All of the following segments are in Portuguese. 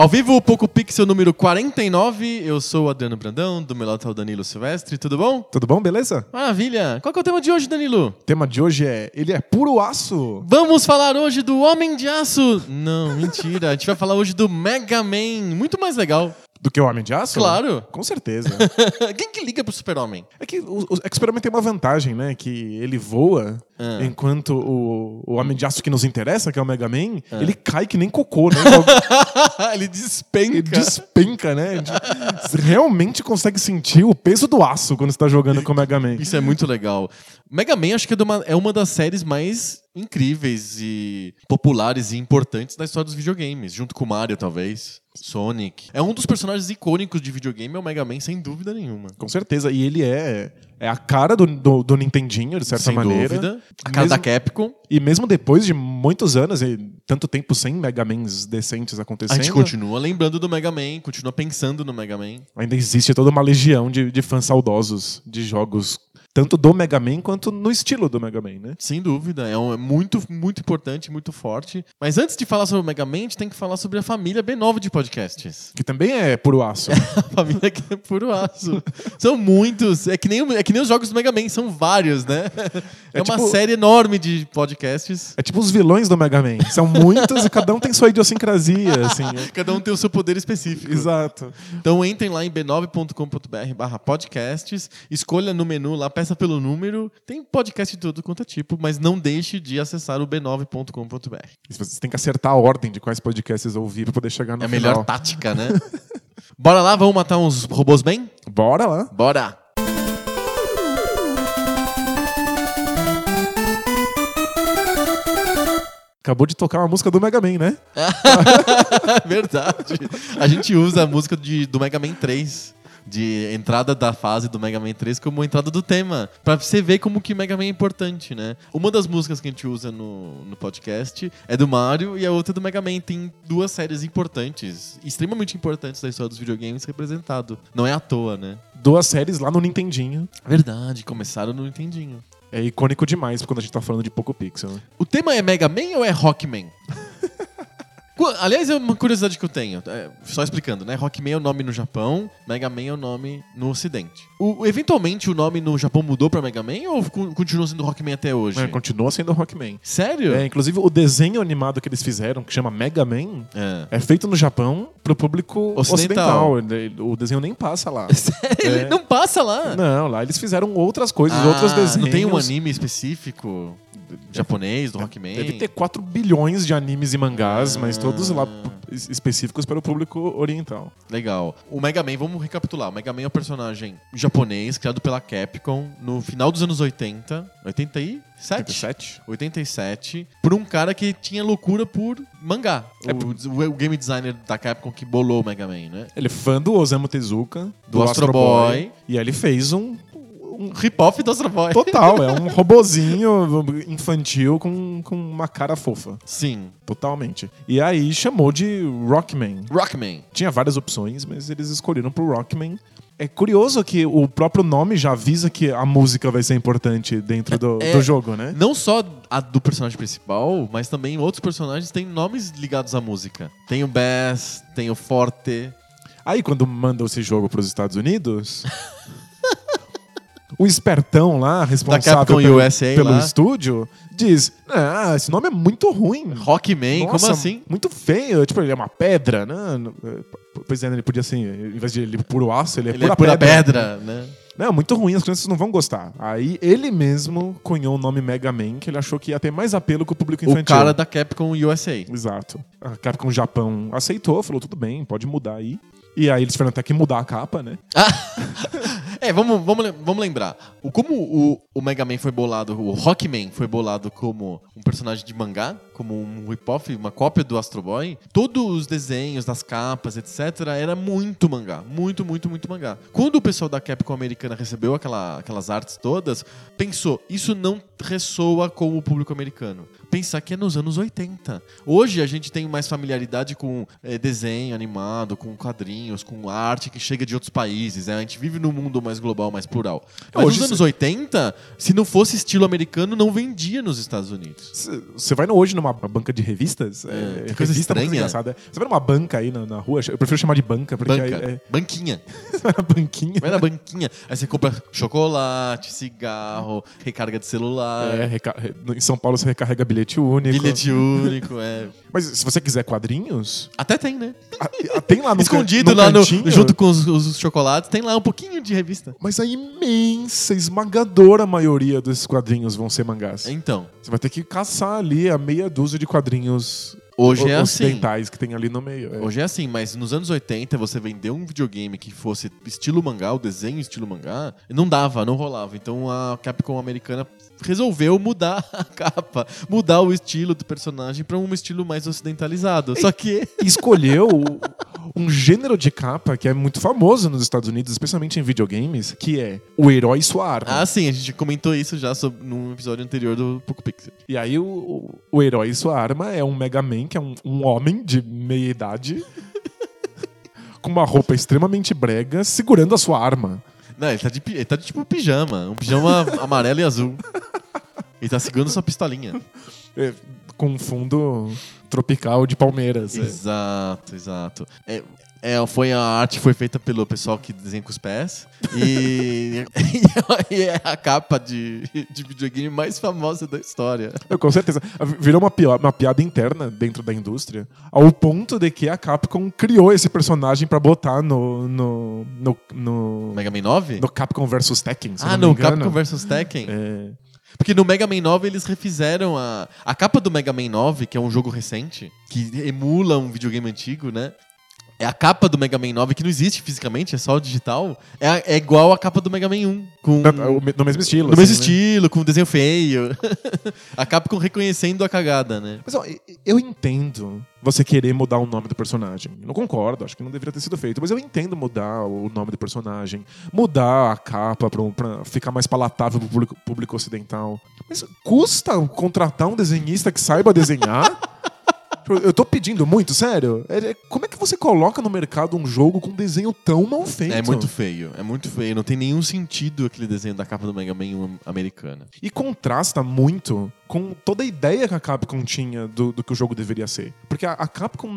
Ao vivo, o Poco Pixel número 49. Eu sou o Adriano Brandão, do meu lado tá o Danilo Silvestre. Tudo bom? Tudo bom, beleza? Maravilha. Qual que é o tema de hoje, Danilo? O tema de hoje é Ele é puro aço. Vamos falar hoje do Homem de Aço. Não, mentira. A gente vai falar hoje do Mega Man. Muito mais legal. Do que o Homem de Aço? Claro. Com certeza. Quem que liga pro Super-Homem? é que o, o, é que o Super-Homem tem uma vantagem, né? Que ele voa, Ah. enquanto o, o Homem de Aço que nos interessa, que é o Mega Man, Ah. ele cai que nem cocô, né? Ele despenca. ele despenca, né? Você realmente consegue sentir o peso do aço quando você tá jogando com o Mega Man. Isso é muito legal. Mega Man acho que é, uma, é uma das séries mais incríveis e populares e importantes da história dos videogames, junto com Mario, talvez. Sonic. É um dos personagens icônicos de videogame, é o Mega Man, sem dúvida nenhuma. Com certeza. E ele é, é a cara do, do, do Nintendinho, de certa sem maneira. dúvida. A cara Mesmo- da Capcom. E mesmo depois de muitos anos e tanto tempo sem Mega Mans decentes A acontecendo, gente continua lembrando do Mega Man, continua pensando no Mega Man. ainda existe toda uma legião de, de fãs saudosos de jogos, tanto do Mega Man quanto no estilo do Mega Man, né? Sem dúvida, é, um- é muito, muito importante, muito forte. Mas antes de falar sobre o Mega Man, a gente tem que falar sobre a família B9 de podcasts. Que também é puro aço. A família que é puro aço. São muitos. É que, nem, é que nem os jogos do Mega Man, são vários, né? É, É uma tipo- série enorme de podcasts. É tipo os vilões do Mega Man. São muitos e cada um tem sua idiosincrasia, assim. Cada um tem o seu poder específico. Exato. Então entrem lá em b9.com.br barra podcasts, escolha no menu lá, peça pelo número. Tem podcast de todo quanto é tipo, mas não deixe de acessar o b9.com.br. E Você tem que acertar a ordem de quais podcasts ouvir pra poder chegar no É a final. melhor tática, né? Bora lá, vamos matar uns robôs bem? Bora lá. Bora! Acabou de tocar uma música do Mega Man, né? Verdade. A gente usa a música de, do Mega Man 3. De entrada da fase do Mega Man 3 como entrada do tema. Pra você ver como que Mega Man é importante, né? Uma das músicas que a gente usa no, no podcast é do Mario e a outra é do Mega Man. Tem duas séries importantes, extremamente importantes da história dos videogames representado. Não é à toa, né? Duas séries lá no Nintendinho. Verdade, começaram no Nintendinho. É icônico demais quando a gente tá falando de Poco Pixel. né? O tema é Mega Man ou é Rockman? Aliás, é uma curiosidade que eu tenho. é, só explicando, né? Rockman é o nome no Japão, Mega Man é o nome no Ocidente. O- eventualmente o nome no Japão mudou pra Mega Man ou continua sendo Rockman até hoje? É, continua sendo Rockman. Sério? É, inclusive, o desenho animado que eles fizeram, que chama Mega Man, É. é feito no Japão pro público Ocidental. ocidental. O desenho nem passa lá. Ele não passa lá. Não, lá eles fizeram outras coisas, Ah, outros desenhos. Não tem um anime específico japonês do Rockman? Deve ter 4 bilhões de animes e mangás, mas todos lá es- específicos para o público oriental. Legal. O Mega Man, vamos recapitular. O Mega Man é um personagem japonês criado pela Capcom no final dos anos 80. 87? 77? 87, por um cara que tinha loucura por mangá. É o, o game designer da Capcom que bolou o Mega Man, né? Ele é fã do Osamu Tezuka, do, Do Astro, Astro Boy, Boy. e aí ele fez um Um rip-off do Astro Boy. total, é um robozinho infantil com, com uma cara fofa. Sim. Totalmente. E aí chamou de Rockman. Rockman. Tinha várias opções, mas eles escolheram pro Rockman. É curioso que o próprio nome já avisa que a música vai ser importante dentro do, É- do jogo, né? Não só a do personagem principal, mas também outros personagens têm nomes ligados à música. Tem o Bass, tem o Forte. Aí quando mandam esse jogo pros Estados Unidos, o espertão lá, responsável pelo, USA pelo lá. estúdio, diz: Ah, esse nome é muito ruim. Rockman, Nossa, como assim? Muito feio. Tipo, ele é uma pedra, né? Pois é, ele podia assim, em vez de ele puro aço, ele é Ele pura é pura pedra. pedra, né? Não, muito ruim, as crianças não vão gostar. Aí ele mesmo cunhou o nome Mega Man, que ele achou que ia ter mais apelo com o público infantil. O cara da Capcom USA. Exato. A Capcom Japão aceitou, falou tudo bem, pode mudar aí. E aí eles tiveram até que mudar a capa, né? É, vamos, vamos, vamos lembrar. O, como o, o Mega Man foi bolado, o Rockman foi bolado como um personagem de mangá, como um rip-off, uma cópia do Astro Boy, todos os desenhos das capas, etc., era muito mangá. Muito, muito, muito mangá. Quando o pessoal da Capcom americana recebeu aquela, aquelas artes todas, pensou, isso não ressoa com o público americano. Pensar que é nos anos 80. Hoje a gente tem mais familiaridade com eh, desenho animado, com quadrinhos, com arte que chega de outros países. né? A gente vive num mundo mais global, mais plural. Mas Hoje nos anos 80, se não fosse estilo americano, não vendia nos Estados Unidos. Você vai no- hoje numa banca de revistas? É, que é, coisa revista é estranha. engraçada. Você vai numa banca aí na, na rua, eu prefiro chamar de banca, porque Banca, aí é, banquinha. você vai na banquinha. Vai na banquinha. Aí você compra chocolate, cigarro, recarga de celular. É, reca- em São Paulo você recarrega bilhete único. Bilhete único, é. Mas se você quiser quadrinhos, Até tem, né? a- a- tem lá no Escondido no lá no, junto com os, os chocolates, tem lá um pouquinho de revista. Mas a imensa, esmagadora maioria desses quadrinhos vão ser mangás. Então, Você vai ter que caçar ali a meia dúzia de quadrinhos hoje é assim. ocidentais que tem ali no meio. é. Hoje é assim, mas nos anos 80 você vendeu um videogame que fosse estilo mangá, o desenho estilo mangá, não dava, não rolava. Então a Capcom americana resolveu mudar a capa, mudar o estilo do personagem pra um estilo mais ocidentalizado. Só que escolheu um gênero de capa que é muito famoso nos Estados Unidos, especialmente em videogames, que é o herói e sua arma. Ah, sim, a gente comentou isso já sobre, num episódio anterior do Poco Pixel. E aí o, o, o herói e sua arma é um Mega Man, que é um, um homem de meia idade, com uma roupa extremamente brega, segurando a sua arma. Não, ele tá de, ele tá de tipo pijama, um pijama amarelo e azul. Ele tá segurando sua pistolinha. é, com um fundo tropical de palmeiras. é. Exato, exato. É, é, foi a arte foi feita pelo pessoal que desenha com os pés. E, e é a capa de, de videogame mais famosa da história. Eu, com certeza. Virou uma, pio- uma piada interna dentro da indústria, ao ponto de que a Capcom criou esse personagem pra botar no, no, no, no, Mega Man 9? no Capcom vs Tekken. ah, não no. Capcom vs Tekken. É, Porque no Mega Man 9 eles refizeram a. A capa do Mega Man 9, que é um jogo recente, que emula um videogame antigo, né? É a capa do Mega Man 9, que não existe fisicamente, é só digital. É, é igual a capa do Mega Man 1. Com, no mesmo estilo. no mesmo assim, né? estilo, com desenho feio. a Capcom reconhecendo a cagada, né? Mas ó, eu entendo você querer mudar o nome do personagem. Não concordo, acho que não deveria ter sido feito. Mas eu entendo mudar o nome do personagem, mudar a capa pra, pra ficar mais palatável pro público, público ocidental. Mas custa contratar um desenhista que saiba desenhar? Eu tô pedindo muito, sério. É- é- como é que você coloca no mercado um jogo com desenho tão mal feito? É muito feio, é muito feio. Não tem nenhum sentido aquele desenho da capa do Mega Man 1 americana. E contrasta muito com toda a ideia que a Capcom tinha do, do que o jogo deveria ser. Porque a, a Capcom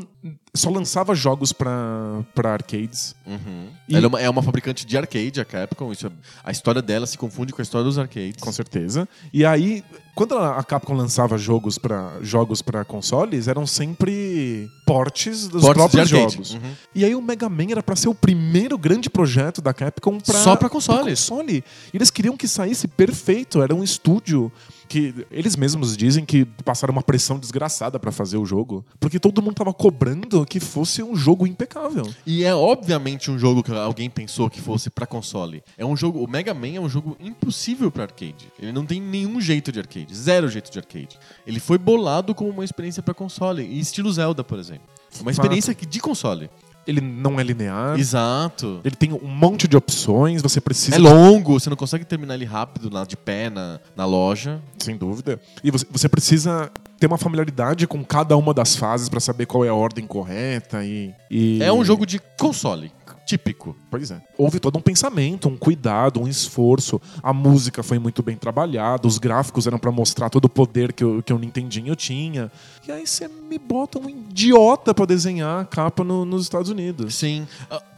só lançava jogos pra, pra arcades. Uhum. E- Ela é uma, é uma fabricante de arcade, a Capcom. Isso é- a história dela se confunde com a história dos arcades. Com certeza. E aí, quando a Capcom lançava jogos pra jogos para consoles, eram sempre portes dos Portes próprios jogos. Uhum. E aí o Mega Man era pra ser o primeiro grande projeto da Capcom pra, Só pra consoles. console. E eles queriam que saísse perfeito. Era um estúdio que eles mesmos dizem que passaram uma pressão desgraçada pra fazer o jogo, porque todo mundo tava cobrando que fosse um jogo impecável. E é obviamente um jogo que alguém pensou que fosse pra console. É um jogo, o Mega Man é um jogo impossível pra arcade. Ele não tem nenhum jeito de arcade, zero jeito de arcade. Ele foi bolado como uma experiência pra console, e estilo Zelda, por exemplo. Uma experiência que- de console. Ele não é linear. Exato. Ele tem um monte de opções, você precisa É longo, você não consegue terminar ele rápido lá de pé na, na loja. Sem dúvida. E você, você precisa ter uma familiaridade com cada uma das fases pra saber qual é a ordem correta e, e- É um jogo de console, típico. Pois é. Houve todo um pensamento, um cuidado, um esforço. A música foi muito bem trabalhada, os gráficos eram pra mostrar todo o poder que o, que o Nintendinho tinha. E aí você me bota um idiota pra desenhar a capa no- nos Estados Unidos. Sim.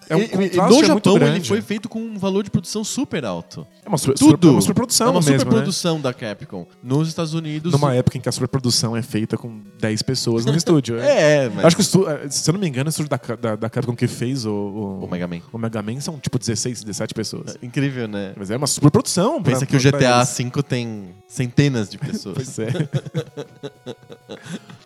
É um contraste no Japão ele grande. foi feito com um valor de produção super alto. É uma, super, Tudo. é uma superprodução é uma mesmo, né? superprodução da Capcom. Nos Estados Unidos. Numa época em que a superprodução é feita com 10 pessoas no estúdio. É, mas. Acho que, eh, se eu não me engano, o estúdio da, da, da Capcom que fez o, o, O Mega Man. o Mega São tipo 16, 17 pessoas. Incrível, né? Mas é uma superprodução. pra- Pensa que o pra- pra GTA. V tem centenas de pessoas. Pois é.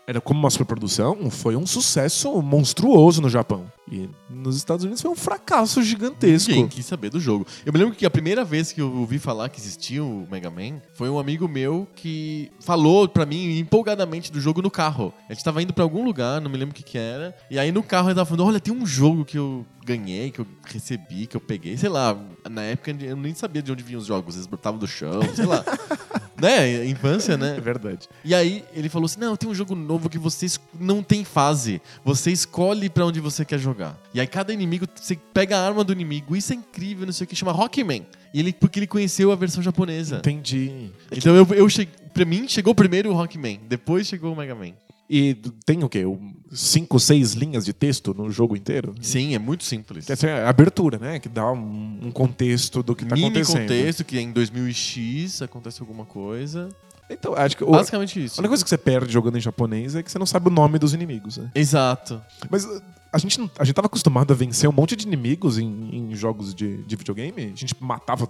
Era como uma superprodução, foi um sucesso monstruoso no Japão. E nos Estados Unidos foi um fracasso gigantesco. Ninguém quis saber do jogo. Eu me lembro que a primeira vez que eu ouvi falar que existia o Mega Man foi um amigo meu que falou pra mim empolgadamente do jogo no carro. A gente tava indo pra algum lugar, não me lembro o que que era. E aí no carro ele tava falando: Olha, tem um jogo que eu ganhei, que eu recebi, que eu peguei. Sei lá, na época eu nem sabia de onde vinham os jogos. Eles botavam do chão, sei lá. né? Infância, né? É verdade. E aí ele falou assim: não, tem um jogo novo que você não tem fase. Você escolhe pra onde você quer jogar. E aí cada inimigo, você pega a arma do inimigo. Isso é incrível, não sei o que, chama Rockman. E ele, porque ele conheceu a versão japonesa. Entendi. Então eu, eu cheguei. Pra mim, chegou primeiro o Rockman, depois chegou o Mega Man. E tem o quê? Cinco, seis linhas de texto no jogo inteiro? Sim, é muito simples. Essa é a abertura, né? Que dá um, contexto do que tá Mini acontecendo. contexto, que em 2000 e X acontece alguma coisa. Então, acho que o, Basicamente isso. a única coisa que você perde jogando em japonês é que você não sabe o nome dos inimigos, né? Exato. Mas a gente, não- a gente tava acostumado a vencer um monte de inimigos em, em jogos de, de videogame. A gente matava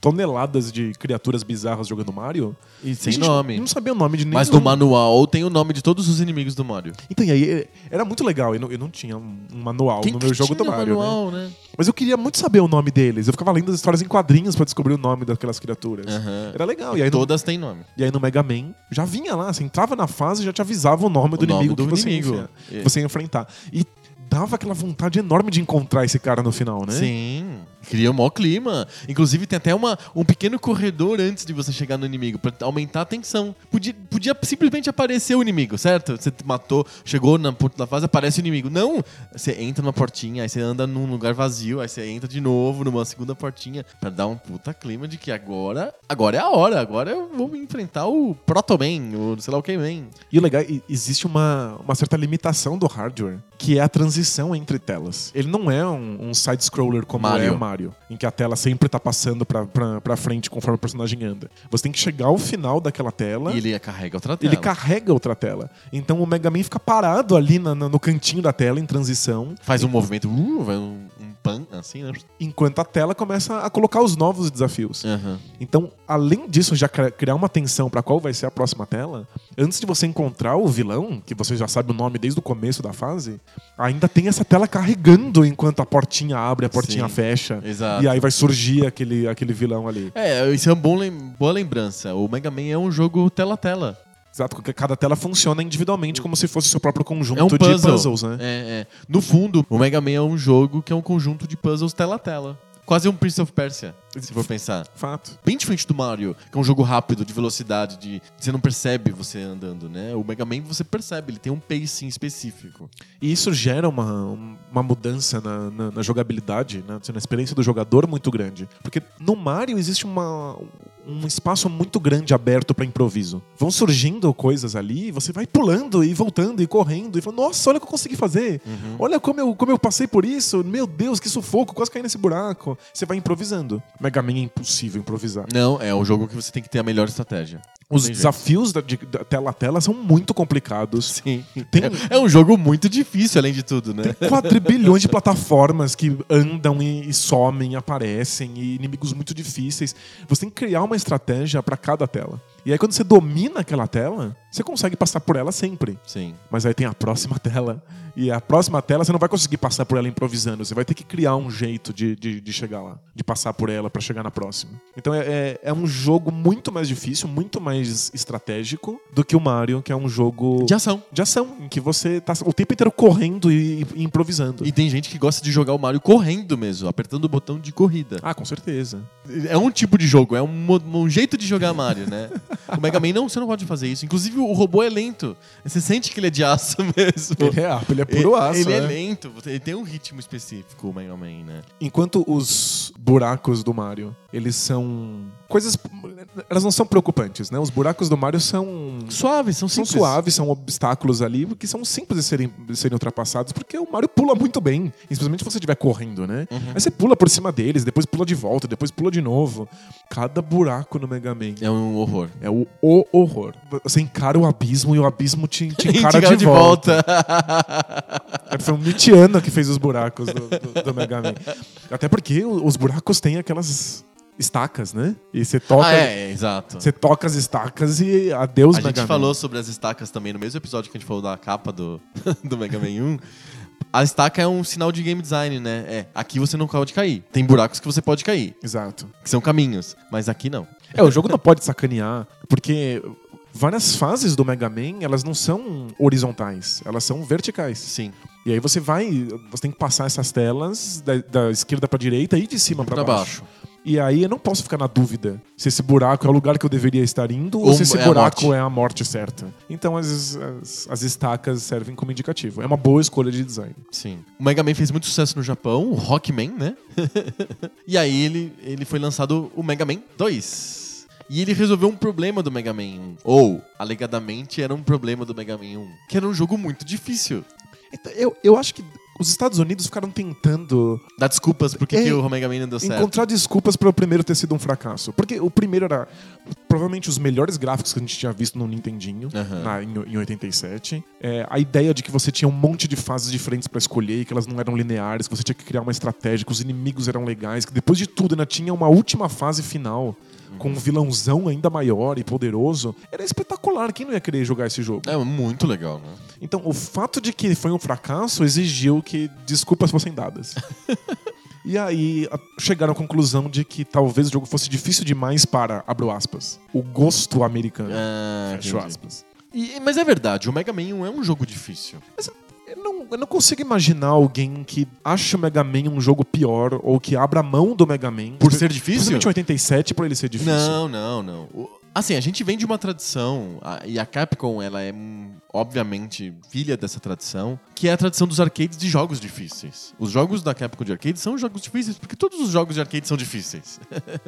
toneladas de criaturas bizarras jogando Mario. E E a sem gente nome. Não sabia o nome de nenhum. Mas no manual tem o nome de todos os inimigos do Mario. Então, e aí era muito legal. Eu não, eu não tinha um manual Quem no meu jogo do Mario, né? manual, né? Mas eu queria muito saber o nome deles. Eu ficava lendo as histórias em quadrinhos pra descobrir o nome daquelas criaturas. Aham. Era legal. E no, Todas têm nome. e aí no Mega Man já vinha lá, você entrava na fase e já te avisava o nome do O nome inimigo do que você, inimigo. Ia, É. você ia enfrentar. E dava aquela vontade enorme de encontrar esse cara no final, né? Sim. Cria um maior clima. Inclusive, tem até uma, um pequeno corredor antes de você chegar no inimigo, pra aumentar a tensão. Podia, podia simplesmente aparecer o inimigo, certo? Você matou, chegou na ponta da fase, aparece o inimigo. Não! Você entra numa portinha, aí você anda num lugar vazio, aí você entra de novo numa segunda portinha, pra dar um puta clima de que agora, agora é a hora, agora eu vou enfrentar o Proto-Man, o sei lá o que Man. E o legal, existe uma, uma certa limitação do hardware, que é a transição entre telas. Ele não é um, um side-scroller como Mario. é o Mario, em que a tela sempre tá passando pra, pra, pra frente conforme o personagem anda. Você tem que chegar ao final daquela tela. E ele carrega outra tela. Ele carrega outra tela. Então o Mega Man fica parado ali na- na- no cantinho da tela, em transição, Faz um movimento, uh, vai um, assim, né? enquanto a tela começa a colocar os novos desafios. Aham. Então, além disso, já cri- criar uma tensão pra qual vai ser a próxima tela, antes de você encontrar o vilão, que você já sabe o nome desde o começo da fase, ainda tem essa tela carregando enquanto a portinha abre, a portinha Sim, fecha. exato. E aí vai surgir aquele, aquele vilão ali. É, isso é uma boa lembrança. O Mega Man é um jogo tela a tela. Exato, porque cada tela funciona individualmente como se fosse o seu próprio conjunto É um de puzzle. puzzles, né? É, é. No fundo, o Mega Man é um jogo que é um conjunto de puzzles tela a tela. Quase um Prince of Persia, se for pensar. Fato. Bem diferente do Mario, que é um jogo rápido, de velocidade, de você não percebe você andando, né? O Mega Man você percebe, ele tem um pacing específico. E isso gera uma, uma mudança na, na- na jogabilidade, né? na experiência do jogador muito grande. Porque no Mario existe uma, um espaço muito grande aberto para improviso. Vão surgindo coisas ali, você vai pulando e voltando e correndo e falando, nossa, olha o que eu consegui fazer. Olha como eu, como eu passei por isso. Meu Deus, que sufoco, quase caí nesse buraco. Você vai improvisando. Mega Man é impossível improvisar. Não, é um jogo que você tem que ter a melhor estratégia. Os Tem desafios da, de- da tela a tela são muito complicados. Sim. Tem- É, é um jogo muito difícil, além de tudo, né? Tem quadrilhões de plataformas que andam e, e somem, aparecem, e inimigos muito difíceis. Você tem que criar uma estratégia para cada tela. E aí, quando você domina aquela tela, você consegue passar por ela sempre. Sim. Mas aí tem a próxima tela. E a próxima tela você não vai conseguir passar por ela improvisando. Você vai ter que criar um jeito de, de, de chegar lá, de passar por ela para chegar na próxima. Então é, é, é um jogo muito mais difícil, muito mais estratégico do que o Mario, que é um jogo De ação. de ação, em que você tá o tempo inteiro correndo e, e improvisando. E tem gente que gosta de jogar o Mario correndo mesmo, apertando o botão de corrida. Ah, com certeza. É um tipo de jogo, é um, um jeito de jogar Mario, né? O Mega Man não, você não pode fazer isso. Inclusive, o robô é lento. Você sente que ele é de aço mesmo. Ele é, ele é puro aço. Ele é né? lento, ele tem um ritmo específico, o Mega Man, né? Enquanto os buracos do Mario, eles são coisas. Elas não são preocupantes, né? Os buracos do Mario são. Suaves, são São simples. suaves, são obstáculos ali, que são simples de serem, de serem ultrapassados, porque o Mario pula muito bem, especialmente se você estiver correndo, né? Uhum. Aí você pula por cima deles, depois pula de volta, depois pula de novo. Cada buraco no Mega Man É um horror. é o, o horror. Você encara o abismo e o abismo te, te encara Tirar de, volta. volta. É, Foi um Nietzscheano que fez os buracos do, do- do Mega Man. Até porque os buracos têm aquelas estacas, né? E você toca, ah, é, exato. você toca as estacas e adeus A Mega gente Man. falou sobre as estacas também no mesmo episódio que a gente falou da capa do, do Mega Man 1. A estaca é um sinal de game design, né? É, aqui você não pode cair. Tem buracos que você pode cair, Exato. que são caminhos, mas aqui não. É, o jogo não pode sacanear, porque várias fases do Mega Man, elas não são horizontais, elas são verticais. Sim. E aí você vai, você tem que passar essas telas da, da esquerda pra direita e de cima pra Pra baixo. baixo. E aí eu não posso ficar na dúvida se esse buraco é o lugar que eu deveria estar indo ou, Ou se esse é a buraco morte. é a morte certa. Então as, as, as estacas servem como indicativo. É uma boa escolha de design. Sim. O Mega Man fez muito sucesso no Japão, o Rockman, né? e aí ele, ele foi lançado o Mega Man 2. E ele resolveu um problema do Mega Man 1. Ou, alegadamente, era um problema do Mega Man 1. Que era um jogo muito difícil. Então, eu, eu acho que os Estados Unidos ficaram tentando Dá desculpas porque É, que o Mega Man não deu certo. encontrar desculpas para o primeiro ter sido um fracasso. Porque o primeiro era provavelmente os melhores gráficos que a gente tinha visto no Nintendinho Aham. na- em, em 87. É, a ideia de que você tinha um monte de fases diferentes para escolher, e que elas não eram lineares, que você tinha que criar uma estratégia, que os inimigos eram legais, que depois de tudo ainda tinha uma última fase final. Com um vilãozão ainda maior e poderoso, era espetacular. Quem não ia querer jogar esse jogo? É muito legal, né? Então, o fato de que foi um fracasso exigiu que desculpas fossem dadas. e aí chegaram à conclusão de que talvez o jogo fosse difícil demais para, abro aspas, o gosto americano. Ah, fecho aspas. E- mas é verdade, o Mega Man 1 é um jogo difícil. Eu não, eu não consigo imaginar alguém que acha o Mega Man um jogo pior ou que abra mão do Mega Man. Por ser difícil? Principalmente em 87 por ele ser difícil. Não, não, não. O- Assim, a gente vem de uma tradição, e a Capcom, ela é, obviamente, filha dessa tradição, que é a tradição dos arcades de jogos difíceis. Os jogos da Capcom de arcade são jogos difíceis, porque todos os jogos de arcade são difíceis.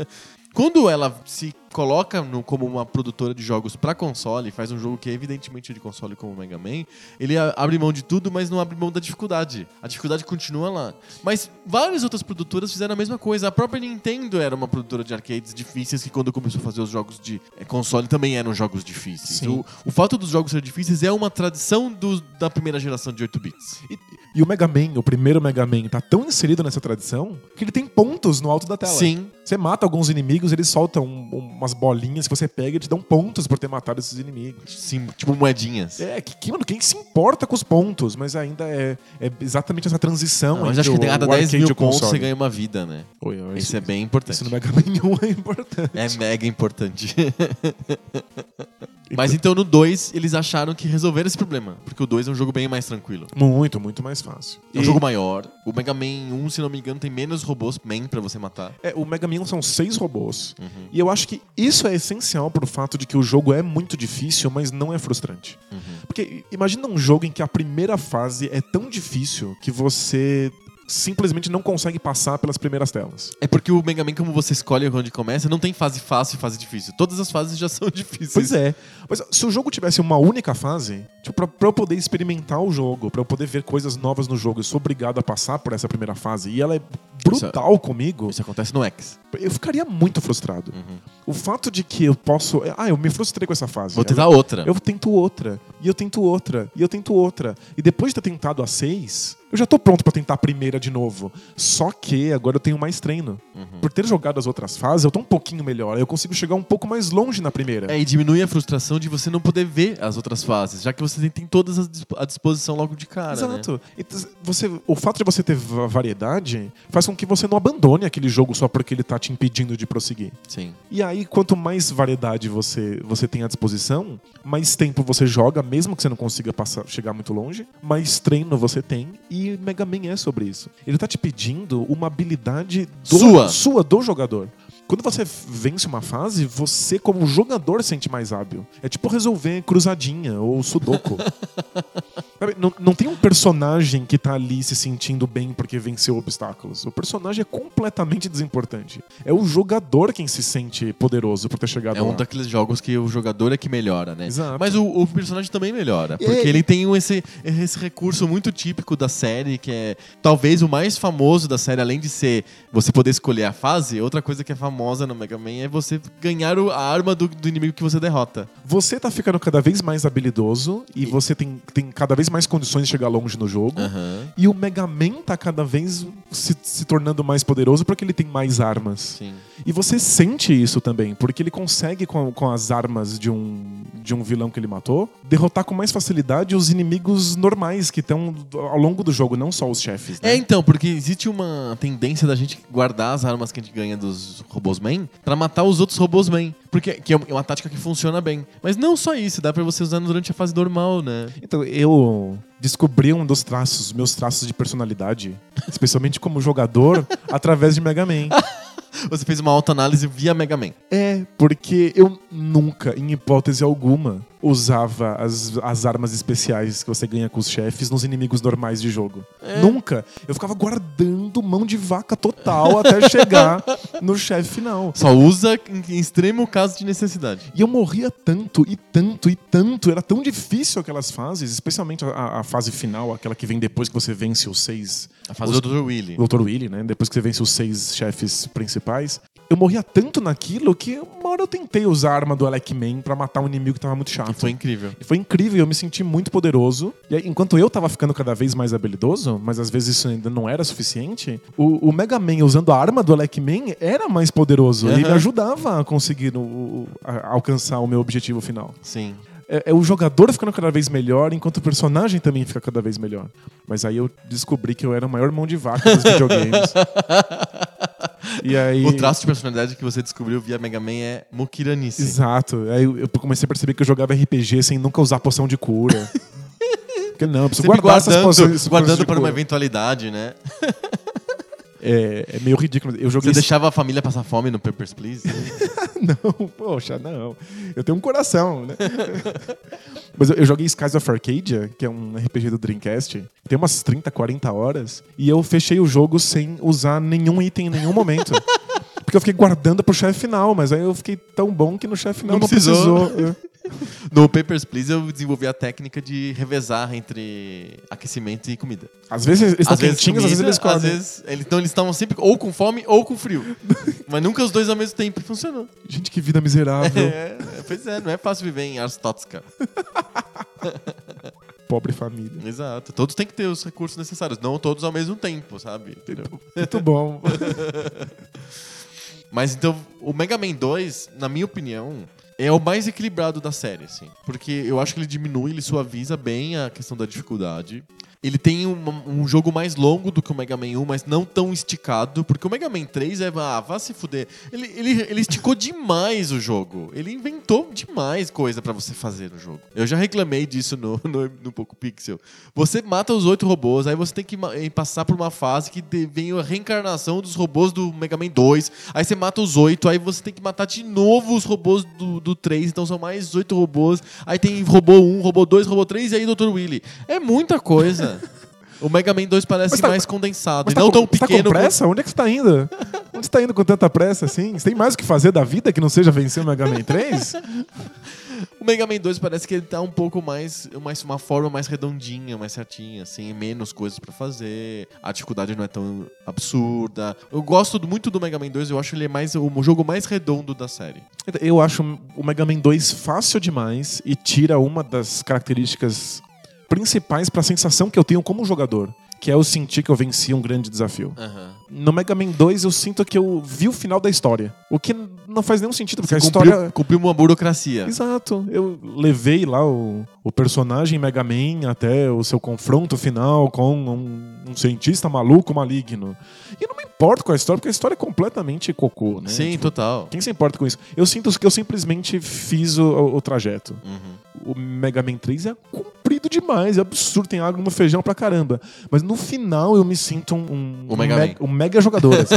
Quando ela se coloca no- como uma produtora de jogos pra console, faz um jogo que é evidentemente de console como o Mega Man, ele abre mão de tudo, mas não abre mão da dificuldade. A dificuldade continua lá. Mas várias outras produtoras fizeram a mesma coisa. A própria Nintendo era uma produtora de arcades difíceis que quando começou a fazer os jogos de eh, console também eram jogos difíceis. O, o fato dos jogos serem difíceis é uma tradição do- da primeira geração de 8 bits. E, e o Mega Man, o primeiro Mega Man, tá tão inserido nessa tradição que ele tem pontos no alto da tela. Sim. Você mata alguns inimigos, eles soltam um- umas bolinhas que você pega e te dão pontos por ter matado esses inimigos. Sim, tipo moedinhas. É, que, que, mano, quem se importa com os pontos? Mas ainda é, é exatamente essa transição. Não, mas acho que o- a cada o 10 arcade mil pontos você ganha uma vida, né? Oi, oi, Isso isso, é bem importante. isso no Mega Man 1 é importante. É mega importante. Mas então no 2 eles acharam que resolveram esse problema. Porque o 2 é um jogo bem mais tranquilo. Muito, muito mais fácil. É um E- jogo maior. O Mega Man 1, se não me engano, tem menos robôs Man pra você matar. É, o Mega Man são seis robôs. Uhum. E eu acho que isso é essencial pro fato de que o jogo é muito difícil, mas não é frustrante. Uhum. Porque imagina um jogo em que a primeira fase é tão difícil que você simplesmente não consegue passar pelas primeiras telas. É porque o Mega Man, como você escolhe onde começa, não tem fase fácil e fase difícil. Todas as fases já são difíceis. Pois é. Mas se o jogo tivesse uma única fase, tipo, pra, pra eu poder experimentar o jogo, pra eu poder ver coisas novas no jogo, eu sou obrigado a passar por essa primeira fase e ela é brutal comigo, Isso acontece no X. eu ficaria muito frustrado. Uhum. O fato de que eu posso. Ah, eu me frustrei com essa fase. Vou tentar outra. Eu tento outra, e eu tento outra, e eu tento outra. E depois de ter tentado a seis, eu já tô pronto pra tentar a primeira de novo. Só que agora eu tenho mais treino. Uhum. Por ter jogado as outras fases, eu tô um pouquinho melhor. Eu consigo chegar um pouco mais longe na primeira. É, e diminui a frustração de você não poder ver as outras fases, já que você tem, todas à disposição logo de cara. né? Exato. Então, você, o fato de você ter va- variedade faz com que você não abandone aquele jogo só porque ele tá te impedindo de prosseguir. Sim. E aí, quanto mais variedade você, você tem à disposição, mais tempo você joga, mesmo que você não consiga passar, chegar muito longe, mais treino você tem. E Mega Man é sobre isso. Ele tá te pedindo uma habilidade do- Sua. sua do jogador. Quando você vence uma fase, você, como jogador, sente mais hábil. É tipo resolver cruzadinha ou sudoku. Não, não tem um personagem que tá ali se sentindo bem porque venceu obstáculos. O personagem é completamente desimportante. É o jogador quem se sente poderoso por ter chegado É um lá. daqueles jogos que o jogador é que melhora, né? Exato. Mas o, o personagem também melhora. E- Porque ele tem um- esse, esse recurso muito típico da série, que é talvez o mais famoso da série, além de ser você poder escolher a fase, outra coisa que é famosa no Mega Man é você ganhar o- a arma do, do inimigo que você derrota. Você tá ficando cada vez mais habilidoso e, você tem, tem cada vez mais condições de chegar longe no jogo. Aham. E o Mega Man tá cada vez se, se tornando mais poderoso porque ele tem mais armas. Sim. E você sente isso também, porque ele consegue com, com as armas de um, de um vilão que ele matou, derrotar com mais facilidade os inimigos normais que estão ao longo do jogo, não só os chefes. Né? É, então, porque existe uma tendência da gente guardar as armas que a gente ganha dos robôs main pra matar os outros robôs main. Porque que é uma tática que funciona bem. Mas não só isso, dá pra você usar durante a fase normal, né? Então, eu descobri um dos traços, meus traços de personalidade, especialmente como jogador, através de Mega Man. Você fez uma autoanálise via Mega Man. É, porque eu nunca, em hipótese alguma, usava as, as armas especiais que você ganha com os chefes nos inimigos normais de jogo. É. Nunca. Eu ficava guardando mão de vaca total até chegar no chefe final. Só usa em, em extremo caso de necessidade. E eu morria tanto, e tanto, e tanto. Era tão difícil aquelas fases, especialmente a, a fase final, aquela que vem depois que você vence os seis. A fase os, do Dr. Willy. Dr. Willy, né? Depois que você vence os seis chefes principais. Eu morria tanto naquilo que uma hora eu tentei usar a arma do Alec Man pra matar um inimigo que tava muito chato. Que foi incrível. E foi incrível, eu me senti muito poderoso. E aí, enquanto eu tava ficando cada vez mais habilidoso, mas às vezes isso ainda não era suficiente, o, o Mega Man usando a arma do Alec Man era mais poderoso e Aham. me ajudava a conseguir o- o- a- alcançar o meu objetivo final. Sim. É, é o jogador ficando cada vez melhor, enquanto o personagem também fica cada vez melhor. Mas aí eu descobri que eu era o maior mão de vaca dos videogames. e aí. O traço de personalidade que você descobriu via Mega Man é Mukiranice. Exato. Aí eu comecei a perceber que eu jogava RPG sem nunca usar poção de cura. Porque não, eu preciso Sempre guardar guardando, essas guardando poções de para uma eventualidade, né? É, é meio ridículo. Eu Você joguei. deixava a família passar fome no Papers, Please? Não, poxa, não. Eu tenho um coração, né? Mas eu, eu joguei Skies of Arcadia, que é um RPG do Dreamcast. Tem umas 30, 40 horas. E eu fechei o jogo sem usar nenhum item em nenhum momento. Porque eu fiquei guardando pro chefe final, mas aí eu fiquei tão bom que no chefe final Não não, precisou. precisou. No Papers, Please eu desenvolvi a técnica de revezar entre aquecimento e comida. Às vezes eles estão quentinhos, às vezes eles Às comem. vezes, eles, então eles estavam sempre ou com fome ou com frio. Mas nunca os dois ao mesmo tempo. Funcionou. Gente, que vida miserável. É, pois é, não é fácil viver em Aristotes, cara. Pobre família. Exato. Todos têm que ter os recursos necessários. Não todos ao mesmo tempo, sabe? Entendeu? Muito bom. Mas então, o Mega Man 2, na minha opinião, é o mais equilibrado da série, assim. Porque eu acho que ele diminui, ele suaviza bem a questão da dificuldade. Ele tem um, um jogo mais longo do que o Mega Man 1, mas não tão esticado. Porque o Mega Man 3 é. Ah, vá se fuder. Ele, ele, ele esticou demais o jogo. Ele inventou demais coisa pra você fazer no jogo. Eu já reclamei disso no, no, no Poco Pixel. Você mata os oito robôs, aí você tem que eh, passar por uma fase que vem a reencarnação dos robôs do Mega Man 2. Aí você mata os oito, aí você tem que matar de novo os robôs do, do 3. Então são mais oito robôs. Aí tem robô 1, robô 2, robô 3 e aí Dr. Willy. É muita coisa. O Mega Man 2 parece tá- mais condensado. E não com, tão você pequeno. Tá com pressa? Onde é que você tá indo? Onde você tá indo com tanta pressa assim? Você tem mais o que fazer da vida que não seja vencer o Mega Man 3? O Mega Man 2 parece que ele tá um pouco mais, mais uma forma mais redondinha, mais certinha, assim, menos coisas pra fazer. A dificuldade não é tão absurda. Eu gosto muito do Mega Man 2, eu acho ele é mais o jogo mais redondo da série. Eu acho o Mega Man 2 fácil demais e tira uma das características principais pra sensação que eu tenho como jogador, que é eu sentir que eu venci um grande desafio. No Mega Man 2 eu sinto que eu vi o final da história, o que não faz nenhum sentido, porque a cumpriu, história cumpriu uma burocracia. Exato. Eu levei lá o, o personagem Mega Man até o seu confronto final com um, um cientista maluco maligno. E eu não me importo com a história, porque a história é completamente cocô, né? Sim, Tipo, total. Quem se importa com isso? Eu sinto que eu simplesmente fiz o, o- o trajeto. Uhum. O Mega Man 3 é comprido demais, é absurdo, tem água no feijão pra caramba. Mas no final eu me sinto um, um, Mega um, Man. me- um mega jogador. assim.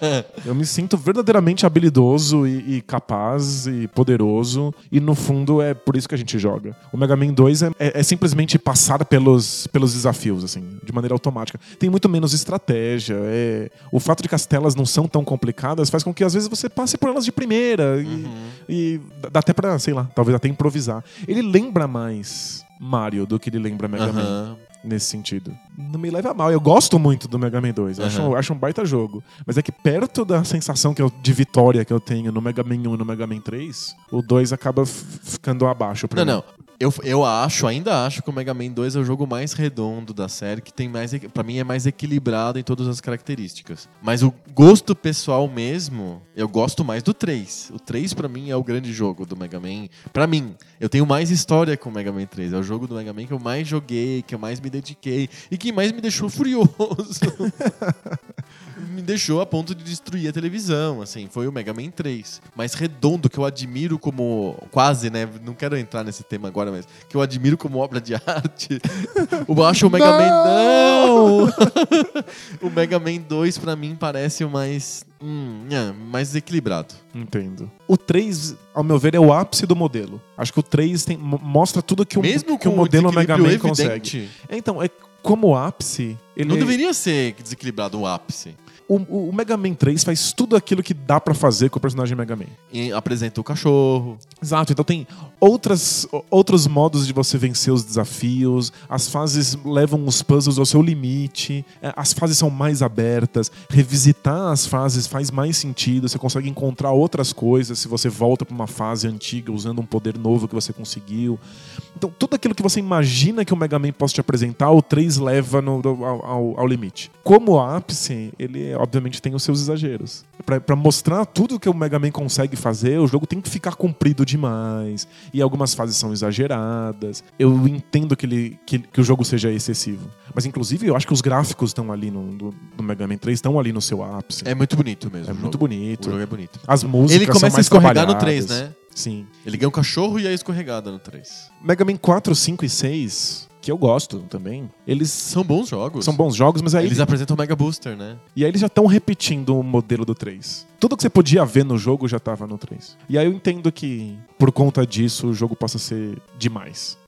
eu me sinto verdadeiramente habilidoso e, e capaz e poderoso. E no fundo é por isso que a gente joga. O Mega Man 2 é, é- é simplesmente passar pelos, pelos desafios, assim, de maneira automática. Tem muito menos estratégia. é- O fato de que as telas não são tão complicadas faz com que às vezes você passe por elas de primeira. E, e dá até pra, sei lá, talvez até improvisar. Ele lembra mais Mario do que ele lembra Mega Man Aham. nesse sentido. Não me leva a mal, eu gosto muito do Mega Man 2, eu acho, acho um baita jogo. Mas é que perto da sensação que eu- de vitória que eu tenho no Mega Man 1 e no Mega Man 3, o 2 acaba ficando abaixo pra Não, mim. não. Eu, eu acho, ainda acho que o Mega Man 2 é o jogo mais redondo da série, que tem mais. Pra mim é mais equilibrado em todas as características. Mas o gosto pessoal mesmo, eu gosto mais do 3. O 3 pra mim é o grande jogo do Mega Man. Pra mim, eu tenho mais história com o Mega Man 3. É o jogo do Mega Man que eu mais joguei, que eu mais me dediquei e que mais me deixou furioso. me deixou a ponto de destruir a televisão, assim, foi o Mega Man 3. Mas redondo, que eu admiro como. Quase, né? Não quero entrar nesse tema agora, mas que eu admiro como obra de arte. eu acho o Mega Não! Man. Não! o Mega Man 2, pra mim, parece o mais. Hum, é, mais equilibrado. Entendo. O 3, ao meu ver, é o ápice do modelo. Acho que o 3 tem, mo- mostra tudo que o, Mesmo que o modelo Mega Man desequilíbrio consegue. evidente, Então, é como ápice, ele Não deveria ser desequilibrado o ápice. O, o- Mega Man 3 faz tudo aquilo que dá pra fazer com o personagem Mega Man. E apresenta o cachorro. Exato, então tem outras, outros modos de você vencer os desafios, as fases levam os puzzles ao seu limite, é, as fases são mais abertas, revisitar as fases faz mais sentido, você consegue encontrar outras coisas se você volta pra uma fase antiga usando um poder novo que você conseguiu. Então, tudo aquilo que você imagina que o Mega Man possa te apresentar, o 3 leva no- ao, ao- ao limite. Como ápice, ele obviamente tem os seus exageros. Pra, pra mostrar tudo que o Mega Man consegue fazer, o jogo tem que ficar comprido demais. E algumas fases são exageradas. Eu entendo que, ele, que, que o jogo seja excessivo. Mas, inclusive, eu acho que os gráficos estão ali no, no, no Mega Man 3, estão ali no seu ápice. É muito bonito mesmo. É muito bonito. O jogo é bonito. As músicas Ele são começa a escorregar no trabalhadas. 3, né? Sim. Ele ganha um cachorro e a escorregada no 3. Mega Man 4, 5 e 6, que eu gosto também, eles São bons jogos. são bons jogos, mas aí Eles apresentam o Mega Booster, né? E aí eles já estão repetindo o modelo do 3. Tudo que você podia ver no jogo já estava no 3. E aí eu entendo que, por conta disso, o jogo possa ser demais.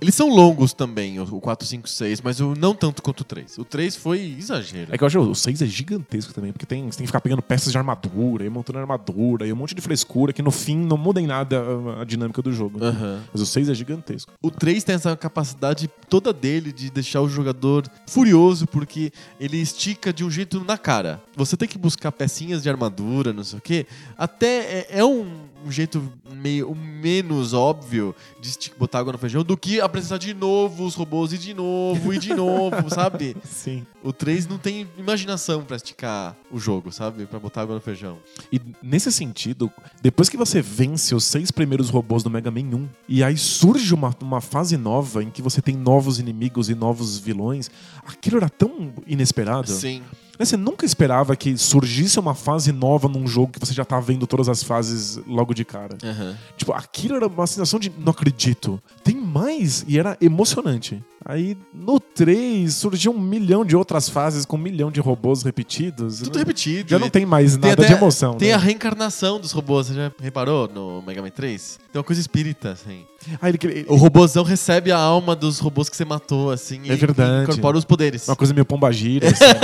Eles são longos também, o 4, 5, 6, mas o, não tanto quanto o 3. O 3 foi exagero. É que eu acho que o 6 é gigantesco também, porque tem, você tem que ficar pegando peças de armadura, e montando armadura, e um monte de frescura, que no fim não muda em nada a, a dinâmica do jogo. Aham. Mas o 6 é gigantesco. O 3 tem essa capacidade toda dele de deixar o jogador furioso, porque ele estica de um jeito na cara. Você tem que buscar pecinhas de armadura, não sei o quê. Até é, é um, um jeito meio menos óbvio de botar água no feijão do que apresentar de novo os robôs e de novo e de novo, sabe? Sim. O 3 não tem imaginação pra esticar o jogo, sabe? Pra botar água no feijão. E nesse sentido, depois que você vence os seis primeiros robôs do Mega Man 1, e aí surge uma, uma fase nova em que você tem novos inimigos e novos vilões, aquilo era tão inesperado. Sim. Né, Você nunca esperava que surgisse uma fase nova num jogo que você já tá vendo todas as fases logo de cara. Aham. Tipo, aquilo era uma sensação de não acredito. Tem mais e era emocionante. Aí no 3 surgiu um milhão de outras fases com um milhão de robôs repetidos. Tudo repetido. Já não tem mais tem nada até- de emoção. Tem né? a reencarnação dos robôs, você já reparou no Mega Man 3? Tem uma coisa espírita, assim. Ah, ele, ele, O robôzão recebe a alma dos robôs que você matou, assim, É e verdade. incorpora os poderes. uma coisa meio pombagira. Assim, né?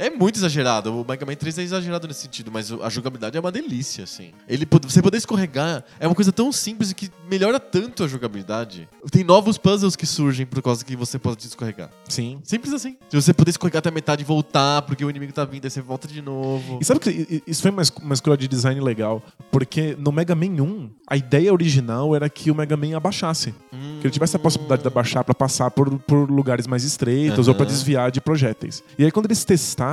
É muito exagerado. O Mega Man 3 é exagerado nesse sentido, mas a jogabilidade é uma delícia, assim. Ele, você poder escorregar é uma coisa tão simples que melhora tanto a jogabilidade. Tem novos puzzles que surgem por causa que você pode escorregar. Sim. Simples assim. Se você poder escorregar até a metade e voltar porque o inimigo tá vindo, aí você volta de novo. E sabe que isso foi uma, uma escolha de design legal? Porque no Mega Man 1, a ideia original era que o Mega Man abaixasse. Hum. Que ele tivesse a possibilidade de abaixar pra passar por, por lugares mais estreitos ou pra Aham. desviar de projéteis. E aí quando eles testaram,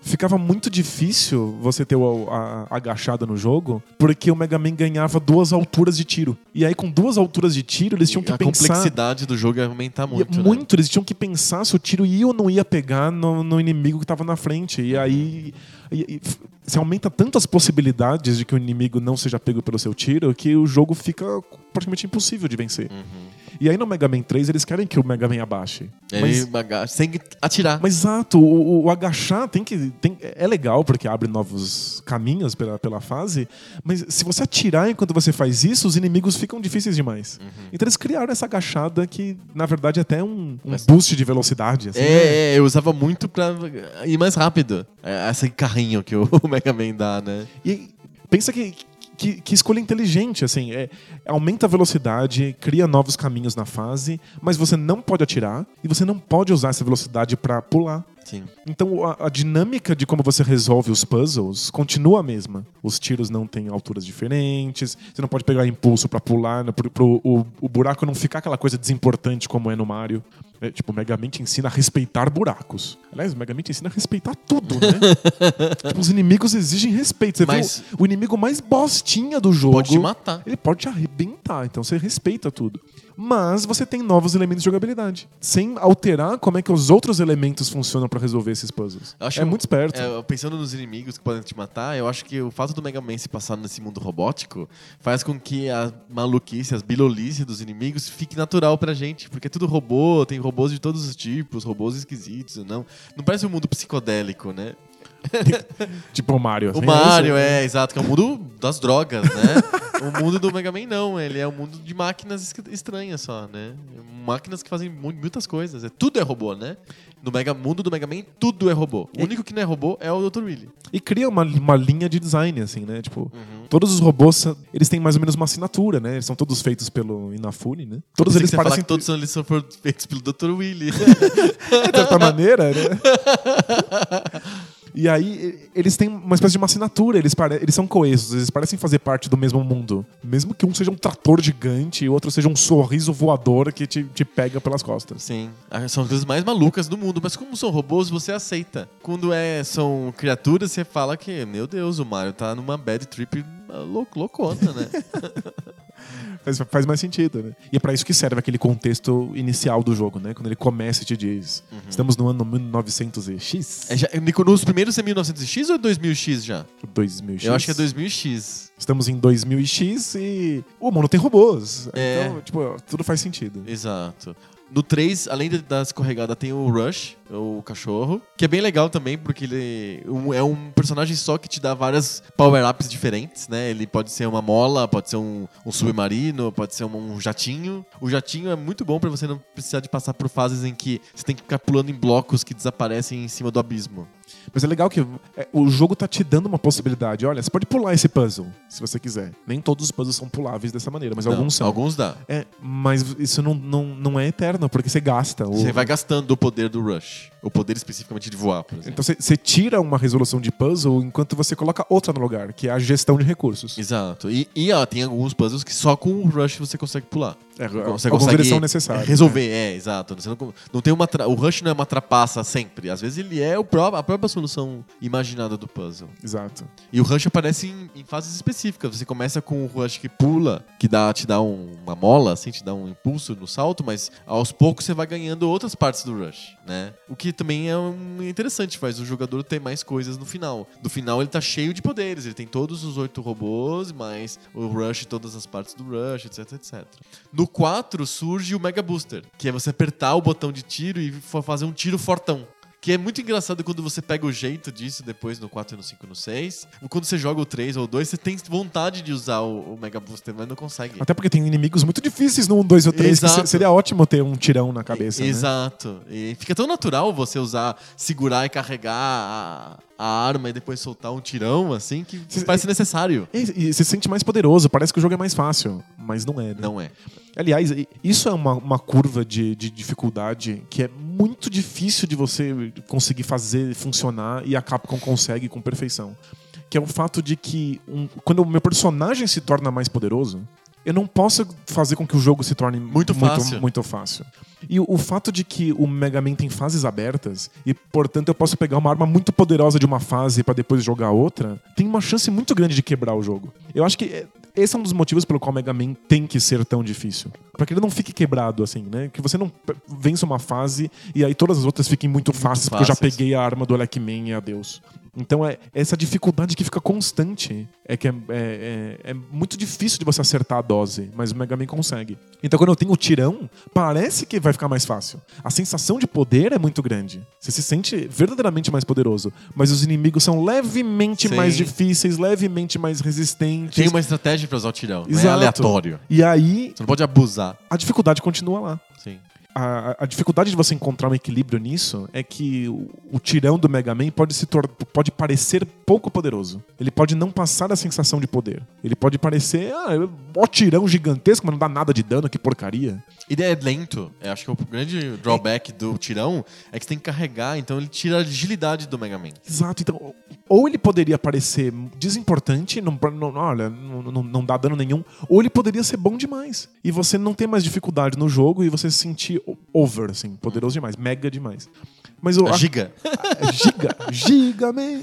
ficava muito difícil você ter o, a, a agachada no jogo, porque o Mega Man ganhava duas alturas de tiro. E aí com duas alturas de tiro, eles tinham que a pensar... complexidade do jogo ia aumentar muito, Ia- né? muito, eles tinham que pensar se o tiro ia ou não ia pegar no, no inimigo que estava na frente. E aí e- e você aumenta tantas possibilidades de que o inimigo não seja pego pelo seu tiro que o jogo fica praticamente impossível de vencer. Uhum. E aí no Mega Man 3 eles querem que o Mega Man abaixe. Ele Mas, bagaça, sem atirar. mas exato, o, o agachar tem que. Tem, é legal porque abre novos caminhos pela, pela fase, mas se você atirar enquanto você faz isso, os inimigos ficam difíceis demais. Então eles criaram essa agachada que, na verdade, é até um, um boost de velocidade. Assim, né? É, é, eu usava muito pra ir mais rápido. É, esse carrinho que o Mega Man dá, né? E pensa que, que, que escolha inteligente, assim, é, aumenta a velocidade, cria novos caminhos na fase, mas você não pode atirar e você não pode usar essa velocidade pra pular. Sim. Então a, a dinâmica de como você resolve os puzzles continua a mesma. Os tiros não têm alturas diferentes, você não pode pegar impulso pra pular, né, pro, pro- o, o buraco não ficar aquela coisa desimportante como é no Mario. É, tipo, o Mega Man te ensina a respeitar buracos. Aliás, o Mega Man te ensina a respeitar tudo, né? tipo, os inimigos exigem respeito. Você Mas- vê o, o inimigo mais bostinha do jogo. Pode te matar. Ele pode te arrebentar, então você respeita tudo. Mas você tem novos elementos de jogabilidade, sem alterar como é que os outros elementos funcionam pra resolver esses puzzles. É muito esperto. É, pensando nos inimigos que podem te matar, eu acho que o fato do Mega Man se passar nesse mundo robótico faz com que a maluquice, as bilolices dos inimigos fique natural pra gente. Porque é tudo robô, tem robôs de todos os tipos, robôs esquisitos, não. Não parece um mundo psicodélico, né? Tipo o Mario. O assim, Mario, isso? é, exato, que é o mundo das drogas, né? o mundo do Mega Man não, ele é um mundo de máquinas es- estranhas só, né? Máquinas que fazem mu- muitas coisas. É, tudo é robô, né? No Mega, mundo do Mega Man, tudo é robô. O único que não é robô é o Dr. Willy. E cria uma, uma linha de design, assim, né? Tipo, Uhum. todos os robôs, eles têm mais ou menos uma assinatura, né? Eles são todos feitos pelo Inafune, né? Todos eles parecem... que todos eles são feitos pelo Dr. Willy. de certa maneira, né? E aí, eles têm uma espécie de uma assinatura, eles, eles são coesos, eles parecem fazer parte do mesmo mundo. Mesmo que um seja um trator gigante e o outro seja um sorriso voador que te, te pega pelas costas. Sim, ah, são as coisas mais malucas do mundo, mas como são robôs, você aceita. Quando é, são criaturas, você fala que, meu Deus, o Mario tá numa bad trip ah, lou- loucona, né? Faz, faz mais sentido, né? E é pra isso que serve aquele contexto inicial do jogo, né? Quando ele começa e te diz: estamos no ano 1900X, É já, Nico, nos primeiros é 1900X ou é 2000X já? 2000X. Eu acho que é 2000X. Estamos em 2000X e o mundo tem robôs. É. Então, tipo, tudo faz sentido. Exato. No 3, além da escorregada, tem o Rush, o cachorro, que é bem legal também, porque ele é um personagem só que te dá várias power-ups diferentes, né? Ele pode ser uma mola, pode ser um, um submarino, pode ser um, um jatinho. O jatinho é muito bom pra você não precisar de passar por fases em que você tem que ficar pulando em blocos que desaparecem em cima do abismo. Mas é legal que é, o jogo tá te dando uma possibilidade. Olha, você pode pular esse puzzle, se você quiser. Nem todos os puzzles são puláveis dessa maneira, mas Não, alguns são. Alguns dá. É, mas isso não, não, não é eterno, porque você gasta. O- Você vai gastando o poder do Rush. O poder especificamente de voar, por exemplo. Então você- tira uma resolução de puzzle enquanto você coloca outra no lugar, que é a gestão de recursos. Exato. E, e ó, tem alguns puzzles que só com o Rush você consegue pular. É, Você consegue são necessários. né? resolver, é, exato. Não, não tem uma tra- o Rush não é uma trapaça sempre. Às vezes ele é o pró- a própria solução imaginada do puzzle. Exato. E o Rush aparece em, em fases específicas. Você começa com o Rush que pula, que dá, te dá um- uma mola, assim, te dá um impulso no salto, mas aos poucos você vai ganhando outras partes do Rush, né? O que também é interessante, faz o jogador ter mais coisas no final. No final ele tá cheio de poderes, ele tem todos os oito robôs, mais o Rush, todas as partes do Rush, etc, etc. No 4 surge o Mega Booster, que é você apertar o botão de tiro e fa- fazer um tiro fortão. Que é muito engraçado quando você pega o jeito disso depois no 4, no 5 no 6. Quando você joga o 3 ou o 2, você tem vontade de usar o, o Mega Booster, mas não consegue. Até porque tem inimigos muito difíceis no 1, 2 ou 3, que Exato. se- seria ótimo ter um tirão na cabeça. né? Exato. E fica tão natural você usar, segurar e carregar a, a arma e depois soltar um tirão, assim, que Cê- parece necessário. E, e se sente mais poderoso, parece que o jogo é mais fácil, mas não é. né? Não é. Aliás, isso é uma, uma curva de, de dificuldade que é muito difícil de você conseguir fazer funcionar e a Capcom consegue com perfeição. Que é o fato de que um- quando o meu personagem se torna mais poderoso, eu não posso fazer com que o jogo se torne Muito fácil. muito fácil. E o, fato de que o Mega Man tem fases abertas e, portanto, eu posso pegar uma arma muito poderosa de uma fase para depois jogar outra, tem uma chance muito grande de quebrar o jogo. Eu acho que é- esse é um dos motivos pelo qual o Mega Man tem que ser tão difícil. Pra que ele não fique quebrado, assim, né? Que você não vença uma fase e aí todas as outras fiquem muito fáceis, porque eu já fáceis. peguei a arma do Alec Man e adeus. Então é essa dificuldade que fica constante. É que é, é- é- é muito difícil de você acertar a dose, mas o Mega Man consegue. Então quando eu tenho o tirão, parece que vai ficar mais fácil. A sensação de poder é muito grande. Você se sente verdadeiramente mais poderoso. Mas os inimigos são levemente Sim. mais difíceis, levemente mais resistentes. Tem uma estratégia pra usar o tirão. Não é aleatório. E aí Você não pode abusar. a dificuldade continua lá. Sim. A, a dificuldade de você encontrar um equilíbrio nisso é que o, o tirão do Mega Man pode se pode parecer pouco poderoso. Ele pode não passar a sensação de poder. Ele pode parecer, ah, ó tirão gigantesco, mas não dá nada de dano, que porcaria. E é lento. Eu acho que o grande drawback do tirão é que você tem que carregar, então ele tira a agilidade do Mega Man. Exato, então, ou ele poderia parecer desimportante, não, não, olha, não, não, não dá dano nenhum, ou ele poderia ser bom demais. E você não ter mais dificuldade no jogo e você se sentir over, assim, poderoso demais, mega demais. Mas eu A giga. É Giga, Giga Man.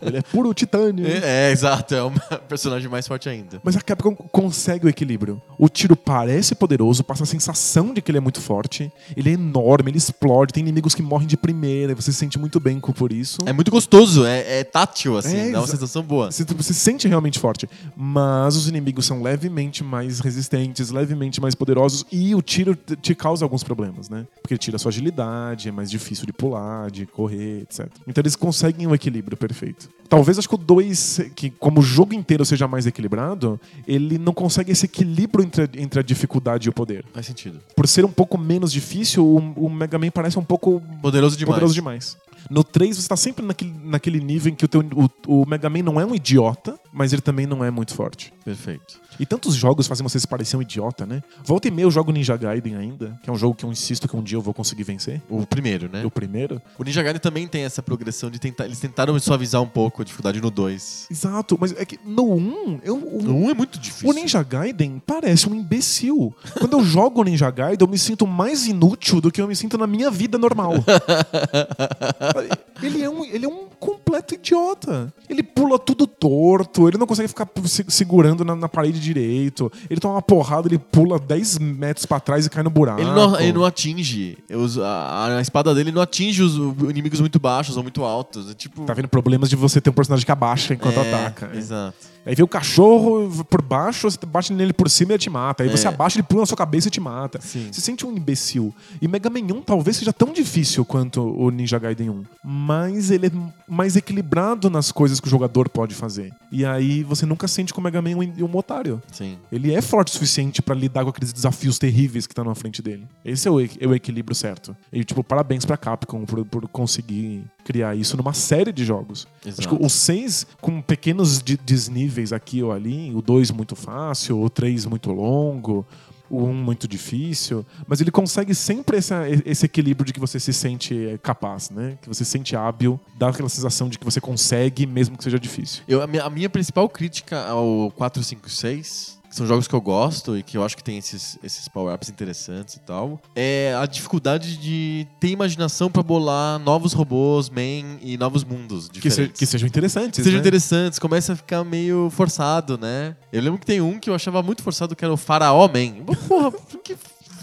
Ele é puro titânio. É, é, exato. É um personagem mais forte ainda. Mas a Capcom consegue o equilíbrio. O tiro parece poderoso, passa a sensação de que ele é muito forte. Ele é enorme, ele explode, tem inimigos que morrem de primeira, e você se sente muito bem por isso. É muito gostoso, é, é tátil, assim, É, dá uma sensação boa. Você, você se sente realmente forte. Mas os inimigos são levemente mais resistentes, levemente mais poderosos, e o tiro te- te causa alguns problemas, né? Porque ele tira a sua agilidade, é mais difícil de pular, de correr, etc. Então eles conseguem o equilíbrio perfeito. Talvez acho que o 2, que como o jogo inteiro seja mais equilibrado, ele não consegue esse equilíbrio entre a, entre a dificuldade e o poder. Faz sentido. Por ser um pouco menos difícil, o, o Mega Man parece um pouco Poderoso demais. poderoso demais. No 3, você tá sempre naquele, naquele nível em que o, teu, o, o Mega Man não é um idiota, mas ele também não é muito forte. Perfeito. E tantos jogos fazem você se parecer um idiota, né? Volta e meia eu jogo Ninja Gaiden ainda, que é um jogo que eu insisto que um dia eu vou conseguir vencer. O primeiro, né? O primeiro. O Ninja Gaiden também tem essa progressão de tentar. Eles tentaram suavizar um pouco a dificuldade no 2. Exato, mas é que no 1, eu, o, No 1 é muito difícil. o Ninja Gaiden parece um imbecil. Quando eu jogo o Ninja Gaiden, eu me sinto mais inútil do que eu me sinto na minha vida normal. ele, é um, ele é um completo idiota. Ele pula tudo torto, ele não consegue ficar se- segurando na, na parede direito. Ele toma uma porrada, ele pula 10 metros pra trás e cai no buraco. Ele não, ele não atinge. os- a, a espada dele não atinge os inimigos muito baixos ou muito altos. É tipo. Tá vendo problemas de você ter um personagem que abaixa enquanto é, ataca. Exato. Aí vem o cachorro por baixo, você bate nele por cima e ele te mata. Aí você É. abaixa, ele pula na sua cabeça e te mata. Sim. Você sente um imbecil. E Mega Man 1 talvez seja tão difícil quanto o Ninja Gaiden 1. Mas ele é mais equilibrado nas coisas que o jogador pode fazer. E aí você nunca sente que o Mega Man é um, otário. Sim. Ele é forte o suficiente pra lidar com aqueles desafios terríveis que estão na frente dele. Esse é o, é o equilíbrio certo. E, tipo, parabéns pra Capcom por, por conseguir criar isso numa série de jogos. Acho Exato. que o 6, com pequenos de- desníveis aqui ou ali, o 2 muito fácil, o 3 muito longo, o 1 muito difícil, mas ele consegue sempre essa- esse equilíbrio de que você se sente eh, capaz, né? Que você se sente hábil, dá aquela sensação de que você consegue, mesmo que seja difícil. Eu, a, minha, a minha principal crítica ao 4, 5 6, que são jogos que eu gosto e que eu acho que tem esses, esses power-ups interessantes e tal, é a dificuldade de ter imaginação pra bolar novos robôs, man e novos mundos Que, se- que sejam interessantes. sejam né? interessantes, começa a ficar meio forçado, né? Eu lembro que tem um que eu achava muito forçado, que era o Faraó Man. Porra, por que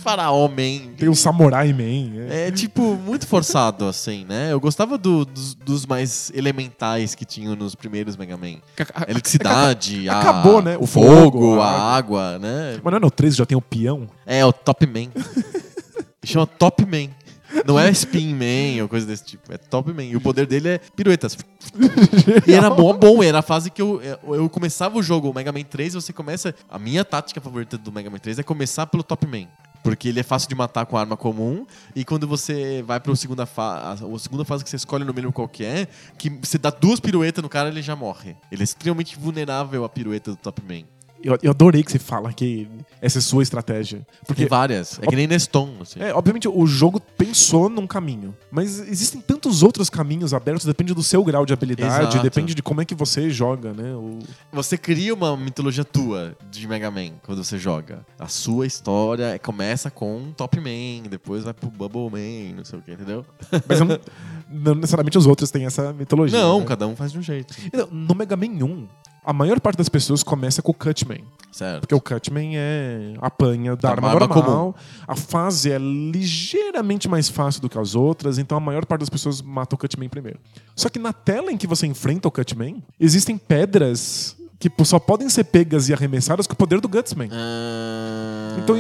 Faraó Man? Tem o Samurai Man. é. É, tipo, muito forçado, assim, né? Eu gostava do- dos, dos mais elementais que tinham nos primeiros Mega Man. A- a- Eletricidade, a- acabou, né? o fogo, fogo, a a água, né? Mas não é no 3 já tem o peão? É, o Top Man. Chama Top Man. Não é Spin Man ou coisa desse tipo. É Top Man. E o poder dele é piruetas. E era bom, bom. Era a fase que eu, eu começava o jogo, o Mega Man 3, você começa. A minha tática favorita do Mega Man 3 é começar pelo Top Man. Porque ele é fácil de matar com arma comum. E quando você vai pra segunda fase. A segunda fase que você escolhe no menu qualquer, que você dá duas piruetas no cara, ele já morre. Ele é extremamente vulnerável à pirueta do Top Man. Eu, eu adorei que você fala que essa é sua estratégia. Porque Tem várias. É que nem Neston, assim. É, obviamente o jogo pensou num caminho, mas existem tantos outros caminhos abertos, depende do seu grau de habilidade, Exato. depende de como é que você joga, né? O- Você cria uma mitologia tua de Mega Man quando você joga. A sua história começa com Top Man, depois vai pro Bubble Man, não sei o que, entendeu? Mas não, não necessariamente os outros têm essa mitologia. Não, né? cada um faz de um jeito. Então, No Mega Man 1, a maior parte das pessoas começa com o Cutman. Certo. Porque o Cutman é apanha da Da arma, arma normal. A fase é ligeiramente mais fácil do que as outras, então a maior parte das pessoas mata o Cutman primeiro. Só que na tela em que você enfrenta o Cutman, existem pedras que só podem ser pegas e arremessadas com o poder do Gutsman. Ah, Então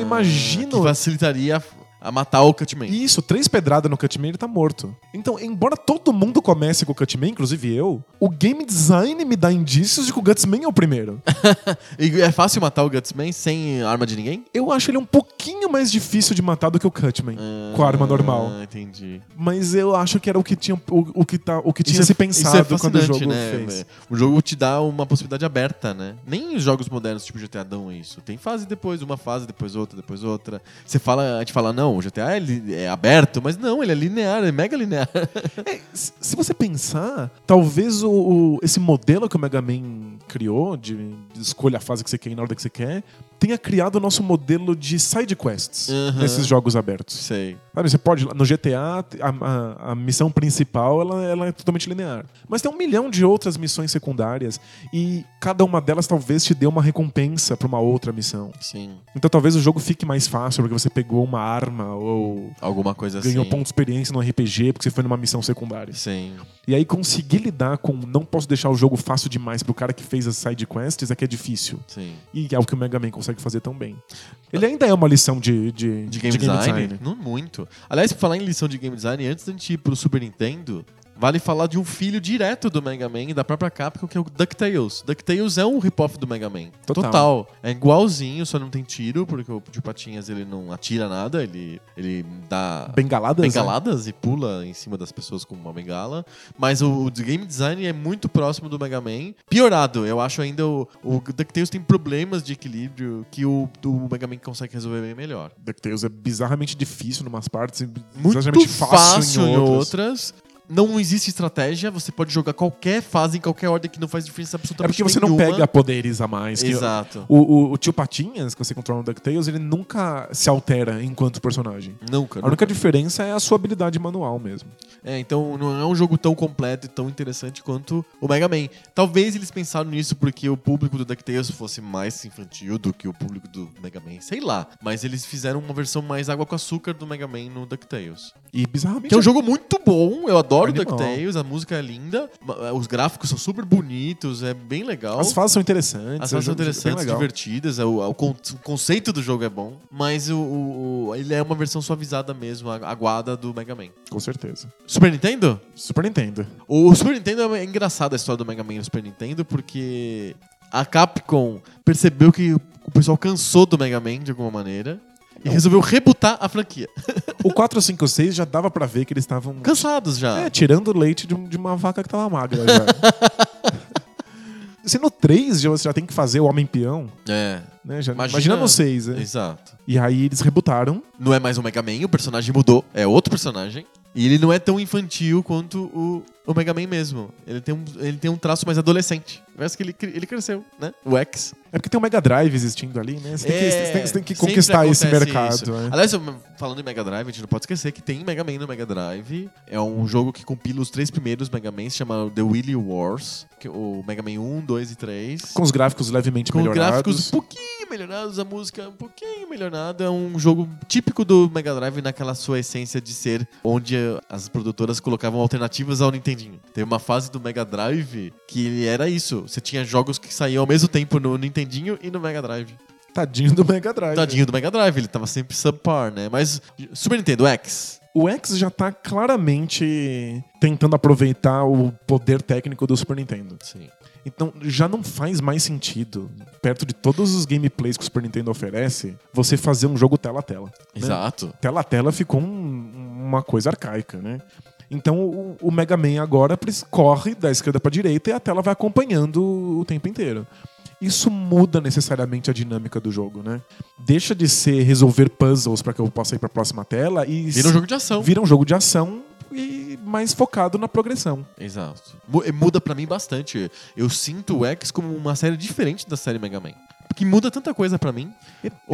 Que facilitaria a matar o Cutman. Isso, três pedradas no Cutman ele tá morto. Então, embora todo mundo comece com o Cutman, inclusive eu, o game design me dá indícios de que o Gutsman é o primeiro. E é fácil matar o Gutsman sem arma de ninguém? Eu acho ele um pouquinho mais difícil de matar do que o Cutman, com a arma normal. Ah, entendi. Mas eu acho que era o que tinha, o, o que tá, o que tinha Isso se é- pensado é quando o jogo né? fez. O jogo te dá uma possibilidade aberta, né? Nem os jogos modernos, tipo GTA, dão isso. Tem fase depois, uma fase, depois outra, depois outra. Você fala, a gente fala, não, o GTA é, é aberto, mas não, ele é linear, é mega linear. É, se você pensar, talvez o, o- esse modelo que o Mega Man criou, de, de escolha a fase que você quer e na ordem que você quer, tenha criado o nosso modelo de side quests Uhum. nesses jogos abertos. Sei. Sabe, você pode, no GTA, a, a- a missão principal ela, ela é totalmente linear. Mas tem um milhão de outras missões secundárias e cada uma delas talvez te dê uma recompensa pra uma outra missão. Sim. Então talvez o jogo fique mais fácil porque você pegou uma arma ou Alguma coisa assim. ganhou ponto de experiência no RPG porque você foi numa missão secundária. Sim. E aí conseguir lidar com não posso deixar o jogo fácil demais pro cara que fez as side quests é que é difícil. Sim. E é o que o Mega Man consegue fazer tão bem. Ele ainda é uma lição de, de, De game, design? Não muito. Aliás, falar em lição de game design, antes da gente ir pro Super Nintendo, vale falar de um filho direto do Mega Man e da própria Capcom, que é o DuckTales. DuckTales é um rip-off do Mega Man. Total. É igualzinho, só não tem tiro, porque o de Patinhas ele não atira nada, ele, ele dá Bengaladas? né? bengaladas e pula em cima das pessoas com uma bengala. Mas o, o game design é muito próximo do Mega Man. Piorado, eu acho ainda o, o DuckTales tem problemas de equilíbrio que o do Mega Man consegue resolver bem melhor. DuckTales é bizarramente difícil em umas partes e Muito bizarramente fácil, em em outras. outras. Não existe estratégia, você pode jogar qualquer fase em qualquer ordem que não faz diferença É absolutamente porque você não nenhuma. pega poderes a mais. que- Exato. O, o, o tio Patinhas, que você controla no DuckTales, ele nunca se altera enquanto personagem. Nunca. A única diferença é a sua habilidade manual mesmo. É, então não é um jogo tão completo e tão interessante quanto o Mega Man. Talvez eles pensaram nisso porque o público do DuckTales fosse mais infantil do que o público do Mega Man, sei lá. Mas eles fizeram uma versão mais água com açúcar do Mega Man no DuckTales. E bizarramente. Que é um jogo muito bom, eu adoro Animal. DuckTales, a música é linda, ma- os gráficos são super bonitos, é bem legal. As fases são interessantes. As é fases são interessantes, divertidas, é o, é o con- o conceito do jogo é bom, mas o, o- o- ele é uma versão suavizada mesmo, aguada do Mega Man. Com certeza. Super Nintendo? Super Nintendo. O Super Nintendo é engraçada a história do Mega Man no Super Nintendo, porque a Capcom percebeu que o pessoal cansou do Mega Man de alguma maneira e resolveu rebutar a franquia. O 456 já dava pra ver que eles estavam Cansados já. É, tirando o leite de, um- de uma vaca que tava magra já. Se no 3 já, você já tem que fazer o Homem-Peão, É, né? Já, Imagina- imagina, no 6, né? exato. E aí eles rebutaram. Não é mais o Mega Man, o personagem mudou, é outro personagem. E ele não é tão infantil quanto o, o Mega Man mesmo. Ele tem, um, ele tem um traço mais adolescente. Parece que ele, ele cresceu, né? O X. É porque tem o Mega Drive existindo ali, né? Você tem, que, É, você tem, você tem que sempre conquistar esse mercado. né? Aliás, falando em Mega Drive, a gente não pode esquecer que tem Mega Man no Mega Drive. É um jogo que compila os três primeiros Mega Man, se chama The Willy Wars. Que é o Mega Man 1, 2 e 3. Com os gráficos levemente Com melhorados. gráficos um pouquinho melhorados, a música um pouquinho melhorada. É um jogo típico do Mega Drive naquela sua essência de ser onde as produtoras colocavam alternativas ao Nintendinho. Tem uma fase do Mega Drive que era isso. Você tinha jogos que saíam ao mesmo tempo no Nintendinho e no Mega Drive. Tadinho do Mega Drive. Tadinho do Mega Drive, ele tava sempre subpar, né? Mas Super Nintendo X. O X já tá claramente tentando aproveitar o poder técnico do Super Nintendo. Sim. Então já não faz mais sentido, perto de todos os gameplays que o Super Nintendo oferece, você fazer um jogo tela a tela. né? Exato. Tela a tela ficou um- uma coisa arcaica, né? Então o, o Mega Man agora corre da esquerda para direita e a tela vai acompanhando o tempo inteiro. Isso muda necessariamente a dinâmica do jogo, né? Deixa de ser resolver puzzles para que eu possa ir para a próxima tela e Vira um jogo de ação. vira um jogo de ação e mais focado na progressão. Exato. Mu- Muda pra mim bastante. Eu sinto o X como uma série diferente da série Mega Man. Porque muda tanta coisa pra mim.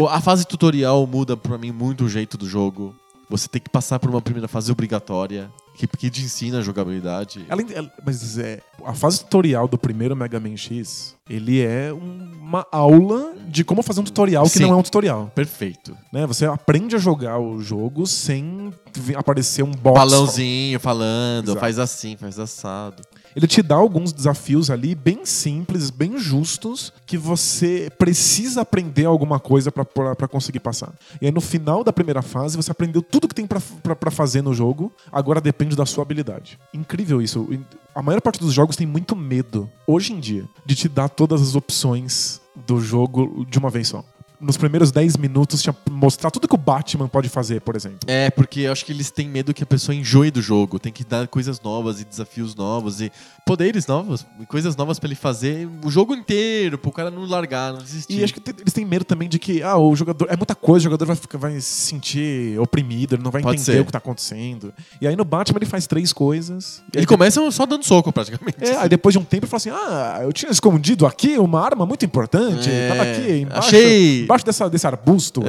A fase tutorial muda pra mim muito o jeito do jogo. Você tem que passar por uma primeira fase obrigatória, que, que te ensina a jogabilidade. Além de- ela- mas é, a fase tutorial do primeiro Mega Man X, ele é um- uma aula de como fazer um tutorial que Sim. não é um tutorial. Perfeito. Né? Você aprende a jogar o jogo sem aparecer um box. Balãozinho falando, Exato. faz assim, faz assado. Ele te dá alguns desafios ali bem simples, bem justos, que você precisa aprender alguma coisa pra conseguir passar. E aí no final da primeira fase você aprendeu tudo que tem pra fazer no jogo, agora depende da sua habilidade. Incrível isso. A maior parte dos jogos tem muito medo, hoje em dia, de te dar todas as opções do jogo de uma vez só. Nos primeiros 10 minutos tinha mostrar tudo que o Batman pode fazer, por exemplo. É, porque eu acho que eles têm medo que a pessoa enjoe do jogo. Tem que dar coisas novas e desafios novos e poderes novos, e coisas novas pra ele fazer o jogo inteiro, pro cara não largar, não desistir. E acho que eles têm medo também de que ah, o jogador. É muita coisa, o jogador vai, ficar- vai se sentir oprimido, ele não vai Pode entender ser. o que tá acontecendo. E aí no Batman ele faz três coisas. Ele começa só dando soco, praticamente. é, aí depois de um tempo ele fala assim: Ah, eu tinha escondido aqui uma arma muito importante. É, tava aqui embaixo, achei. Embaixo dessa, desse arbusto.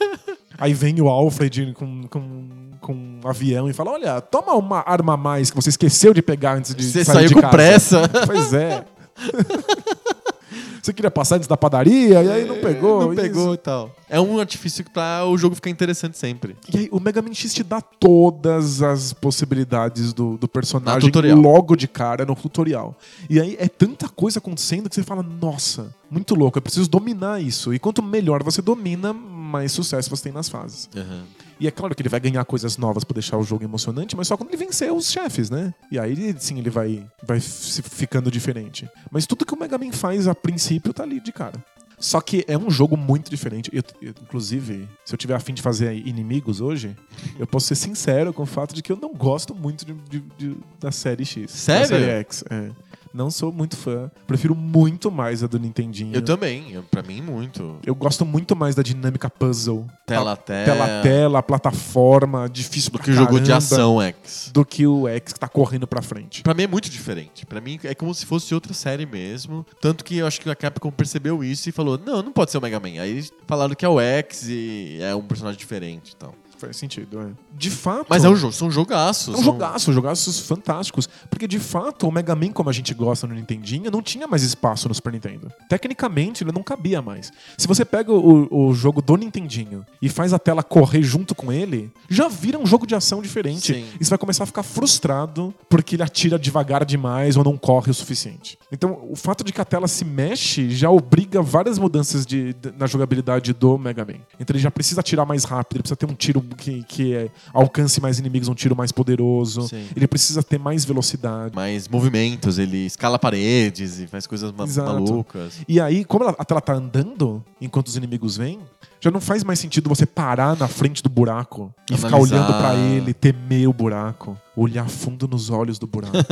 aí vem o Alfred com. com com um avião e fala: Olha, toma uma arma a mais que você esqueceu de pegar antes de Você sair saiu de com casa." pressa. Pois é. Você queria passar antes da padaria e aí não pegou. Não isso. pegou e tal. É um artifício pra o jogo ficar interessante sempre. E aí, o Mega Man X te dá todas as possibilidades do, do personagem logo de cara no tutorial. E aí é tanta coisa acontecendo que você fala, nossa, muito louco, eu preciso dominar isso. E quanto melhor você domina, mais sucesso você tem nas fases. E é claro que ele vai ganhar coisas novas pra deixar o jogo emocionante, mas só quando ele vencer os chefes, né? E aí sim ele vai, vai ficando diferente. Mas tudo que o Mega Man faz a princípio tá ali de cara. Só que é um jogo muito diferente. Eu- eu- inclusive, se eu tiver afim de fazer inimigos hoje, eu posso ser sincero com o fato de que eu não gosto muito de- de- de- da série X. Sério? Da série X. É. Não sou muito fã. Prefiro muito mais a do Nintendinho. Eu também, eu- pra mim, muito. Eu gosto muito mais da dinâmica puzzle. Tela a tela. Tela tela, plataforma, difícil Do que o jogo de ação X. Do que o X que tá correndo pra frente. Pra mim é muito diferente. Pra mim é como se fosse outra série mesmo. Tanto que eu acho que a Capcom percebeu isso e falou: não, não pode ser o Mega Man. Aí falaram que é o X e é um personagem diferente e tal. Faz sentido, é. De fato. Mas é um jogo, são jogaços. É um são- jogaço, jogaços fantásticos. Porque de fato, o Mega Man, como a gente gosta no Nintendinho, não tinha mais espaço no Super Nintendo. Tecnicamente, ele não cabia mais. Se você pega o, o jogo do Nintendinho e faz a tela correr junto com ele, já vira um jogo de ação diferente. Sim. E você vai começar a ficar frustrado porque ele atira devagar demais ou não corre o suficiente. Então, o fato de que a tela se mexe já obriga várias mudanças de, de- na jogabilidade do Mega Man. Então, ele já precisa atirar mais rápido, ele precisa ter um tiro que, que é, alcance mais inimigos, um tiro mais poderoso. Sim. Ele precisa ter mais velocidade. Mais movimentos, ele escala paredes e faz coisas ma- Exato. malucas. E aí, como ela- a tela tá andando enquanto os inimigos vêm, já não faz mais sentido você parar na frente do buraco e ficar Analisar. olhando pra ele, temer o buraco, olhar fundo nos olhos do buraco.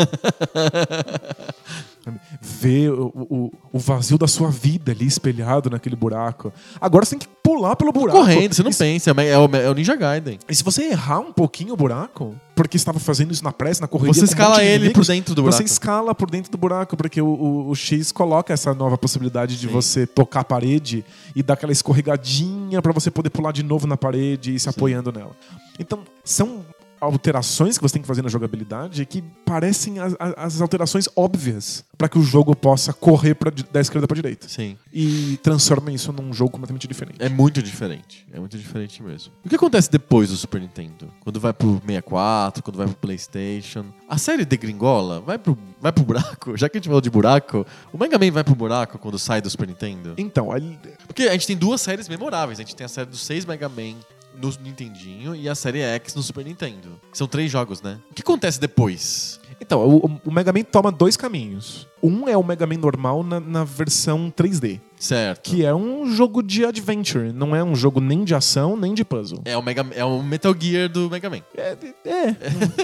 Ver o, o, o vazio da sua vida ali espelhado naquele buraco. Agora você tem que pular pelo buraco. Correndo, você não E pensa, é o, é o Ninja Gaiden. E se você errar um pouquinho o buraco, porque estava fazendo isso na pressa, na correria, Você um escala de ele inimigos, por dentro do Você buraco. escala por dentro do buraco, porque o, o- o X coloca essa nova possibilidade de Sim. você tocar a parede e dar aquela escorregadinha pra você poder pular de novo na parede e se apoiando nela. Então, são alterações que você tem que fazer na jogabilidade que parecem as, as- alterações óbvias pra que o jogo possa correr pra, da esquerda pra direita. Sim. E transforma isso num jogo completamente diferente. É muito diferente. É muito diferente mesmo. O que acontece depois do Super Nintendo? Quando vai pro 64, quando vai pro PlayStation. A série degringola vai pro, vai pro buraco. Já que a gente falou de buraco, o Mega Man vai pro buraco quando sai do Super Nintendo? Então, aí, Porque a gente tem duas séries memoráveis. A gente tem a série dos seis Mega Man no Nintendinho e a série X no Super Nintendo. São três jogos, né? O que acontece depois? Então, o, o Mega Man toma dois caminhos. Um é o Mega Man normal na, na versão 3D, Certo. que é um jogo de adventure, não é um jogo nem de ação, nem de puzzle. É o, Mega, é o Metal Gear do Mega Man. É, é.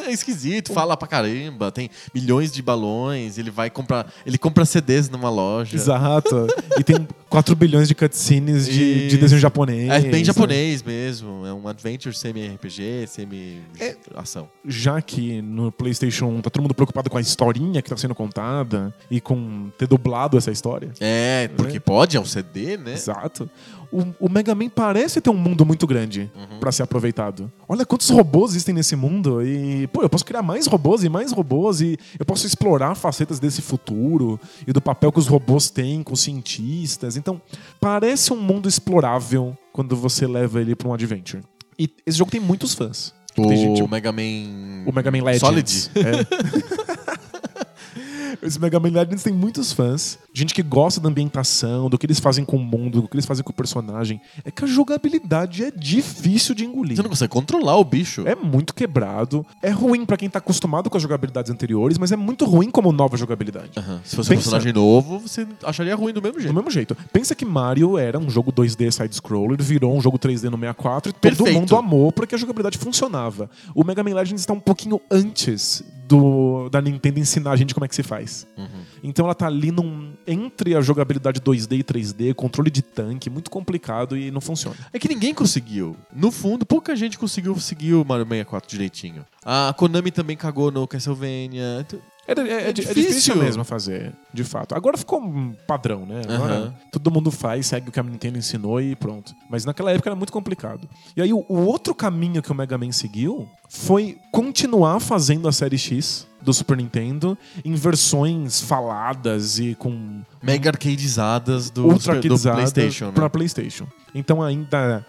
É esquisito, fala pra caramba, tem milhões de balões, ele vai comprar. Ele compra CDs numa loja. exato. e tem 4 bilhões de cutscenes de, de desenho japonês. É bem né? japonês mesmo. É um adventure semi-RPG, É. semi-ação. Já que no PlayStation 1 tá todo mundo preocupado com a historinha que tá sendo contada e com ter dublado essa história. É, porque pode, é um CD, né? Exato. O, o Mega Man parece ter um mundo muito grande Uhum. pra ser aproveitado. Olha quantos robôs existem nesse mundo e, pô, eu posso criar mais robôs e mais robôs e eu posso explorar facetas desse futuro e do papel que os robôs têm com os cientistas. Então, parece um mundo explorável quando você leva ele pra um adventure. E esse jogo tem muitos fãs. O Tem gente- Mega Man. o Mega Man Legends. Solid. É. Esse Mega Man Legends tem muitos fãs, gente que gosta da ambientação, do que eles fazem com o mundo, do que eles fazem com o personagem. É que a jogabilidade é difícil de engolir. Você não consegue controlar o bicho. É muito quebrado. É ruim pra quem tá acostumado com as jogabilidades anteriores, mas é muito ruim como nova jogabilidade. Aham. Se fosse um Pensa- personagem novo, você acharia ruim do mesmo Do jeito. mesmo jeito. Pensa que Mario era um jogo 2D side-scroller, virou um jogo 3D no 64 e todo Perfeito. mundo amou porque a jogabilidade funcionava. O Mega Man Legends está um pouquinho antes do, da Nintendo ensinar a gente como é que se faz. Uhum. Então ela tá ali num, entre a jogabilidade 2D e 3D, controle de tanque, muito complicado e não funciona. É que ninguém conseguiu. No fundo, pouca gente conseguiu seguir o Mario 64 direitinho. A Konami também cagou no Castlevania. É, é- é- é difícil. difícil mesmo fazer, de fato. Agora ficou um padrão, né? Agora Aham. todo mundo faz, segue o que a Nintendo ensinou e pronto. Mas naquela época era muito complicado. E aí o, o outro caminho que o Mega Man seguiu foi continuar fazendo a série X do Super Nintendo em versões faladas e com Mega arcadizadas do, ultra do arcadizadas PlayStation. Né? PlayStation. Então ainda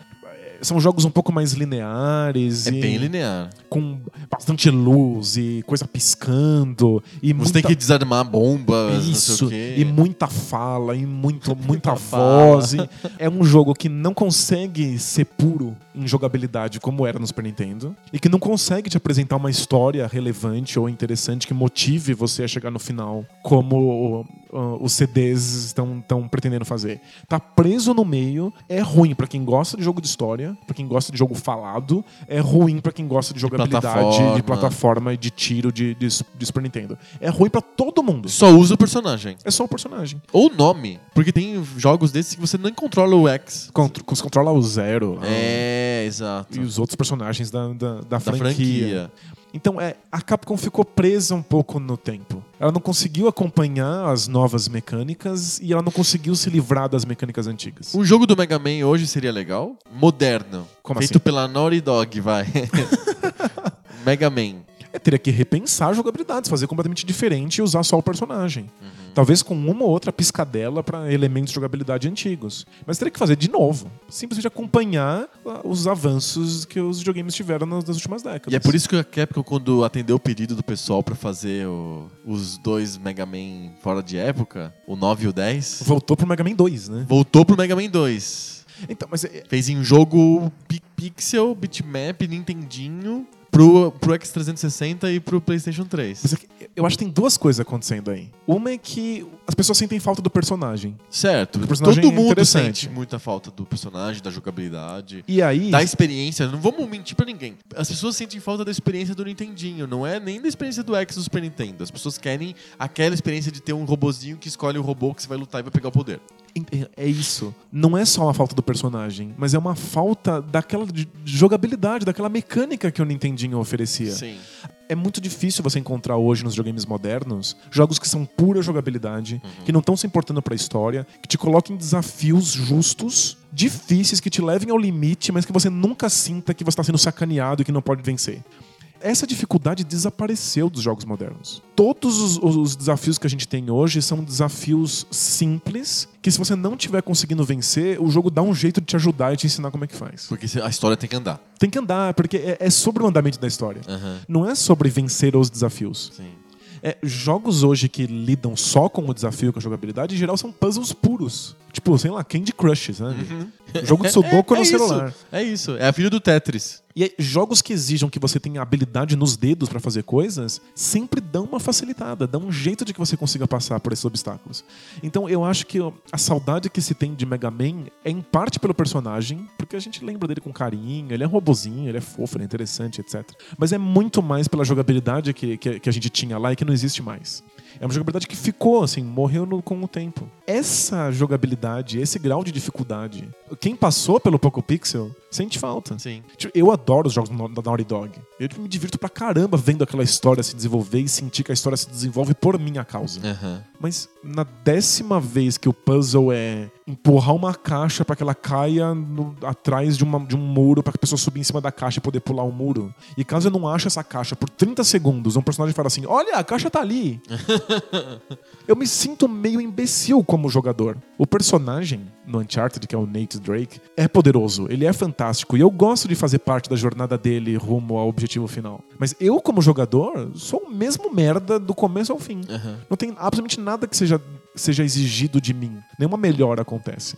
são jogos um pouco mais lineares É e bem linear. com bastante luz e coisa piscando e Você muita tem que desarmar bombas, isso, e muita fala, e muito, muita fala. voz. e é um jogo que não consegue ser puro em jogabilidade como era no Super Nintendo, e que não consegue te apresentar uma história relevante ou interessante que motive você a chegar no final, como uh, os CDs estão, estão pretendendo fazer. Tá preso no meio, é ruim pra quem gosta de jogo de história, pra quem gosta de jogo falado, é ruim pra quem gosta de jogabilidade, plataforma. de plataforma e de tiro de, de, de Super Nintendo. É ruim pra todo mundo. Só usa o personagem. É só o personagem. Ou o nome. Porque tem jogos desses que você nem controla o X. Contro você controla o Zero É, exato. e os outros personagens da, da, da Da franquia. franquia. Então, é, a Capcom ficou presa um pouco no tempo. Ela não conseguiu acompanhar as novas mecânicas e ela não conseguiu se livrar das mecânicas antigas. Um jogo do Mega Man hoje seria legal? Moderno. Como feito assim? pela Naughty Dog, vai. Mega Man. É, teria que repensar jogabilidades, fazer completamente diferente e usar só o personagem. Uhum. Talvez com uma ou outra piscadela para elementos de jogabilidade antigos. Mas teria que fazer de novo. Simplesmente acompanhar ah, os avanços que os videogames tiveram nas, nas últimas décadas. E é por isso que a Capcom, quando atendeu o pedido do pessoal pra fazer o- os dois Mega Man fora de época, o 9 e o 10, Voltou pro Mega Man 2, né? voltou pro Mega Man 2. Então, mas é- Fez em um jogo pi- pixel, bitmap, Nintendinho, pro, pro X360 e pro PlayStation 3. mas é eu acho que tem duas coisas acontecendo aí. Uma é que as pessoas sentem falta do personagem. Certo. O personagem Todo é mundo sente muita falta do personagem, da jogabilidade. E aí. Da experiência, não vamos mentir pra ninguém. As pessoas sentem falta da experiência do Nintendinho, não é nem da experiência do X do Super Nintendo. As pessoas querem aquela experiência de ter um robozinho que escolhe o robô que você vai lutar e vai pegar o poder. É isso. Não é só uma falta do personagem, mas é uma falta daquela de- jogabilidade, daquela mecânica que o Nintendinho oferecia. Sim. É muito difícil você encontrar hoje nos videogames modernos jogos que são pura jogabilidade, que não estão se importando pra história, que te coloquem desafios justos, difíceis, que te levem ao limite, mas que você nunca sinta que você está sendo sacaneado e que não pode vencer. Essa dificuldade desapareceu dos jogos modernos. Todos os, os desafios que a gente tem hoje são desafios simples, que se você não estiver conseguindo vencer, o jogo dá um jeito de te ajudar e te ensinar como é que faz. Porque a história tem que andar. Tem que andar, porque é, é sobre o andamento da história. Aham. Não é sobre vencer os desafios. Sim. É, jogos hoje que lidam só com o desafio, com a jogabilidade, em geral são puzzles puros. Tipo, sei lá, Candy Crush, sabe? Jogo de sudoku Uhum. é no isso, celular. É isso. É a filha do Tetris. E aí, jogos que exijam que você tenha habilidade nos dedos pra fazer coisas, sempre dão uma facilitada, dão um jeito de que você consiga passar por esses obstáculos. Então eu acho que a saudade que se tem de Mega Man é em parte pelo personagem, porque a gente lembra dele com carinho, ele é um robozinho, ele é fofo, ele é interessante, etc. Mas é muito mais pela jogabilidade que, que, que a gente tinha lá e que não existe mais. É uma jogabilidade que ficou, assim, morreu no- com o tempo. Essa jogabilidade, esse grau de dificuldade, quem passou pelo Poco Pixel sente falta. Sim. Tipo, Eu adoro os jogos da Naughty Dog. Eu me divirto pra caramba vendo aquela história se desenvolver e sentir que a história se desenvolve por minha causa. Aham. Mas na décima vez que o puzzle é empurrar uma caixa pra que ela caia no- atrás de, uma- de um muro pra que a pessoa subir em cima da caixa e poder pular o muro. E caso eu não ache essa caixa por 30 segundos, um personagem fala assim: Olha, a caixa tá ali. eu me sinto meio imbecil como jogador. O personagem no Uncharted, que é o Nate Drake, é poderoso, ele é fantástico e eu gosto de fazer parte da jornada dele rumo ao objetivo final. Mas eu, como jogador, sou o mesmo merda do começo ao fim. Aham. Não tem absolutamente nada que seja, seja exigido de mim. Nenhuma melhora acontece.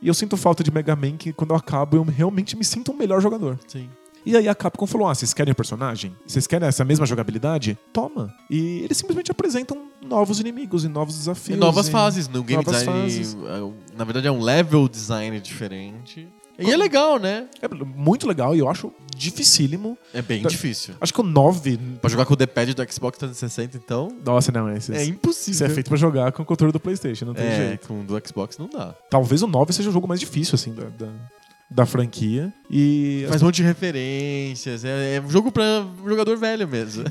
E eu sinto falta de Mega Man que quando eu acabo eu realmente me sinto um melhor jogador. Sim. E aí a Capcom falou: ah, vocês querem o personagem? Vocês querem essa mesma jogabilidade? Toma. E eles simplesmente apresentam novos inimigos e novos desafios. E novas e- fases. No game design, fases. é, na verdade, é um level design diferente. E é legal, né? É muito legal e eu acho dificílimo. É bem Tá- difícil. Acho que o 9. Pra jogar com o D-pad do Xbox 360, então, Nossa, não, esse, é impossível. é feito pra jogar com o controle do PlayStation, não tem É, jeito. com o do Xbox não dá. Talvez o 9 seja o jogo mais difícil, assim, da, da, da franquia. E Faz um monte de referências. É, é um jogo pra jogador velho mesmo.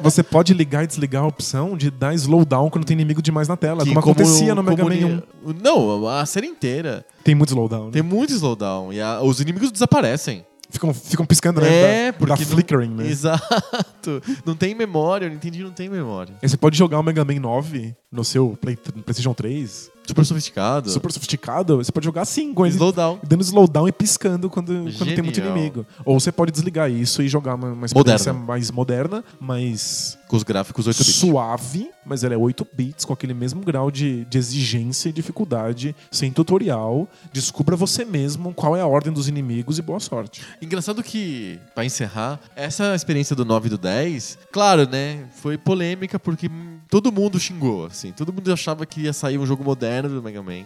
você pode ligar e desligar a opção de dar slowdown quando tem inimigo demais na tela, Que como, acontecia no Mega como Man 1. ni- Não, a série inteira. Tem muito slowdown. né? Tem muito slowdown. E a- os inimigos desaparecem. Ficam, ficam piscando, né? É, da, porque. da não- flickering, né? Exato. Não tem memória, eu não entendi, não tem memória. Aí você pode jogar o Mega Man 9 no seu Play, PlayStation 3, Super sofisticado. super sofisticado. Você pode jogar assim, com ele slowdown. dando slowdown e piscando quando, quando tem muito inimigo. Ou você pode desligar isso e jogar uma, uma experiência Moderna. mais moderna, mais Com os gráficos 8 bits. suave, mas ela é 8 bits, com aquele mesmo grau de, de exigência e dificuldade, sem tutorial. Descubra você mesmo qual é a ordem dos inimigos e boa sorte. Engraçado que, pra encerrar, essa experiência do 9 e do 10, claro, né? Foi polêmica porque todo mundo xingou, assim. Todo mundo achava que ia sair um jogo moderno do Mega Man.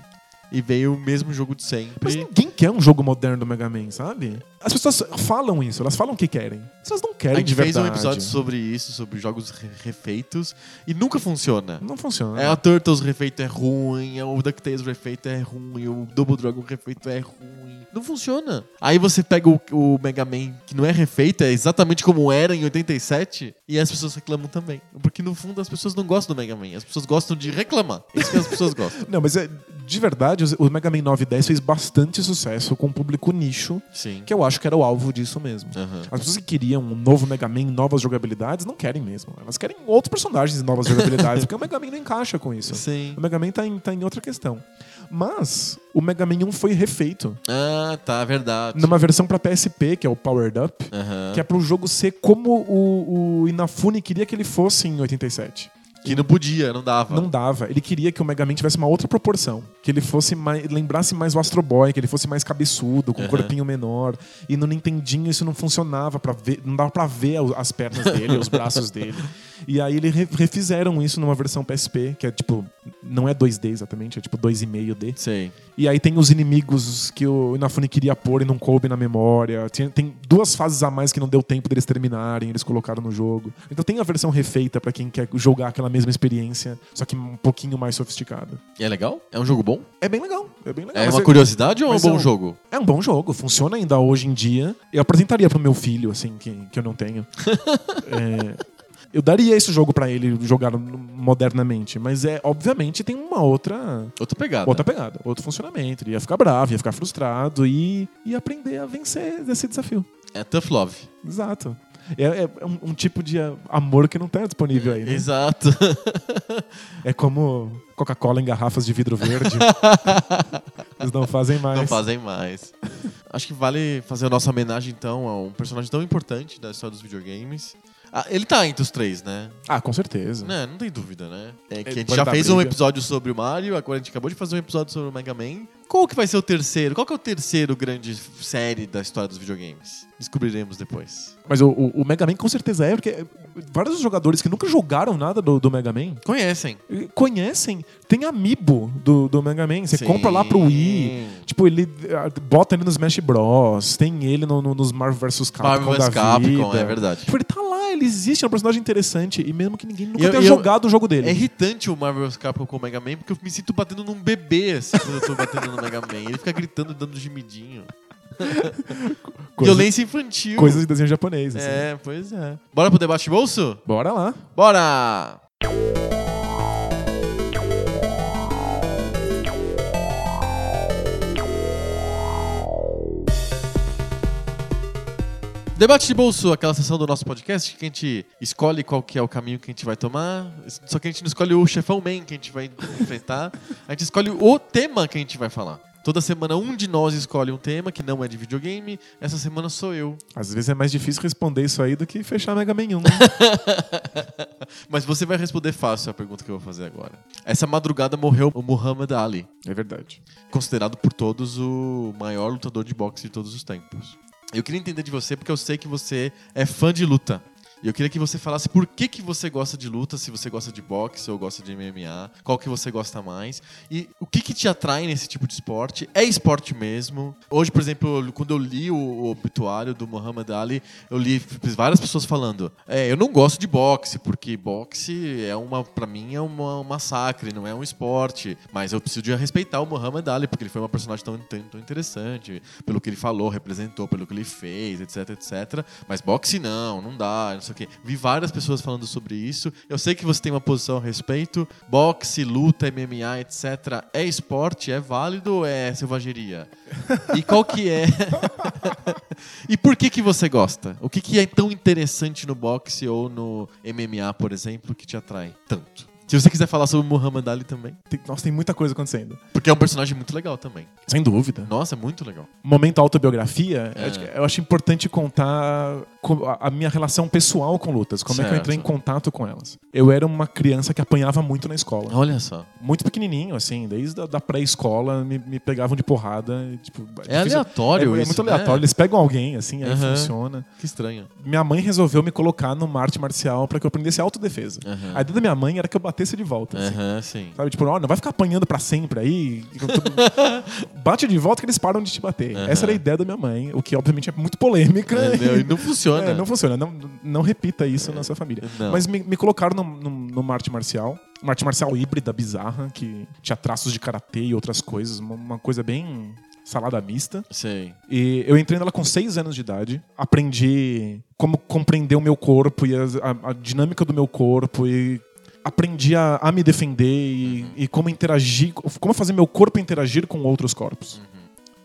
E veio o mesmo jogo de sempre. Mas ninguém quer um jogo moderno do Mega Man, sabe? As pessoas falam isso, elas falam o que querem. Elas não A querem gente de fez um episódio sobre isso, sobre jogos re- refeitos, e nunca funciona. Não funciona. É, a Turtles refeito é ruim, é o DuckTales refeito é ruim, o Double Dragon refeito é ruim. Não funciona. Aí você pega o, o Mega Man, que não é refeito, é exatamente como era em 87, e as pessoas reclamam também. Porque no fundo as pessoas não gostam do Mega Man, as pessoas gostam de reclamar. É isso que as pessoas gostam. Não, mas é, de verdade, o Mega Man 9 e 10 fez bastante sucesso com o público nicho, Sim. que eu acho que era o alvo disso mesmo. Aham. As pessoas que queriam um novo Mega Man, novas jogabilidades, não querem mesmo. Elas querem outros personagens e novas jogabilidades, porque o Mega Man não encaixa com isso. Sim. O Mega Man tá em, tá em outra questão. Mas o Mega Man 1 foi refeito Ah, tá, verdade. numa versão pra PSP, que é o Powered Up, que é pro jogo ser como o, o Inafune queria que ele fosse em 87. Que não podia, não dava. Não dava. Ele queria que o Mega Man tivesse uma outra proporção. Que ele fosse mais. lembrasse mais o Astro Boy, que ele fosse mais cabeçudo, com um Aham. corpinho menor. E no Nintendinho isso não funcionava para ver. Não dava pra ver o- as pernas dele, os braços dele. E aí eles re- refizeram isso numa versão PSP, que é tipo. Não é 2D exatamente, é tipo 2,5D. Sei. E aí tem os inimigos que o Inafune queria pôr e não coube na memória. Tem, tem duas fases a mais que não deu tempo deles terminarem, eles colocaram no jogo. Então tem a versão refeita pra quem quer jogar aquela mesma experiência, só que um pouquinho mais sofisticada. E é legal? É um jogo bom? É bem legal, é bem legal. É uma curiosidade ou é um bom é um- jogo? É um bom jogo, funciona ainda hoje em dia. Eu apresentaria pro meu filho, assim, que, que eu não tenho. É, eu daria esse jogo pra ele jogar modernamente, mas é obviamente tem uma outra Outra pegada. outra pegada, outro funcionamento. Ele ia ficar bravo, ia ficar frustrado e ia aprender a vencer esse desafio. É Tough Love. Exato. É, é um, um tipo de ah, amor que não tá disponível aí. Né? Exato. É como Coca-Cola em garrafas de vidro verde. Eles não fazem mais. Não fazem mais. Acho que vale fazer a nossa homenagem, então, a um personagem tão importante da história dos videogames. Ah, ele tá entre os três, né? Ah, com certeza. Né, Não tem dúvida, né? É que a gente já fez um briga. episódio sobre o Mario, agora a gente acabou de fazer um episódio sobre o Mega Man. Qual que vai ser o terceiro? Qual que é o terceiro grande série da história dos videogames? Descobriremos depois. Mas o, o- o Mega Man com certeza é, porque vários jogadores que nunca jogaram nada do, do Mega Man Conhecem. conhecem. Tem amiibo do, do Mega Man. Você Sim. compra lá pro Wii. Tipo, ele ah, bota ele no Smash Bros. Tem ele no, no- nos Marvel vs Capcom Marvel vs Capcom, vida. é verdade. Tipo, ele tá lá, ele existe, é um personagem interessante. E mesmo que ninguém nunca eu- tenha eu- jogado o jogo dele. É irritante o Marvel vs Capcom com o Mega Man, porque eu me sinto batendo num bebê, assim, quando eu tô batendo no Mega Man. Ele fica gritando dando gemidinho. Coisa- Violência infantil. Coisas de desenho japonês. assim. É, pois é. Bora pro debate bolso? Bora lá. Bora! Debate de bolso, aquela sessão do nosso podcast que a gente escolhe qual que é o caminho que a gente vai tomar. Só que a gente não escolhe o chefão man que a gente vai enfrentar. A gente escolhe o tema que a gente vai falar. Toda semana um de nós escolhe um tema que não é de videogame. Essa semana sou eu. Às vezes é mais difícil responder isso aí do que fechar Mega Man 1. né? Mas você vai responder fácil a pergunta que eu vou fazer agora. Essa madrugada morreu o Muhammad Ali, é verdade. considerado por todos o maior lutador de boxe de todos os tempos. Eu queria entender de você porque eu sei que você é fã de luta. E eu queria que você falasse por que, que você gosta de luta, se você gosta de boxe ou gosta de MMA, qual que você gosta mais. E o que, que te atrai nesse tipo de esporte? É esporte mesmo? Hoje, por exemplo, quando eu li o, obituário do Muhammad Ali, eu li várias pessoas falando: é, eu não gosto de boxe, porque boxe é uma, para mim, é uma, um massacre, não é um esporte. Mas eu preciso de respeitar o Muhammad Ali, porque ele foi uma personagem tão, tão, tão interessante, pelo que ele falou, representou, pelo que ele fez, etc, etc. Mas boxe não, não dá, sei o quê. Vi várias pessoas falando sobre isso. Eu sei que você tem uma posição a respeito. Boxe, luta, MMA, etc. É esporte? É válido ou é selvageria? E qual que é? e por que que você gosta? O que que é tão interessante no boxe ou no MMA, por exemplo, que te atrai tanto? Se você quiser falar sobre o Muhammad Ali também. Tem- nossa, tem muita coisa acontecendo. Porque é um personagem muito legal também. Sem dúvida. Nossa, é muito legal. Momento autobiografia, É. eu acho importante contar co- a- minha relação pessoal com lutas. Como é que eu entrei em Certo. contato com elas. Eu era uma criança que apanhava muito na escola. Olha só. Muito pequenininho, assim, desde a da pré-escola me, me pegavam de porrada. Tipo, É difícil- aleatório é, é isso, muito aleatório. né? Eles pegam alguém, assim, aí funciona. Que estranho. Minha mãe resolveu me colocar numa arte marcial pra que eu aprendesse autodefesa. Aham. A ideia da minha mãe era que eu batesse de volta. assim. Aham, sim. Sabe, tipo, ó, não vai ficar apanhando pra sempre aí. Bate de volta que eles param de te bater. Essa era a ideia da minha mãe, o que obviamente é muito polêmica. É, não, e não funciona. É, não funciona. Não, não repita isso na sua família. Não. Mas me, me colocaram num- num- numa arte marcial. Uma arte marcial híbrida, bizarra, que tinha traços de karatê e outras coisas. Uma, uma coisa bem salada mista. Sei. E eu entrei nela com seis anos de idade. Aprendi como compreender o meu corpo e as- a, a dinâmica do meu corpo e aprendi a, a me defender e, e como interagir, como fazer meu corpo interagir com outros corpos.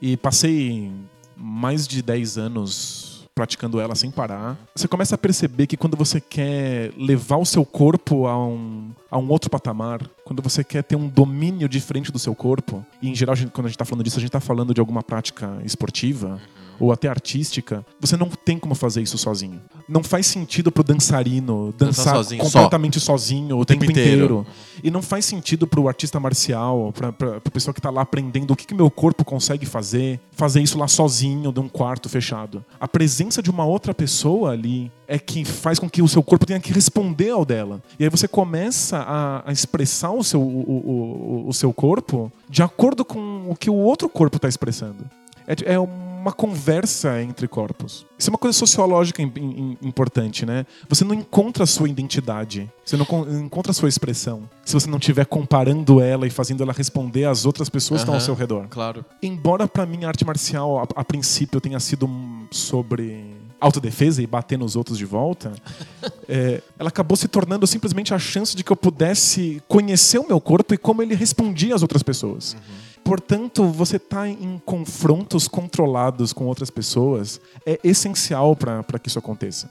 E passei mais de 10 anos praticando ela sem parar. Você começa a perceber que quando você quer levar o seu corpo a um, a um outro patamar, quando você quer ter um domínio diferente do seu corpo, e em geral, quando a gente está falando disso, a gente está falando de alguma prática esportiva ou até artística, você não tem como fazer isso sozinho. Não faz sentido pro dançarino Dançar dançar sozinho, completamente sozinho o tempo, tempo inteiro. inteiro. E não faz sentido pro artista marcial, pra, pra, pro pessoal que tá lá aprendendo o que, que meu corpo consegue fazer, fazer isso lá sozinho, de um quarto fechado. A presença de uma outra pessoa ali é que faz com que o seu corpo tenha que responder ao dela. E aí você começa a, a expressar o seu, o, o- o seu corpo de acordo com o que o outro corpo está expressando. É, é uma conversa entre corpos. Isso é uma coisa sociológica im- im- importante, né? Você não encontra a sua identidade, você não con- encontra a sua expressão, se você não estiver comparando ela e fazendo ela responder às outras pessoas que estão ao seu redor. Claro. Embora pra mim a arte marcial, a, a princípio, tenha sido sobre autodefesa e bater nos outros de volta, é, ela acabou se tornando simplesmente a chance de que eu pudesse conhecer o meu corpo e como ele respondia às outras pessoas. Portanto, você estar em confrontos controlados com outras pessoas é essencial para que isso aconteça.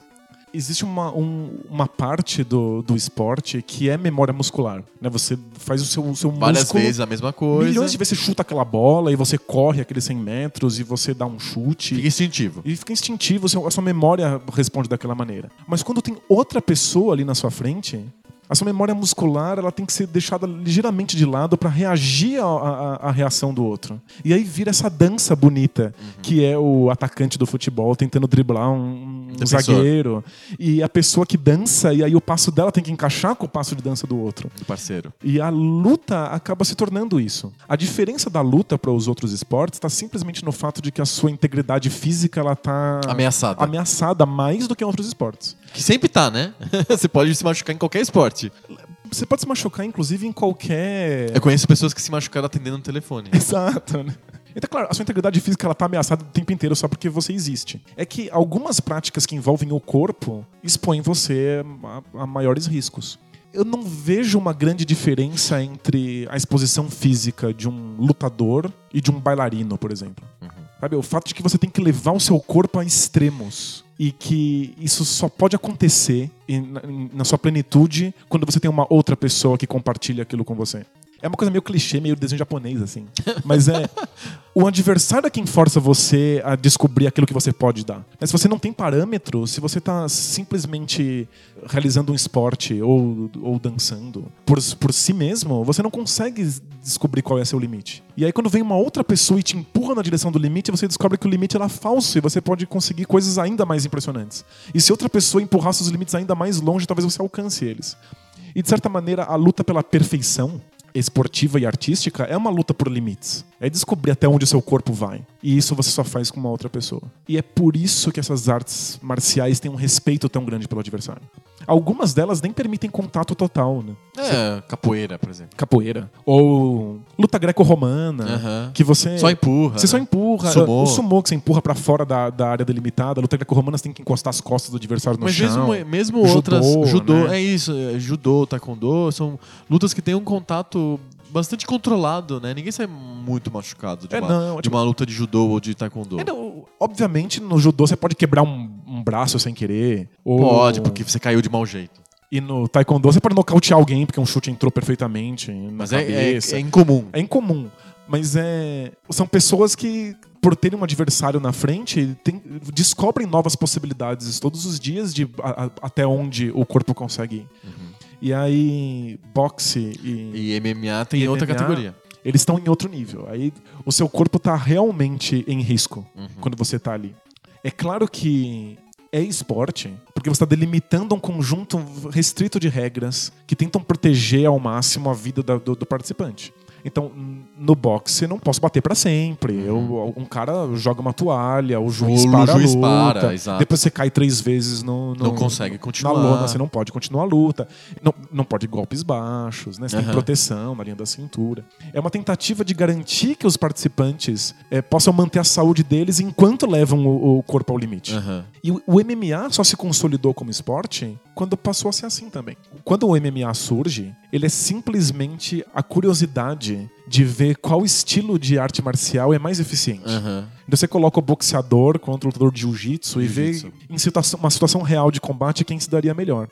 Existe uma, um- uma parte do, do esporte que é memória muscular. Né? Você faz o seu, o seu Várias músculo vezes a mesma coisa. Milhões de vezes você chuta aquela bola e você corre aqueles 100 metros e você dá um chute. Fica instintivo. E fica instintivo, a sua memória responde daquela maneira. Mas quando tem outra pessoa ali na sua frente, a sua memória muscular ela tem que ser deixada ligeiramente de lado para reagir à- reação do outro. E aí vira essa dança bonita, que é o atacante do futebol tentando driblar um, um zagueiro. E a pessoa que dança, e aí o passo dela tem que encaixar com o passo de dança do outro. do parceiro. E a luta acaba se tornando isso. A diferença da luta para os outros esportes está simplesmente no fato de que a sua integridade física ela tá Ameaçada. ameaçada mais do que em outros esportes. Que sempre tá, né? Você pode se machucar em qualquer esporte. Você pode se machucar, inclusive, em qualquer. Eu conheço pessoas que se machucaram atendendo no telefone. Exato, né? Então, claro, a sua integridade física ela tá ameaçada o tempo inteiro só porque você existe. É que algumas práticas que envolvem o corpo expõem você a, a maiores riscos. Eu não vejo uma grande diferença entre a exposição física de um lutador e de um bailarino, por exemplo. Sabe, o fato de que você tem que levar o seu corpo a extremos. E que isso só pode acontecer na sua plenitude quando você tem uma outra pessoa que compartilha aquilo com você. É uma coisa meio clichê, meio desenho japonês, assim. Mas é. O adversário é quem força você a descobrir aquilo que você pode dar. Mas se você não tem parâmetro, se você tá simplesmente realizando um esporte ou, ou dançando por, por si mesmo, você não consegue descobrir qual é seu limite. E aí, quando vem uma outra pessoa e te empurra na direção do limite, você descobre que o limite era falso e você pode conseguir coisas ainda mais impressionantes. E se outra pessoa empurrar seus limites ainda mais longe, talvez você alcance eles. E de certa maneira, a luta pela perfeição esportiva e artística é uma luta por limites. É descobrir até onde o seu corpo vai. E isso você só faz com uma outra pessoa. E é por isso que essas artes marciais têm um respeito tão grande pelo adversário. Algumas delas nem permitem contato total, né? É, capoeira, por exemplo. Capoeira. Ou luta greco-romana. Que você. Só empurra. Você só né? empurra. Sumô. O sumô que você empurra pra fora da, da área delimitada. A luta greco-romana você tem que encostar as costas do adversário no Mas chão. mesmo, mesmo Judô, outras. Judô, né? é isso. é, Judô, taekwondo, são lutas que têm um contato bastante controlado, né? Ninguém sai muito machucado de, É, uma, não, de tipo- uma luta de judô ou de taekwondo. É, não, obviamente, no judô você pode quebrar um, um braço sem querer. Ou... Pode, porque você caiu de mau jeito. E no taekwondo você pode nocautear alguém porque um chute entrou perfeitamente na Mas é, é, é incomum. É incomum. Mas é. São pessoas que, por terem um adversário na frente, tem- descobrem novas possibilidades todos os dias de a- a- até onde o corpo consegue ir. E aí, boxe e. E MMA tem E outra MMA, categoria. Eles estão em outro nível. Aí o seu corpo tá realmente em risco Uhum. quando você tá ali. É claro que é esporte, porque você está delimitando um conjunto restrito de regras que tentam proteger ao máximo a vida da- do, do participante. Então, no boxe, não posso bater pra sempre. Eu, um cara joga uma toalha, o juiz Uhum. O para juiz a luta. para. Depois você cai três vezes no, no- Não consegue continuar. Na lona, você não pode continuar a luta. Não, não pode golpes baixos, né? Você tem Aham. proteção na linha da cintura. É uma tentativa de garantir que os participantes eh, possam manter a saúde deles enquanto levam o, o corpo ao limite. Aham. E o, o MMA só se consolidou como esporte quando passou a ser assim também. Quando o MMA surge, ele é simplesmente a curiosidade de ver qual estilo de arte marcial é mais eficiente. Então você coloca o boxeador contra o lutador de jiu-jitsu e vê em situação- uma situação real de combate quem se daria melhor.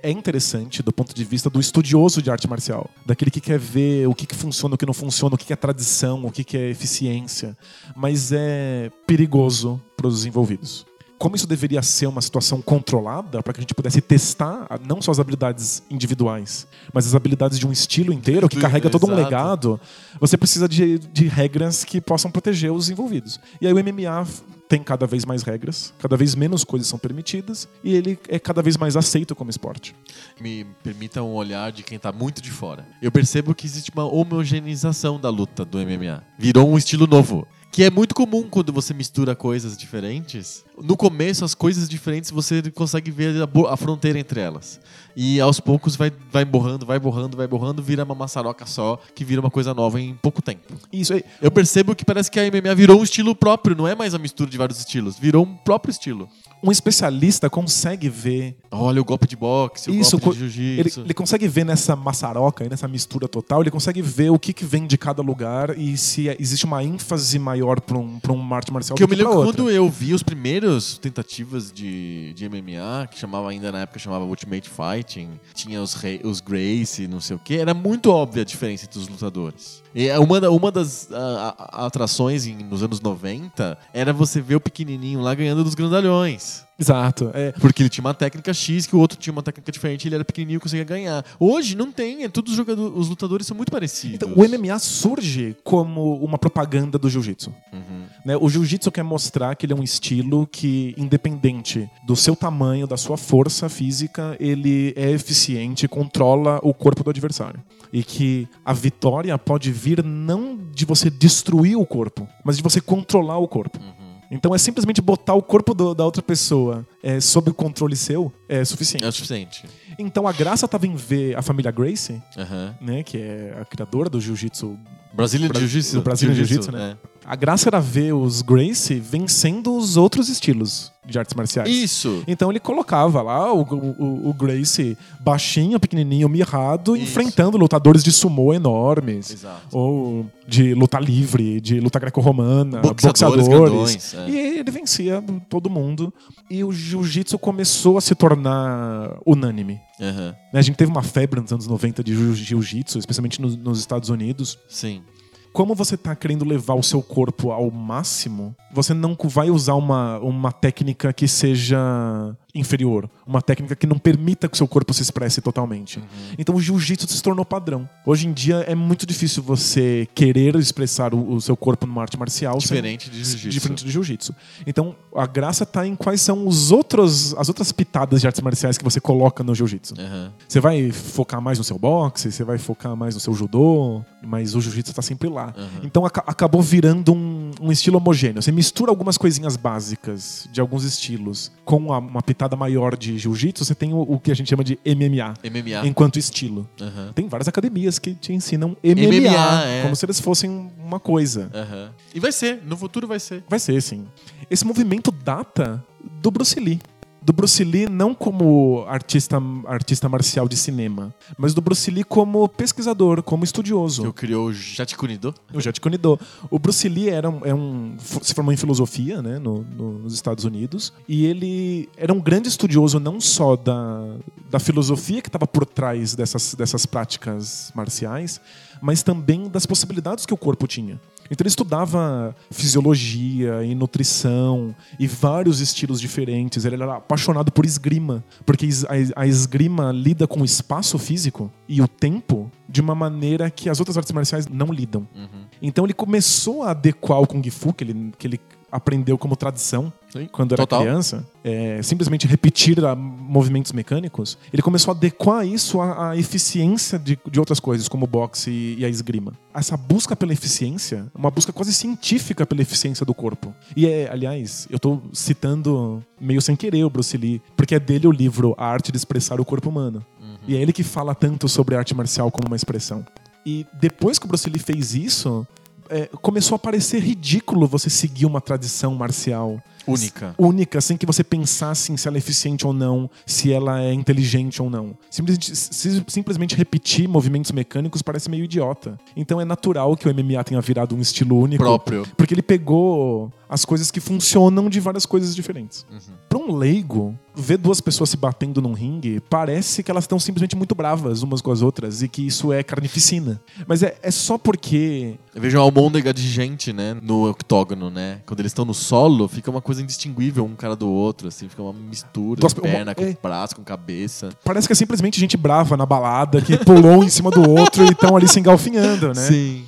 É interessante do ponto de vista do estudioso de arte marcial, daquele que quer ver o que, que funciona, o que não funciona, o que, que é tradição, o que, que é eficiência, mas é perigoso para os envolvidos. Como isso deveria ser uma situação controlada para que a gente pudesse testar não só as habilidades individuais, mas as habilidades de um estilo inteiro que carrega todo um legado, você precisa de, de regras que possam proteger os envolvidos. E aí o MMA tem cada vez mais regras, cada vez menos coisas são permitidas e ele é cada vez mais aceito como esporte. Me permita um olhar de quem tá muito de fora. Eu percebo que existe uma homogeneização da luta do MMA. Virou um estilo novo. Que é muito comum quando você mistura coisas diferentes. No começo, as coisas diferentes você consegue ver a, a fronteira entre elas. E aos poucos vai, vai borrando, vai borrando, vai borrando, vira uma maçaroca só, que vira uma coisa nova em pouco tempo. Isso é, Eu percebo que parece que a MMA virou um estilo próprio, não é mais a mistura de vários estilos, virou um próprio estilo. um especialista consegue ver Olha o golpe de boxe, o Isso, golpe de co- ele, jiu-jitsu. ele consegue ver nessa maçaroca, aí, nessa mistura total, ele consegue ver o que, que vem de cada lugar e se é- existe uma ênfase maior para um, pra um arte marcial Que eu me lembro quando eu vi os primeiros tentativas de, de MMA, que chamava ainda na época chamava Ultimate Fighting, tinha os, os Gracie, não sei o que, era muito óbvia a diferença entre os lutadores. E é uma, uma das ah, ah, atrações em- nos anos 90 era você ver o pequenininho lá ganhando dos grandalhões. Exato. É, Porque ele tinha uma técnica X, que o outro tinha uma técnica diferente, ele era pequenininho e conseguia ganhar. Hoje não tem, é, todos os, jogadores, os lutadores são muito parecidos. então, o MMA surge como uma propaganda do jiu-jitsu. Uhum. né? O jiu-jitsu quer mostrar que ele é um estilo que, independente do seu tamanho, da sua força física, ele é eficiente e controla o corpo do adversário. E que a vitória pode vir não de você destruir o corpo, mas de você controlar o corpo. Então é simplesmente botar o corpo do- da outra pessoa é, sob o controle seu é suficiente. É o suficiente. Então a graça estava em ver a família Gracie, Aham. né, que é a criadora do jiu-jitsu Brasília Bra- Jiu-Jitsu. do Brazilian Jiu-Jitsu, né? A graça era ver os Gracie vencendo os outros estilos de artes marciais. Isso. Então ele colocava lá o, o, o Gracie baixinho, pequenininho, mirrado, Isso. enfrentando lutadores de sumô enormes. Exato. Ou de luta livre, de luta greco-romana, Boxeadores boxeadores. grandões, é. E ele vencia todo mundo. E o jiu-jitsu começou a se tornar unânime. Né, A gente teve uma febre nos anos 90 de jiu- jiu-jitsu, especialmente nos, nos Estados Unidos. Sim. Como você tá querendo levar o seu corpo ao máximo, você não vai usar uma, uma técnica que seja inferior. Uma técnica que não permita que o seu corpo se expresse totalmente. Então o jiu-jitsu se tornou padrão. Hoje em dia é muito difícil você querer expressar o, o seu corpo numa arte marcial Diferente de jiu-jitsu. Diferente do jiu-jitsu. Então, a graça tá em quais são os outros, as outras pitadas de artes marciais que você coloca no jiu-jitsu. Aham. Você vai focar mais no seu boxe, você vai focar mais no seu judô, mas o jiu-jitsu tá sempre lá. Então aca- acabou virando um, um estilo homogêneo. Você mistura algumas coisinhas básicas de alguns estilos com a- uma pitada maior de jiu-jitsu, você tem o, o que a gente chama de MMA, MMA. enquanto estilo. Aham. Tem várias academias que te ensinam MMA, MMA, é. como se eles fossem uma coisa. Aham. E vai ser, no futuro vai ser. Vai ser, sim. Esse movimento data do Bruce Lee. Do Bruce Lee não como artista, artista marcial de cinema, mas do Bruce Lee como pesquisador, como Que estudioso. eu criou o Jatikunido. O Jet Kunido. O Bruce Lee era um, é um- se formou em filosofia né, no- no- nos Estados Unidos e ele era um grande estudioso não só da, da filosofia que estava por trás dessas, dessas práticas marciais, mas também das possibilidades que o corpo tinha. Então ele estudava fisiologia e nutrição e vários estilos diferentes. Ele era apaixonado por esgrima, porque a esgrima lida com o espaço físico e o tempo de uma maneira que as outras artes marciais não lidam. Então ele começou a adequar o Kung Fu, que ele, que ele aprendeu como tradição Sim, quando era total. criança, é, simplesmente repetir ah, movimentos mecânicos, ele começou a adequar isso à, à eficiência de, de outras coisas, como o boxe e, e a esgrima. Essa busca pela eficiência, uma busca quase científica pela eficiência do corpo. E é, aliás, eu tô citando meio sem querer o Bruce Lee, porque é dele o livro A Arte de Expressar o Corpo Humano. E é ele que fala tanto sobre arte marcial como uma expressão. E depois que o Bruce Lee fez isso, é, começou a parecer ridículo você seguir uma tradição marcial Única. única, sem que você pensasse em se ela é eficiente ou não, se ela é inteligente ou não. Simplesmente, si- simplesmente repetir movimentos mecânicos parece meio idiota. Então é natural que o MMA tenha virado um estilo único. Próprio. Porque ele pegou as coisas que funcionam de várias coisas diferentes. Uhum. Pra um leigo, ver duas pessoas se batendo num ringue parece que elas estão simplesmente muito bravas umas com as outras e que isso é carnificina. Mas é, é só porque Eu vejo uma almôndega de gente, né, no octógono, né? Quando eles estão no solo, fica uma coisa indistinguível um cara do outro, assim, fica uma mistura Duas- de perna uma- com é. braço, com cabeça. parece que é simplesmente gente brava na balada que pulou em cima do outro e estão ali se engalfinhando, né? Sim.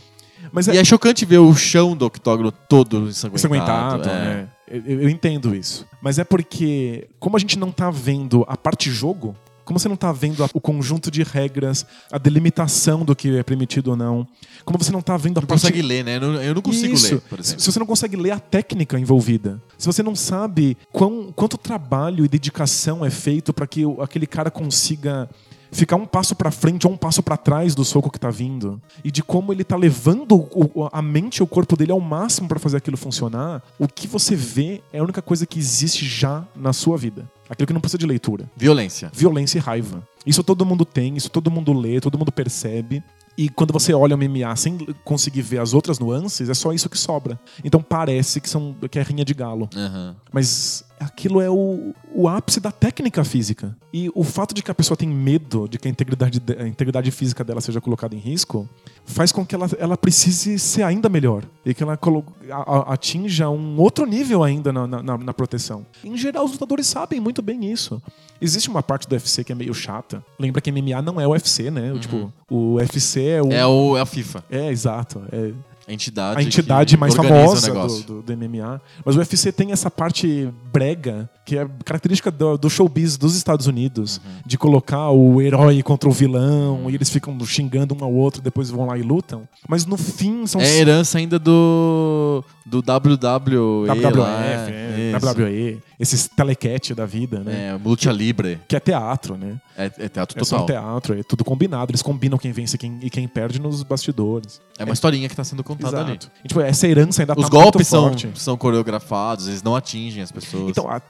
Mas E é chocante ver o chão do octógono todo ensanguentado. ensanguentado, é. né? Eu, eu entendo isso. Mas é porque, como a gente não tá vendo a parte jogo, como você não tá vendo a- o conjunto de regras, a delimitação do que é permitido ou não, como você não tá vendo a Não parte... consegue ler, né? Eu não, eu não consigo Isso. ler, por Se exemplo. se você não consegue ler a técnica envolvida, se você não sabe quão, quanto trabalho e dedicação é feito para que aquele cara consiga ficar um passo para frente ou um passo para trás do soco que tá vindo e de como ele tá levando a mente e o corpo dele ao máximo para fazer aquilo funcionar, o que você vê é a única coisa que existe já na sua vida. Aquilo que não precisa de leitura Violência. violência e raiva. Isso todo mundo tem, isso todo mundo lê, todo mundo percebe. E quando você olha o MMA sem conseguir ver as outras nuances, é só isso que sobra. Então parece que, são, que é rinha de galo. Aham. Mas aquilo é o, o ápice da técnica física. E o fato de que a pessoa tem medo de que a integridade, de- a integridade física dela seja colocada em risco faz com que ela, ela precise ser ainda melhor. E que ela colo- a- a- atinja um outro nível ainda na, na- na- proteção. Em geral, os lutadores sabem muito bem isso. Existe uma parte do UFC que é meio chata. Lembra que MMA não é o UFC, né? O, Tipo, o UFC é o. É, o, é a FIFA. É, exato. É, A entidade, a entidade mais famosa do, do, do MMA. Mas o UFC tem essa parte brega, que é característica do, do showbiz dos Estados Unidos, Uhum. de colocar o herói contra o vilão, e eles ficam xingando um ao outro, depois vão lá e lutam. Mas no fim são É herança ainda do, do WWE. WWF, lá, é. WWE, esses telecat da vida, né? É, Lucha Libre. Que é teatro, né? É, é teatro É total. um teatro, é tudo combinado. Eles combinam quem vence quem, e quem perde nos bastidores. É uma historinha que tá sendo contada. Contado ali. Exato. E, tipo, essa herança ainda Os tá golpes são, forte. são coreografados, eles não atingem as pessoas. Então, a-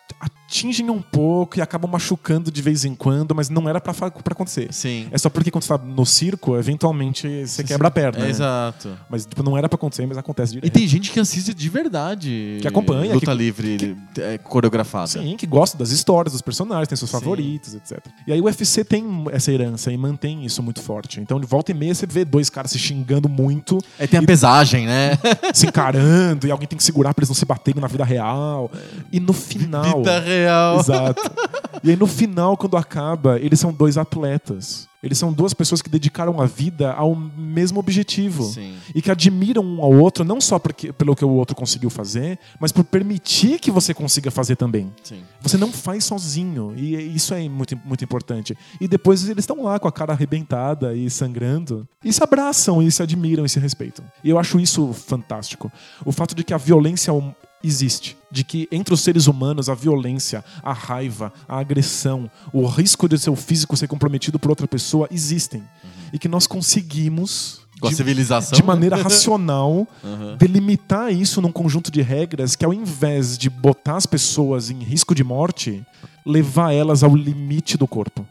atingem um pouco e acabam machucando de vez em quando, mas não era pra acontecer. Sim. É só porque quando você tá no circo, eventualmente você quebra a perna. É, né? Exato. Mas tipo, não era pra acontecer, mas acontece E direto. tem gente que assiste de verdade. Que acompanha, Luta que- livre é, coreografada. Sim, que gosta das histórias dos personagens, tem seus Sim. favoritos, etc. E aí o UFC tem essa herança e mantém isso muito forte. Então, de volta e meia, você vê dois caras se xingando muito, Aí tem a pesagem, né? se encarando, e alguém tem que segurar pra eles não se baterem na vida real. E no final. Vida real. Exato. E aí no final, quando acaba, eles são dois atletas. Eles são duas pessoas que dedicaram a vida ao mesmo objetivo. Sim. E que admiram um ao outro, não só porque, pelo que o outro conseguiu fazer, mas por permitir que você consiga fazer também. Sim. Você não faz sozinho. E isso é muito, muito importante. E depois eles estão lá com a cara arrebentada e sangrando. E se abraçam, e se admiram e se respeitam. E eu acho isso fantástico. O fato de que a violência existe. De que entre os seres humanos a violência, a raiva, a agressão, o risco de seu físico ser comprometido por outra pessoa existem. E que nós conseguimos. Com a de- civilização. de maneira racional, Uhum. delimitar isso num conjunto de regras que, ao invés de botar as pessoas em risco de morte, levar elas ao limite do corpo.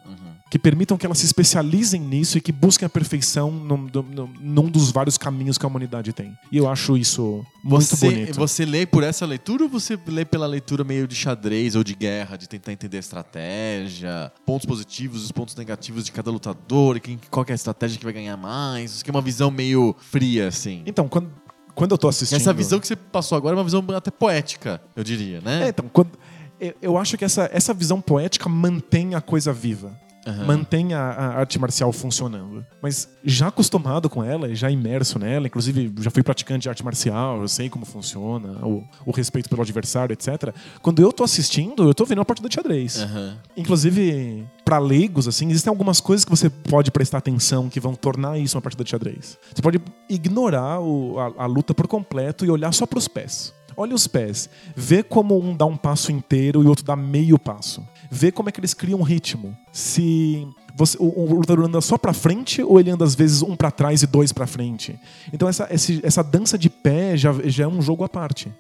Que permitam que elas se especializem nisso e que busquem a perfeição num, num- num dos vários caminhos que a humanidade tem. E eu acho isso muito Você, bonito. você lê por essa leitura ou você lê pela leitura meio de xadrez ou de guerra, de tentar entender a estratégia, pontos positivos, os pontos negativos de cada lutador, quem, qual que é a estratégia que vai ganhar mais? Isso que é uma visão meio fria, assim. Então, quando, quando eu tô assistindo. Essa visão que você passou agora é uma visão até poética, eu diria, né? É, então, quando, eu- eu acho que essa, essa visão poética mantém a coisa viva. Aham. Mantém a, a arte marcial funcionando. Mas já acostumado com ela, já imerso nela, inclusive já fui praticante de arte marcial, eu sei como funciona, o, o respeito pelo adversário, etc. Quando eu tô assistindo, eu tô vendo uma partida de xadrez. Aham. Inclusive, pra leigos, assim, existem algumas coisas que você pode prestar atenção que vão tornar isso uma partida de xadrez. Você pode ignorar o- a, a luta por completo e olhar só pros pés. Olha os pés. Vê como um dá um passo inteiro e o outro dá meio passo. Vê como é que eles criam ritmo. Se você- o, o lutador anda só pra frente ou ele anda às vezes um pra trás e dois pra frente. Então essa, esse- essa dança de pé já, já é um jogo à parte.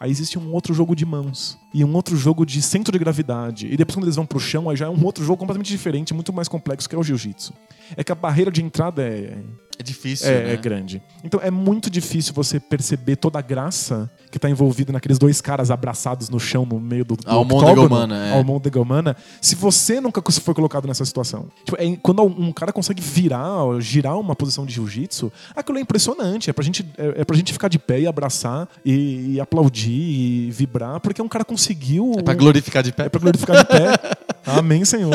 Aí existe um outro jogo de mãos. E um outro jogo de centro de gravidade. E depois, quando eles vão pro chão, aí já é um outro jogo completamente diferente, muito mais complexo, que é o jiu-jitsu. É que a barreira de entrada é, É difícil, é, né? é grande. Então é muito difícil você perceber toda a graça que tá envolvida naqueles dois caras abraçados no chão no meio do, do octógono, humana, é. a almôndega humana, se você nunca foi colocado nessa situação. Tipo, é- quando um cara consegue virar, girar uma posição de jiu-jitsu, aquilo é impressionante. É pra, gente, é, é pra gente ficar de pé e abraçar e, e aplaudir e vibrar, porque um cara conseguiu. É pra glorificar de pé. É pra glorificar de pé. Amém, Senhor.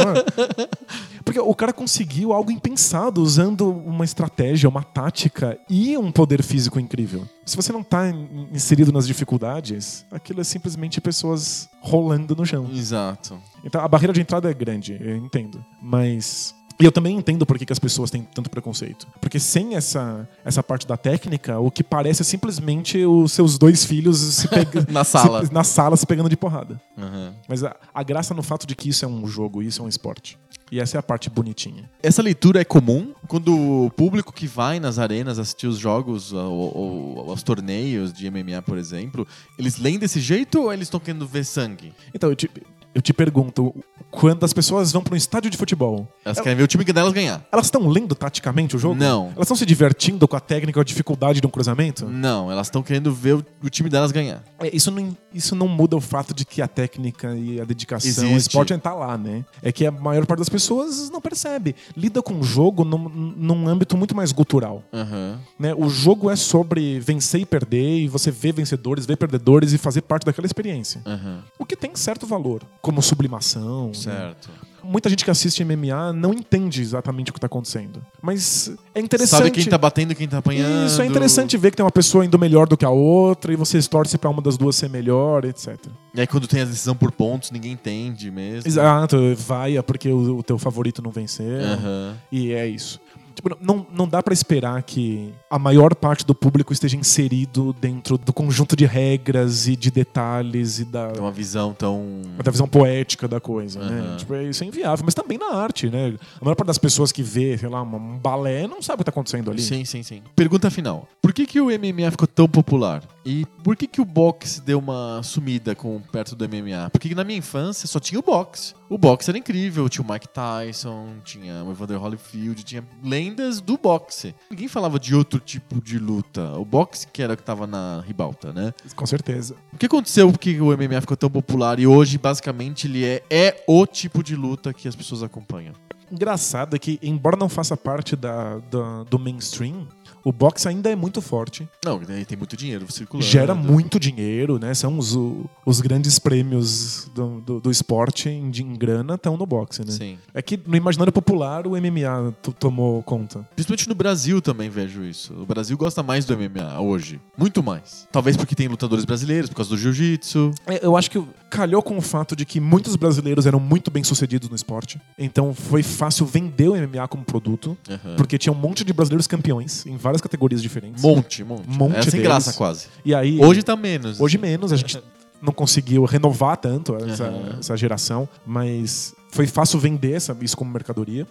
Porque o cara conseguiu algo impensado usando uma estratégia, uma tática e um poder físico incrível. Se você não tá in- inserido nas dificuldades, aquilo é simplesmente pessoas rolando no chão. Exato. Então a barreira de entrada é grande, eu entendo. Mas. E eu também entendo por que, que as pessoas têm tanto preconceito. Porque sem essa, essa parte da técnica, o que parece é simplesmente os seus dois filhos se pegando Na sala. na sala se pegando de porrada. Aham. Mas a, a graça no fato de que isso é um jogo, isso é um esporte. E essa é a parte bonitinha. Essa leitura é comum quando o público que vai nas arenas assistir os jogos ou, ou aos torneios de MMA, por exemplo, eles leem desse jeito ou eles estão querendo ver sangue? Então, eu te, eu te pergunto, quando as pessoas vão para um estádio de futebol, Elas querem ver o time delas ganhar. elas estão lendo taticamente o jogo? Não. Elas estão se divertindo com a técnica ou a dificuldade de um cruzamento? Não, elas estão querendo ver o, o time delas ganhar. É, isso, não, isso não muda o fato de que a técnica e a dedicação Existe. esporte tá lá, né? É que a maior parte das pessoas não percebe. Lida com o jogo num, num âmbito muito mais gutural. Aham. né? O jogo é sobre vencer e perder, e você vê vencedores, vê perdedores e fazer parte daquela experiência. Aham. O que tem certo valor, como sublimação. né? Certo. Muita gente que assiste MMA não entende exatamente o que está acontecendo. Mas é interessante. Sabe quem tá batendo e quem tá apanhando. Isso, é interessante ver que tem uma pessoa indo melhor do que a outra e você torce pra uma das duas ser melhor, etc. E aí quando tem a decisão por pontos, ninguém entende mesmo. Exato, vai é porque o, o teu favorito não venceu. Aham. E é isso. Tipo, não, não dá pra esperar que a maior parte do público esteja inserido dentro do conjunto de regras e de detalhes e da, É uma visão tão. da visão poética da coisa, né? Aham. Tipo, é- isso é inviável. Mas também na arte, né? A maior parte das pessoas que vê, sei lá, um balé não sabe o que tá acontecendo ali. Sim, sim, sim. Pergunta final. Por que, que o MMA ficou tão popular? E por que, que o boxe deu uma sumida com perto do MMA? Porque na minha infância só tinha o boxe. O boxe era incrível. Tinha o Mike Tyson, tinha o Evander Holyfield, tinha lendas do boxe. Ninguém falava de outro tipo de luta. O boxe que era o que tava na ribalta, né? Com certeza. O que aconteceu porque o MMA ficou tão popular e hoje, basicamente, ele é, é o tipo de luta que as pessoas acompanham? Engraçado é que, embora não faça parte da, da- do mainstream, o boxe ainda é muito forte. Não, ele tem muito dinheiro circulando. Gera muito dinheiro, né? São os, os grandes prêmios do, do, do esporte em, de- em grana estão no boxe, né? Sim. É que no imaginário popular o MMA to- tomou conta. Principalmente no Brasil também vejo isso. O Brasil gosta mais do MMA hoje. Muito mais. Talvez porque tem lutadores brasileiros, por causa do jiu-jitsu. É, Eu acho que calhou com o fato de que muitos brasileiros eram muito bem sucedidos no esporte. Então foi fácil vender o MMA como produto, Aham. porque tinha um monte de brasileiros campeões em várias categorias diferentes. Monte, monte. Monte Era sem deles. graça quase. E aí Hoje tá menos. Hoje menos, a gente não conseguiu renovar tanto essa, Aham. essa geração, mas foi fácil vender essa, isso como mercadoria.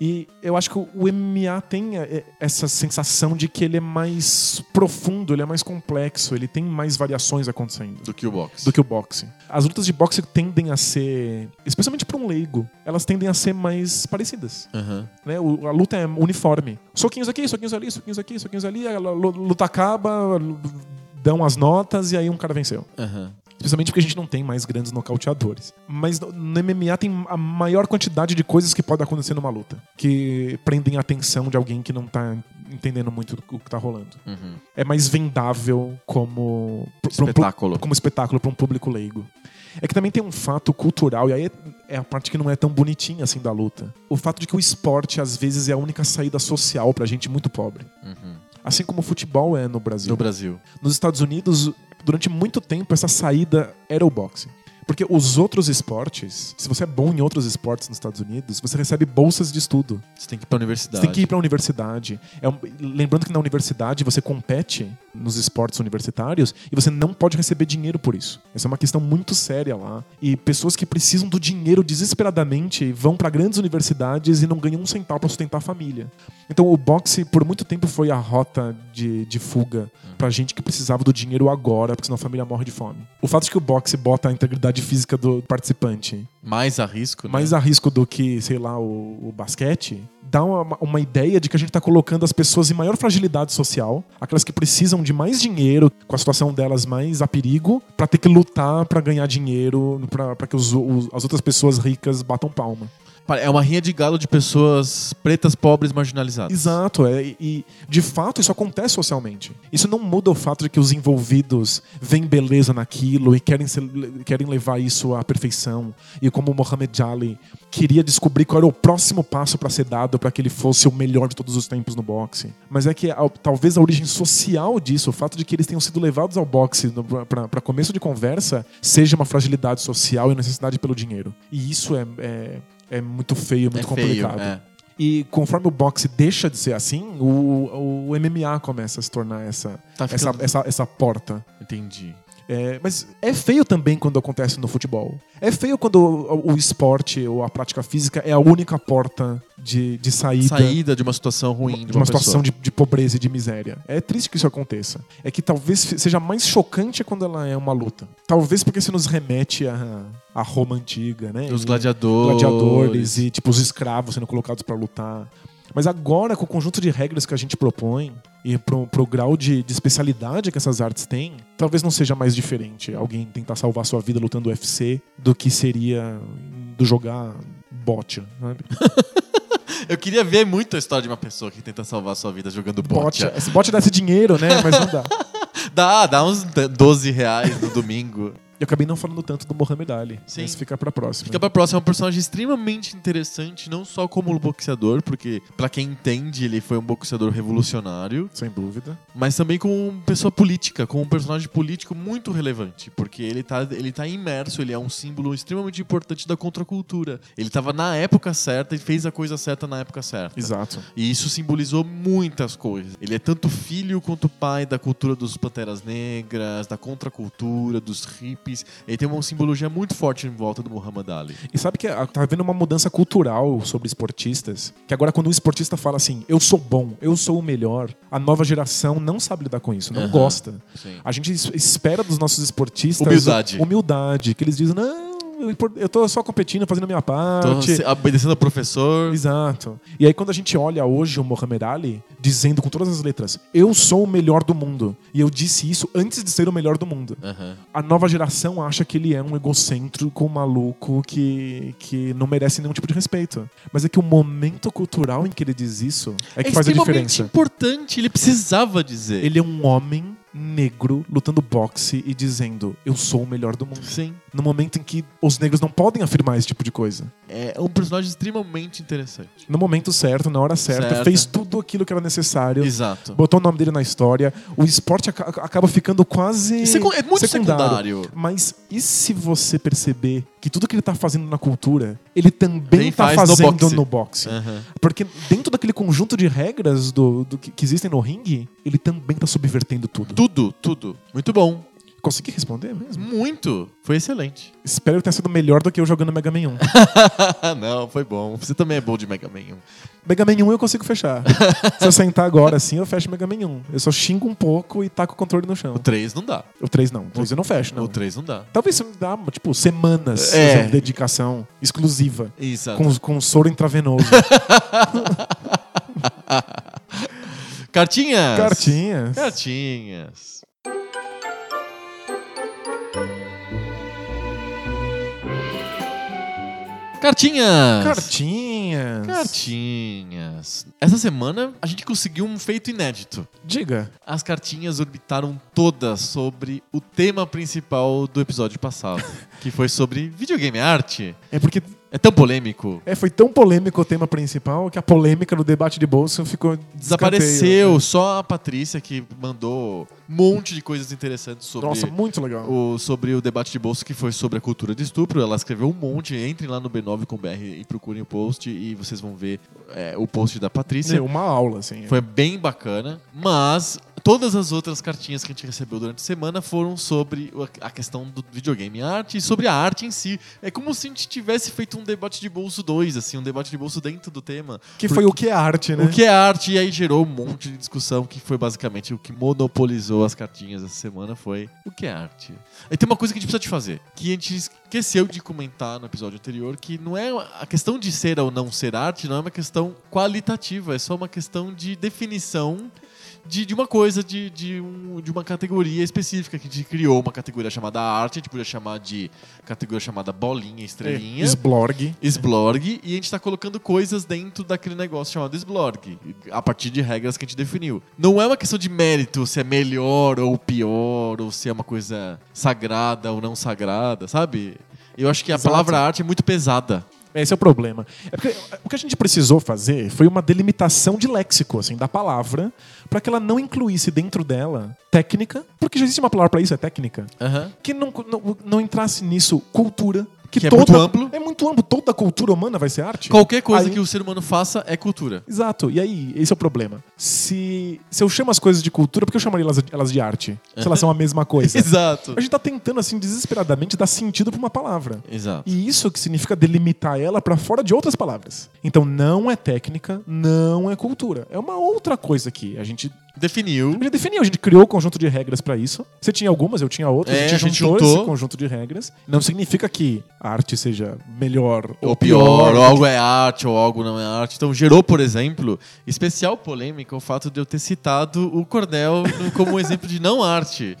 E eu acho que o MMA tem é, essa sensação de que ele é mais profundo, ele é mais complexo, ele tem mais variações acontecendo Do que o boxe. do que o boxe. As lutas de boxe tendem a ser, especialmente para um leigo, elas tendem a ser mais parecidas. Aham. Né? O- a luta é uniforme. Soquinhos aqui, soquinhos ali, soquinhos aqui, soquinhos ali, a lu- luta acaba, dão as notas e aí um cara venceu. Aham. Especialmente porque a gente não tem mais grandes nocauteadores. Mas no MMA tem a maior quantidade de coisas que podem acontecer numa luta. Que prendem a atenção de alguém que não tá entendendo muito o que tá rolando. Uhum. É mais vendável como... pra um Espetáculo. como espetáculo para um público leigo. É que também tem um fato cultural, e aí é a parte que não é tão bonitinha assim da luta. O fato de que o esporte, às vezes, é a única saída social pra gente muito pobre. Uhum. Assim como o futebol é no Brasil. No Brasil. Nos Estados Unidos, durante muito tempo, essa saída era o boxe. Porque os outros esportes, se você é bom em outros esportes nos Estados Unidos, você recebe bolsas de estudo. Você tem que ir pra universidade. Você tem que ir para a universidade. É um- lembrando que na universidade você compete nos esportes universitários e você não pode receber dinheiro por isso. Essa é uma questão muito séria lá. E pessoas que precisam do dinheiro desesperadamente vão para grandes universidades e não ganham um centavo para sustentar a família. Então o boxe por muito tempo foi a rota de, de fuga pra gente que precisava do dinheiro agora, porque senão a família morre de fome. O fato de que o boxe bota a integridade física do participante Mais a risco, né? mais a risco do que, sei lá, o, o basquete, dá uma, uma ideia de que a gente está colocando as pessoas em maior fragilidade social, aquelas que precisam de mais dinheiro, com a situação delas mais a perigo, para ter que lutar para ganhar dinheiro, para que os- os- as outras pessoas ricas batam palma. É uma rinha de galo de pessoas pretas, pobres, marginalizadas. Exato, é, e- de fato isso acontece socialmente. Isso não muda o fato de que os envolvidos veem beleza naquilo e querem, ser- querem levar isso à perfeição. E como Mohamed Ali queria descobrir qual era o próximo passo para ser dado para que ele fosse o melhor de todos os tempos no boxe. Mas é que talvez a origem social disso, o fato de que eles tenham sido levados ao boxe para começo de conversa, seja uma fragilidade social e necessidade pelo dinheiro. E isso é, é, é muito feio, muito é feio, complicado. é. E conforme o boxe deixa de ser assim, o, o MMA começa a se tornar essa, Tá essa, ficando... essa, essa porta. Entendi. É, mas é feio também quando acontece no futebol. É feio quando o, o esporte ou a prática física é a única porta de, de saída, Saída de uma situação ruim. de uma situação de, de pobreza e de miséria. É triste que isso aconteça. É que talvez seja mais chocante quando ela é uma luta. Talvez porque isso nos remete a, a Roma antiga, né? Os gladiadores. gladiadores e tipo os escravos sendo colocados pra lutar. Mas agora, com o conjunto de regras que a gente propõe e pro, pro grau de, de especialidade que essas artes têm, talvez não seja mais diferente alguém tentar salvar sua vida lutando UFC do que seria do jogar bot, sabe? Eu queria ver muito a história de uma pessoa que tenta salvar sua vida jogando Bot. bot. Esse bot dá esse dinheiro, né? Mas não dá. Dá, dá uns 12 reais no domingo. Eu acabei não falando tanto do Mohamed Ali. Sim. Mas fica pra próxima. Fica pra próxima, é um personagem extremamente interessante, não só como boxeador, porque pra quem entende, ele foi um boxeador revolucionário, Sem dúvida. mas também como uma pessoa política, como um personagem político muito relevante, porque ele tá, ele tá imerso, ele é um símbolo extremamente importante da contracultura. Ele tava na época certa e fez a coisa certa na época certa. Exato. E isso simbolizou muitas coisas. Ele é tanto filho quanto pai da cultura dos Panteras Negras, da contracultura, dos hippies. Ele tem uma simbologia muito forte em volta do Muhammad Ali. E sabe que ah, tá havendo uma mudança cultural sobre esportistas? Que agora, quando um esportista fala assim, eu sou bom, eu sou o melhor, a nova geração não sabe lidar com isso, não gosta. Sim. A gente es- espera dos nossos esportistas Humildade. humildade, que eles dizem, não, eu tô só competindo, fazendo a minha Tô parte. se- obedecendo ao professor. Exato. E aí, quando a gente olha hoje o Mohamed Ali dizendo com todas as letras: Eu sou o melhor do mundo. E eu disse isso antes de ser o melhor do mundo. Aham. A nova geração acha que ele é um egocêntrico maluco que, que não merece nenhum tipo de respeito. Mas é que o momento cultural em que ele diz isso é que faz a diferença. importante, ele precisava dizer. Ele é um homem negro lutando boxe e dizendo: Eu sou o melhor do mundo. Sim. No momento em que os negros não podem afirmar esse tipo de coisa. É um personagem extremamente interessante. No momento certo, na hora certa, Certa. fez tudo aquilo que era necessário. Exato. Botou o nome dele na história. O esporte aca- acaba ficando quase. Secu- é muito secundário. Mas e se você perceber que tudo que ele tá fazendo na cultura, ele também Ele tá faz no fazendo boxe. no boxe? Aham. Porque dentro daquele conjunto de regras do, do que, que existem no ringue, ele também tá subvertendo tudo. Tudo, tudo. Muito bom. Consegui responder mesmo? Muito. Foi excelente. Espero que tenha sido melhor do que eu jogando Mega Man 1. Não, foi bom. Você também é bom de Mega Man 1. Mega Man 1 eu consigo fechar. Se eu sentar agora assim, eu fecho Mega Man 1. Eu só xingo um pouco e taco o controle no chão. O 3 não dá. O 3 não. O 3 eu não fecho, não. O 3 não dá. Talvez isso me dá, tipo, semanas É. de dedicação exclusiva. Exato. Com, com soro intravenoso. Cartinhas! Cartinhas. Cartinhas. Cartinhas! Cartinhas. Cartinhas. Essa semana a gente conseguiu um feito inédito. Diga. As cartinhas orbitaram todas sobre o tema principal do episódio passado, que foi sobre videogame arte. É porque É tão polêmico. é, foi tão polêmico o tema principal que a polêmica no debate de bolso ficou de Desapareceu escanteio. só a Patrícia que mandou um monte de coisas interessantes sobre Nossa, muito legal. o, sobre o debate de bolso que foi sobre a cultura de estupro. Ela escreveu um monte. Entrem lá no B9com.br e procurem o post e vocês vão ver é, o post da Patrícia. É, uma aula, assim. Foi bem bacana, mas todas as outras cartinhas que a gente recebeu durante a semana foram sobre a questão do videogame arte e sobre a arte em si. É como se a gente tivesse feito um debate de bolso 2, assim, um debate de bolso dentro do tema. Que foi o que é arte, né? O que é arte? E aí gerou um monte de discussão que foi basicamente o que monopolizou as cartinhas essa semana foi o que é arte. Aí tem uma coisa que a gente precisa de fazer, que a gente esqueceu de comentar no episódio anterior, que não é a questão de ser ou não ser arte, não é uma questão qualitativa, é só uma questão de definição de, de uma coisa, de, de, um- de uma categoria específica, que a gente criou uma categoria chamada arte, a gente podia chamar de categoria chamada bolinha, estrelinha. É, Sblorg. Sblorg e a gente tá colocando coisas dentro daquele negócio chamado Sblorg, a partir de regras que a gente definiu. Não é uma questão de mérito, se é melhor ou pior, ou se é uma coisa sagrada ou não sagrada, sabe? Eu acho que a Exato. palavra arte é muito pesada. Esse é o problema. É porque o que a gente precisou fazer foi uma delimitação de léxico, assim, da palavra, para que ela não incluísse dentro dela técnica, porque já existe uma palavra para isso, é técnica, que não, não, não entrasse nisso cultura, que, Que é toda, muito amplo. É muito amplo. Toda cultura humana vai ser arte. Qualquer coisa Aí- que o ser humano faça é cultura. Exato. E aí, esse é o problema. Se, se eu chamo as coisas de cultura, por que eu chamaria elas, elas de arte? Se elas são a mesma coisa. Exato. A gente tá tentando, assim, desesperadamente dar sentido pra uma palavra. Exato. E isso que significa delimitar ela pra fora de outras palavras. Então não é técnica, não é cultura. É uma outra coisa que a gente, Definiu. a gente definiu, a gente criou o conjunto de regras pra isso. Você tinha algumas, eu tinha outras, É, a gente a gente juntou, juntou. esse conjunto de regras. Não significa que a arte seja melhor ou, ou pior, ou algo é arte, ou algo não é arte. Então gerou, por exemplo, especial polêmica o fato de eu ter citado o cordel como um exemplo de não arte.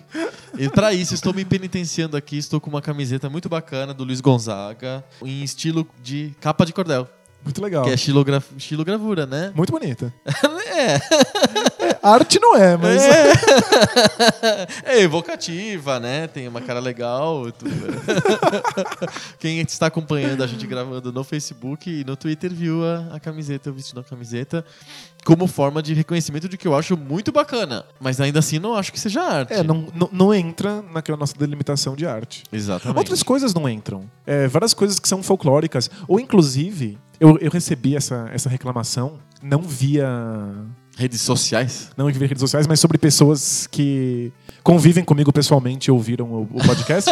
E pra isso, estou me penitenciando aqui, estou com uma camiseta muito bacana do Luiz Gonzaga, em estilo de capa de cordel, Muito legal. que é estilogravura, né? Muito bonita. é, Arte não é, mas. É. é evocativa, né? Tem uma cara legal. Quem está acompanhando a gente gravando no Facebook e no Twitter viu a, a camiseta, eu vestindo a camiseta, como forma de reconhecimento de que eu acho muito bacana. Mas ainda assim não acho que seja arte. É, não, não, não entra naquela nossa delimitação de arte. Exatamente. Outras coisas não entram. É, várias coisas que são folclóricas. Ou, inclusive, eu, eu recebi essa, essa reclamação, não via. Redes sociais. Não via redes sociais, mas sobre pessoas que convivem comigo pessoalmente e ouviram o, o podcast.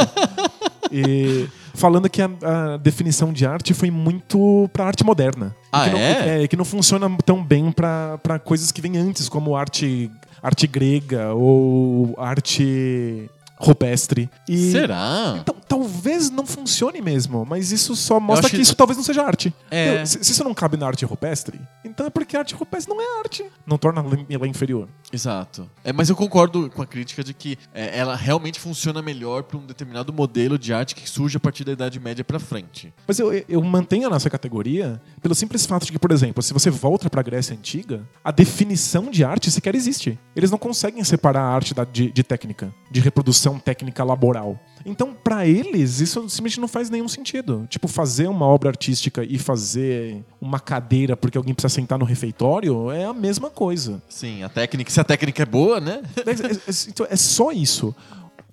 e falando que a, a definição de arte foi muito pra arte moderna. Ah, que não, é? é? Que não funciona tão bem pra coisas que vêm antes, como arte, arte grega ou arte rupestre. E Será? então, talvez não funcione mesmo, mas isso só mostra que que- isso talvez não seja arte. É. Então, se, se isso não cabe na arte rupestre, então é porque a arte rupestre não é arte. Não torna ela inferior. Exato. É, mas eu concordo com a crítica de que é, ela realmente funciona melhor para um determinado modelo de arte que surge a partir da Idade Média para frente. Mas eu, eu mantenho a nossa categoria pelo simples fato de que, por exemplo, se você volta pra Grécia Antiga, a definição de arte sequer existe. Eles não conseguem separar a arte da- de, de técnica, de reprodução técnica laboral. Então, pra eles, isso simplesmente não faz nenhum sentido. Tipo, fazer uma obra artística e fazer uma cadeira porque alguém precisa sentar no refeitório é a mesma coisa. Sim, a técnica, se a técnica é boa, né? É, é- é- então, é só isso.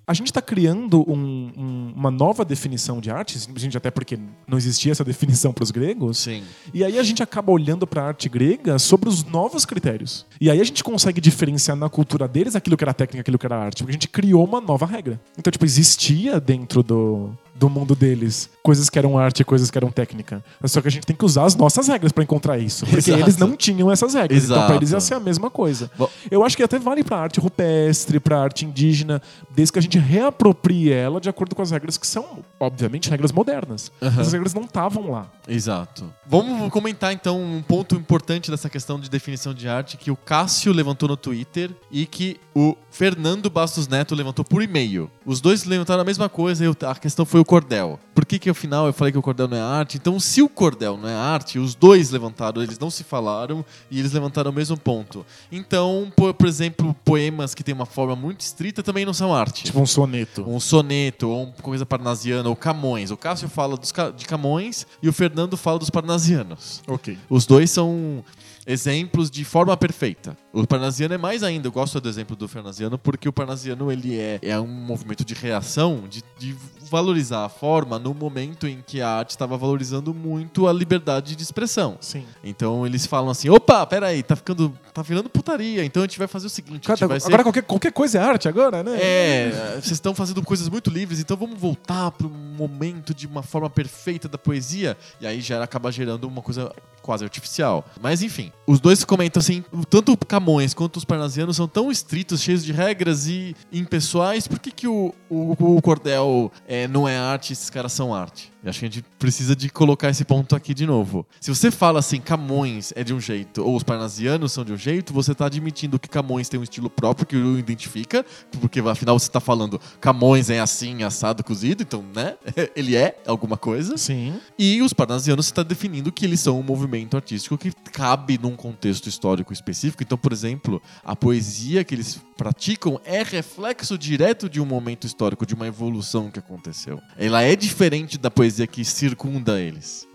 A gente está criando um- um- uma nova definição de arte, simplesmente até porque não existia essa definição para os gregos. Sim. E aí a gente acaba olhando para a arte grega sobre os novos critérios. E aí a gente consegue diferenciar na cultura deles aquilo que era técnica, aquilo que era arte, porque a gente criou uma nova regra. Então, tipo, existia dentro do, do mundo deles coisas que eram arte e coisas que eram técnica. Só que a gente tem que usar as nossas regras para encontrar isso, porque Exato. eles não tinham essas regras. Então, para eles ia Exato. ser a mesma coisa. Bom- Eu acho que até vale para arte rupestre, para arte indígena, desde que a gente reaproprie ela de acordo com as regras que são, obviamente, regras modernas. Aham. As regras não estavam lá. Exato. Vamos comentar então um ponto importante dessa questão de definição de arte que o Cássio levantou no Twitter e que o Fernando Bastos Neto levantou por e-mail. Os dois levantaram a mesma coisa e a questão foi o cordel. Por que que ao final eu falei que o cordel não é arte? Então, se o cordel não é arte, os dois levantaram, eles não se falaram e eles levantaram o mesmo ponto. Então, por, por exemplo, poemas que têm uma forma muito estrita também não são arte Tipo um soneto. um soneto ou uma coisa parnasiana ou Camões. O Cássio fala dos, de Camões e o Fernando fala dos parnasianos. Ok. Os dois são exemplos de forma perfeita. O parnasiano é mais ainda. Eu gosto do exemplo do parnasiano porque o parnasiano ele é, é um movimento de reação, de, de valorizar a forma no momento em que a arte estava valorizando muito a liberdade de expressão. Sim. Então eles falam assim: opa, peraí, tá ficando. tá virando putaria. Então a gente vai fazer o seguinte: a gente vai ser Agora qualquer, qualquer coisa é arte agora, né? é, vocês estão fazendo coisas muito livres, então vamos voltar para um momento de uma forma perfeita da poesia. E aí já acaba gerando uma coisa quase artificial. Mas enfim, os dois comentam assim: tanto o Camões quanto os parnasianos são tão estritos, cheios de regras e impessoais, por que, que o, o, o cordel é, não é arte e esses caras são arte? Eu acho que a gente precisa de colocar esse ponto aqui de novo. Se você fala assim, Camões é de um jeito, ou os parnasianos são de um jeito, você está admitindo que Camões tem um estilo próprio que o identifica, porque afinal você está falando Camões é assim, assado, cozido, então, né? Ele é alguma coisa. Sim. E os parnasianos você está definindo que eles são um movimento artístico que cabe num contexto histórico específico. Então, por exemplo, a poesia que eles praticam é reflexo direto de um momento histórico, de uma evolução que aconteceu. Ela é diferente da poesia que circunda eles.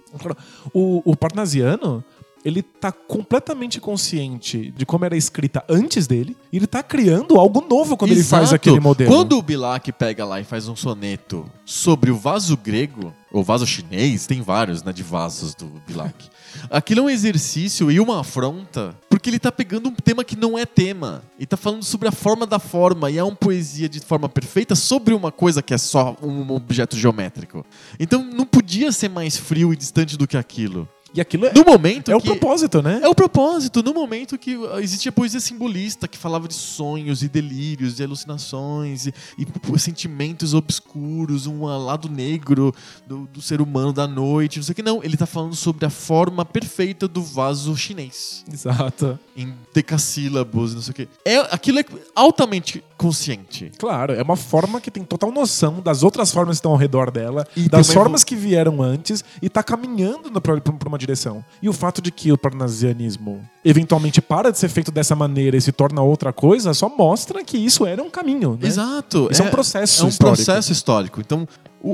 O, o Parnasiano, ele tá completamente consciente de como era escrita antes dele, e ele tá criando algo novo quando ele faz Exato. aquele modelo. Quando o Bilac pega lá e faz um soneto sobre o vaso grego, ou vaso chinês, tem vários, né, de vasos do Bilac. Aquilo é um exercício e uma afronta, porque ele tá pegando um tema que não é tema. E tá falando sobre a forma da forma, e é uma poesia de forma perfeita sobre uma coisa que é só um objeto geométrico. Então não podia ser mais frio e distante do que aquilo. E aquilo é, No momento é o propósito, né? É o propósito, no momento que existia poesia simbolista, que falava de sonhos e delírios e alucinações e, e sentimentos obscuros, um lado negro do, do ser humano da noite, não sei o que. Não, ele tá falando sobre a forma perfeita do vaso chinês, Exato. em decassílabos, não sei o que. É, aquilo é altamente consciente. Claro, é uma forma que tem total noção das outras formas que estão ao redor dela, E das formas que vieram antes e tá caminhando pra uma direção. E o fato de que o parnasianismo eventualmente para de ser feito dessa maneira e se torna outra coisa, só mostra que isso era um caminho. Né? Exato. Isso é um processo É um histórico. processo histórico. Então,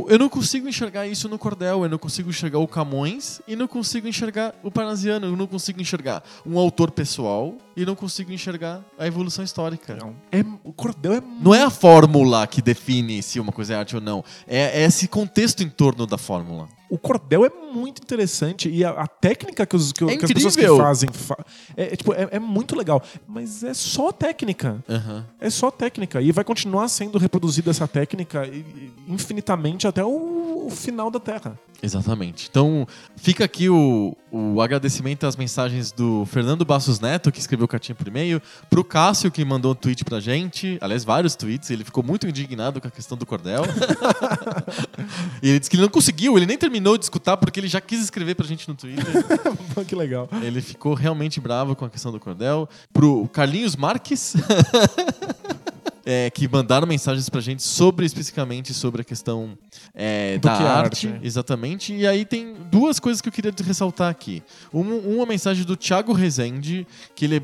eu não consigo enxergar isso no Cordel, eu não consigo enxergar o Camões e não consigo enxergar o Parnasiano, eu não consigo enxergar um autor pessoal e não consigo enxergar a evolução histórica. Não. É, o cordel é Não é a fórmula que define se uma coisa é arte ou não. É, é esse contexto em torno da fórmula. O cordel é muito interessante e a, a técnica que, os, que, É que as pessoas que fazem fa- é, é, tipo, é, é muito legal. Mas é só técnica. Aham. É só técnica. E vai continuar sendo reproduzida essa técnica infinitamente até o, o final da Terra. Exatamente. Então, fica aqui o, o agradecimento às mensagens do Fernando Bassos Neto, que escreveu cartinha por e-mail, pro Cássio, que mandou um tweet pra gente, aliás, vários tweets, ele ficou muito indignado com a questão do cordel. e ele disse que ele não conseguiu, ele nem terminou de escutar porque ele já quis escrever pra gente no Twitter. que legal. Ele ficou realmente bravo com a questão do cordel. Pro Carlinhos Marques, é, que mandaram mensagens pra gente sobre, especificamente, sobre a questão é, da arte. arte. Exatamente. E aí tem duas coisas que eu queria ressaltar aqui. Um- uma mensagem do Thiago Rezende, que ele é,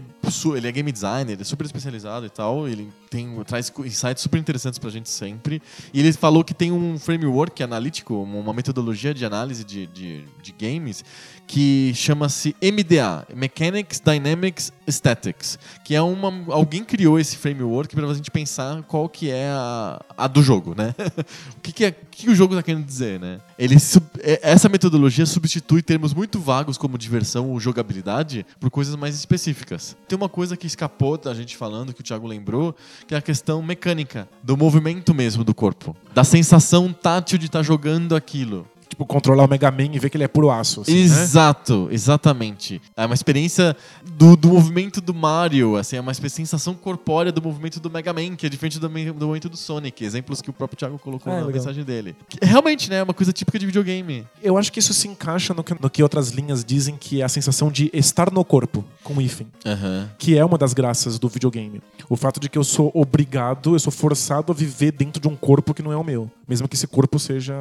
ele é game designer, ele é super especializado e tal. Ele tem, traz insights super interessantes pra gente sempre. E ele falou que tem um framework analítico, uma metodologia de análise de, de, de games, que chama-se MDA, Mechanics, Dynamics, Aesthetics, que é uma alguém criou esse framework para a gente pensar qual que é a, a do jogo, né? o que, que, é, que o jogo está querendo dizer, né? Ele é- essa metodologia substitui termos muito vagos como diversão ou jogabilidade por coisas mais específicas. Tem uma coisa que escapou da gente falando que o Thiago lembrou, que é a questão mecânica do movimento mesmo do corpo, da sensação tátil de estar jogando aquilo. Tipo, controlar o Mega Man e ver que ele é puro aço. assim, né? Exato, exatamente. É uma experiência do, do movimento do Mario, assim, é uma sensação corpórea do movimento do Mega Man, que é diferente do, do movimento do Sonic. Exemplos que o próprio Thiago colocou Ah, na legal. mensagem dele. Realmente, né? É uma coisa típica de videogame. Eu acho que isso se encaixa no que, no que outras linhas dizem que é a sensação de estar no corpo, com o hífen. Aham. Que é uma das graças do videogame. O fato de que eu sou obrigado, eu sou forçado a viver dentro de um corpo que não é o meu. Mesmo que esse corpo seja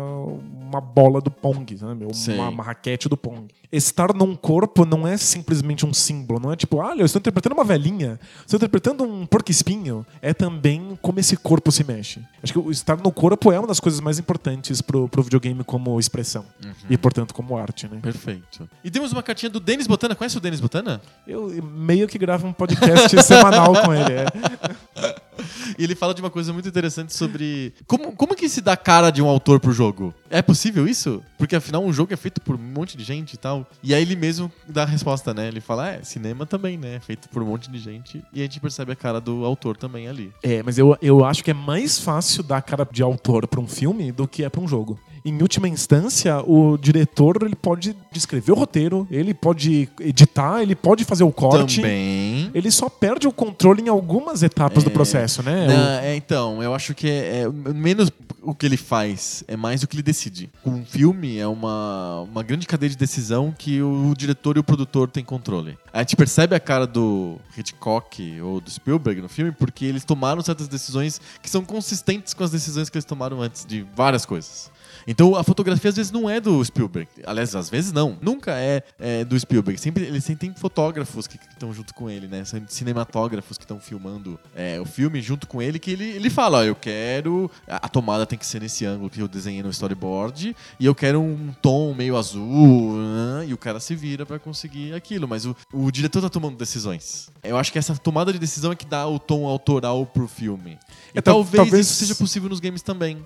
uma bola do Pong, sabe? Ou uma, uma raquete do Pong. Estar num corpo não é simplesmente um símbolo, não é tipo, olha, eu estou interpretando uma velhinha, estou interpretando um porco-espinho. É também como esse corpo se mexe. Acho que o estar no corpo é uma das coisas mais importantes pro, pro videogame como expressão. E, portanto, como arte, né? Perfeito. E temos uma cartinha do Denis Botana. Conhece o Denis Botana? Eu meio que gravo um podcast semanal com ele. É. E ele fala de uma coisa muito interessante sobre como, como que se dá cara de um autor pro jogo. É possível isso? Porque afinal um jogo é feito por um monte de gente e tal. E aí ele mesmo dá a resposta, né? Ele fala, é, cinema também, né? É feito por um monte de gente. E a gente percebe a cara do autor também ali. É, mas eu, eu acho que é mais fácil dar cara de autor pra um filme do que é pra um jogo. Em última instância, o diretor ele pode descrever o roteiro, ele pode editar, ele pode fazer o corte. Também. Ele só perde o controle em algumas etapas do É. processo, né? Não, é, então, eu acho que é, é menos o que ele faz, é mais o que ele decide. Um filme é uma, uma grande cadeia de decisão que o diretor e o produtor têm controle. A gente percebe a cara do Hitchcock ou do Spielberg no filme porque eles tomaram certas decisões que são consistentes com as decisões que eles tomaram antes de várias coisas. Então a fotografia às vezes não é do Spielberg. Aliás, às vezes não. Nunca é, é do Spielberg. Sempre, ele sempre tem fotógrafos que estão junto com ele, né? São cinematógrafos que estão filmando é, o filme junto com ele, que ele, ele fala, ó, eu quero... A, a tomada tem que ser nesse ângulo que eu desenhei no storyboard, e eu quero um tom meio azul, né? e o cara se vira pra conseguir aquilo. Mas o, o diretor tá tomando decisões. Eu acho que essa tomada de decisão é que dá o tom autoral pro filme. E É, tal- talvez, talvez- isso seja possível nos games também.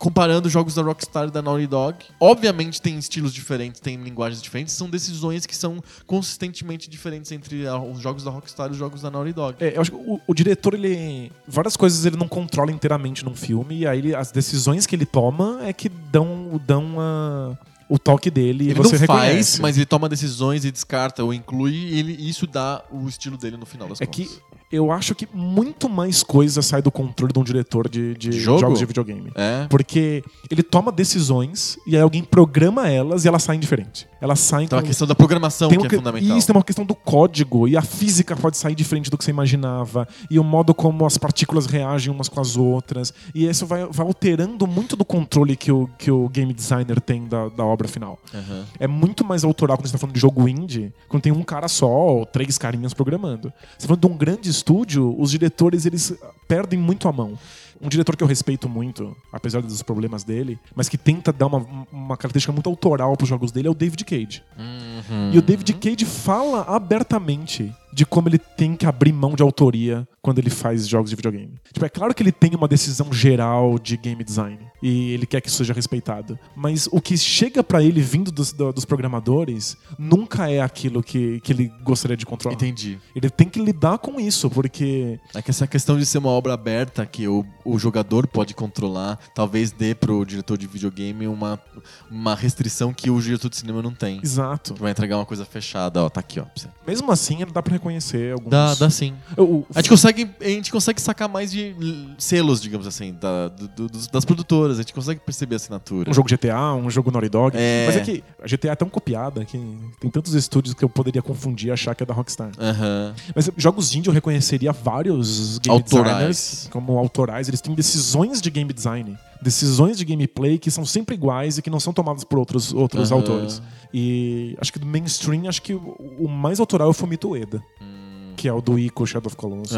Comparando jogos da Rockstar e da Naughty Dog, obviamente tem estilos diferentes, tem linguagens diferentes, são decisões que são consistentemente diferentes entre a- os jogos da Rockstar e os jogos da Naughty Dog. É, eu acho que o, o diretor, ele. Várias coisas ele não controla inteiramente num filme, e aí ele- as decisões que ele toma é que dão, dão a. o toque dele e Ele você não faz, reconhece. mas ele toma decisões e descarta ou inclui, e ele, isso dá o estilo dele no final das É contas. que eu acho que muito mais coisa sai do controle de um diretor de, de jogo? jogos de videogame. É. Porque ele toma decisões e aí alguém programa elas e elas saem diferente. Elas saem Então a com... questão da programação tem que é fundamental. Isso tem uma questão do código e a física pode sair diferente do que você imaginava e o modo como as partículas reagem umas com as outras e isso vai, vai alterando muito do controle que o, que o game designer tem da, da obra final. Aham. É muito mais autoral quando você tá falando de jogo indie, quando tem um cara só ou três carinhas programando. Você tá falando de um grande estúdio, os diretores eles perdem muito a mão. Um diretor que eu respeito muito, apesar dos problemas dele, mas que tenta dar uma, uma característica muito autoral pros jogos dele é o David Cage. Uhum. E o David Cage fala abertamente de como ele tem que abrir mão de autoria quando ele faz jogos de videogame. Tipo, é claro que ele tem uma decisão geral de game design e ele quer que isso seja respeitado, mas o que chega pra ele vindo dos, do- dos programadores nunca é aquilo que, que ele gostaria de controlar. Entendi. Ele tem que lidar com isso, porque É que essa questão de ser uma obra aberta que o, o jogador pode controlar, talvez dê pro diretor de videogame uma, uma restrição que o diretor de cinema não tem. exato. Que vai entregar uma coisa fechada, ó, tá aqui, ó. Mesmo assim, dá pra reconhecer alguns Dá, dá sim. O- o- A gente consegue, a gente consegue sacar mais de selos, digamos assim, da- do- do- das produtoras. A gente consegue perceber a assinatura. Um jogo GTA, um jogo Naughty Dog. É. Mas é que a GTA é tão copiada que tem tantos estúdios que eu poderia confundir e achar que é da Rockstar. Aham. Mas jogos indie eu reconheceria vários game Autorais. designers como autorais. Eles têm decisões de game design, decisões de gameplay que são sempre iguais e que não são tomadas por outros, outros Aham. autores. E acho que do mainstream, acho que o, mais autoral é o Fumito Ueda, que é o do Ico Shadow of Colossus.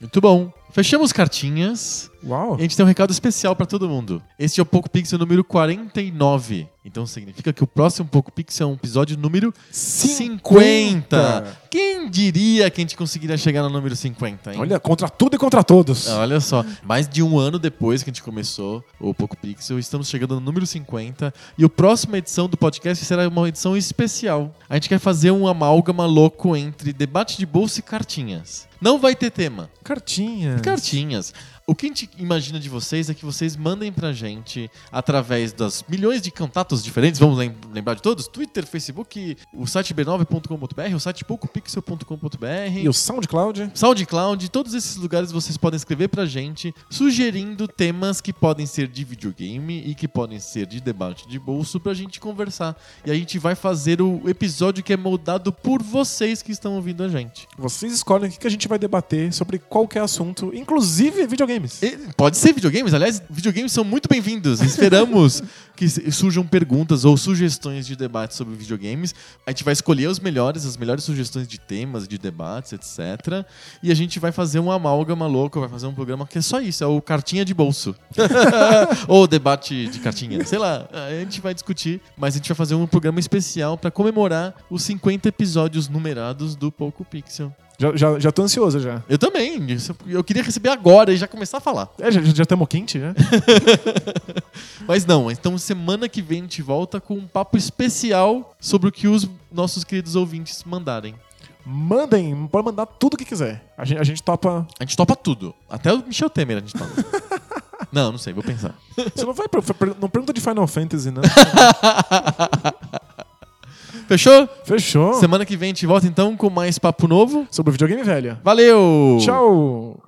Muito bom. Fechamos cartinhas. Uau! E a gente tem um recado especial pra todo mundo. Este é o Poco Pixel número 49. Então significa que o próximo Poco Pixel é um episódio número 50. Quem diria que a gente conseguiria chegar no número 50, hein? Olha, contra tudo e contra todos. Ah, Olha só, mais de um ano depois que a gente começou o Poco Pixel, estamos chegando no número 50 e a próxima edição do podcast será uma edição especial. A gente quer fazer um amálgama louco entre debate de bolsa e cartinhas. Não vai ter tema, Cartinha. cartinhas. O que a gente imagina de vocês é que vocês mandem pra gente através das milhões de contatos diferentes, vamos lem- lembrar de todos? Twitter, Facebook, o site b9.com.br, o site poucopixel.com.br. E o SoundCloud? SoundCloud, todos esses lugares vocês podem escrever pra gente, sugerindo temas que podem ser de videogame e que podem ser de debate de bolso pra gente conversar. E a gente vai fazer o episódio que é moldado por vocês que estão ouvindo a gente. Vocês escolhem o que a gente vai debater sobre qualquer assunto, inclusive videogames. E pode ser videogames, aliás, videogames são muito bem-vindos. Esperamos que surjam perguntas ou sugestões de debate sobre videogames. A gente vai escolher os melhores, as melhores sugestões de temas, de debates, etc. E a gente vai fazer um amálgama louco, vai fazer um programa que é só isso, é o cartinha de bolso. ou debate de cartinha, sei lá. A gente vai discutir, mas a gente vai fazer um programa especial para comemorar os 50 episódios numerados do Poco Pixel. Já, já, já tô ansioso já. Eu também, eu queria receber agora e já começar a falar. É, já, estamos quente, já? Mas não, então semana que vem a gente volta com um papo especial sobre o que os nossos queridos ouvintes mandarem. Mandem, pode mandar tudo o que quiser. A gente, a gente topa. A gente topa tudo. Até o Michel Temer a gente topa. não, não sei, vou pensar. Você não vai. Não pergunta de Final Fantasy, não. Fechou? Fechou. Semana que vem a gente volta então com mais papo novo. Sobre o videogame velho. Valeu! Tchau!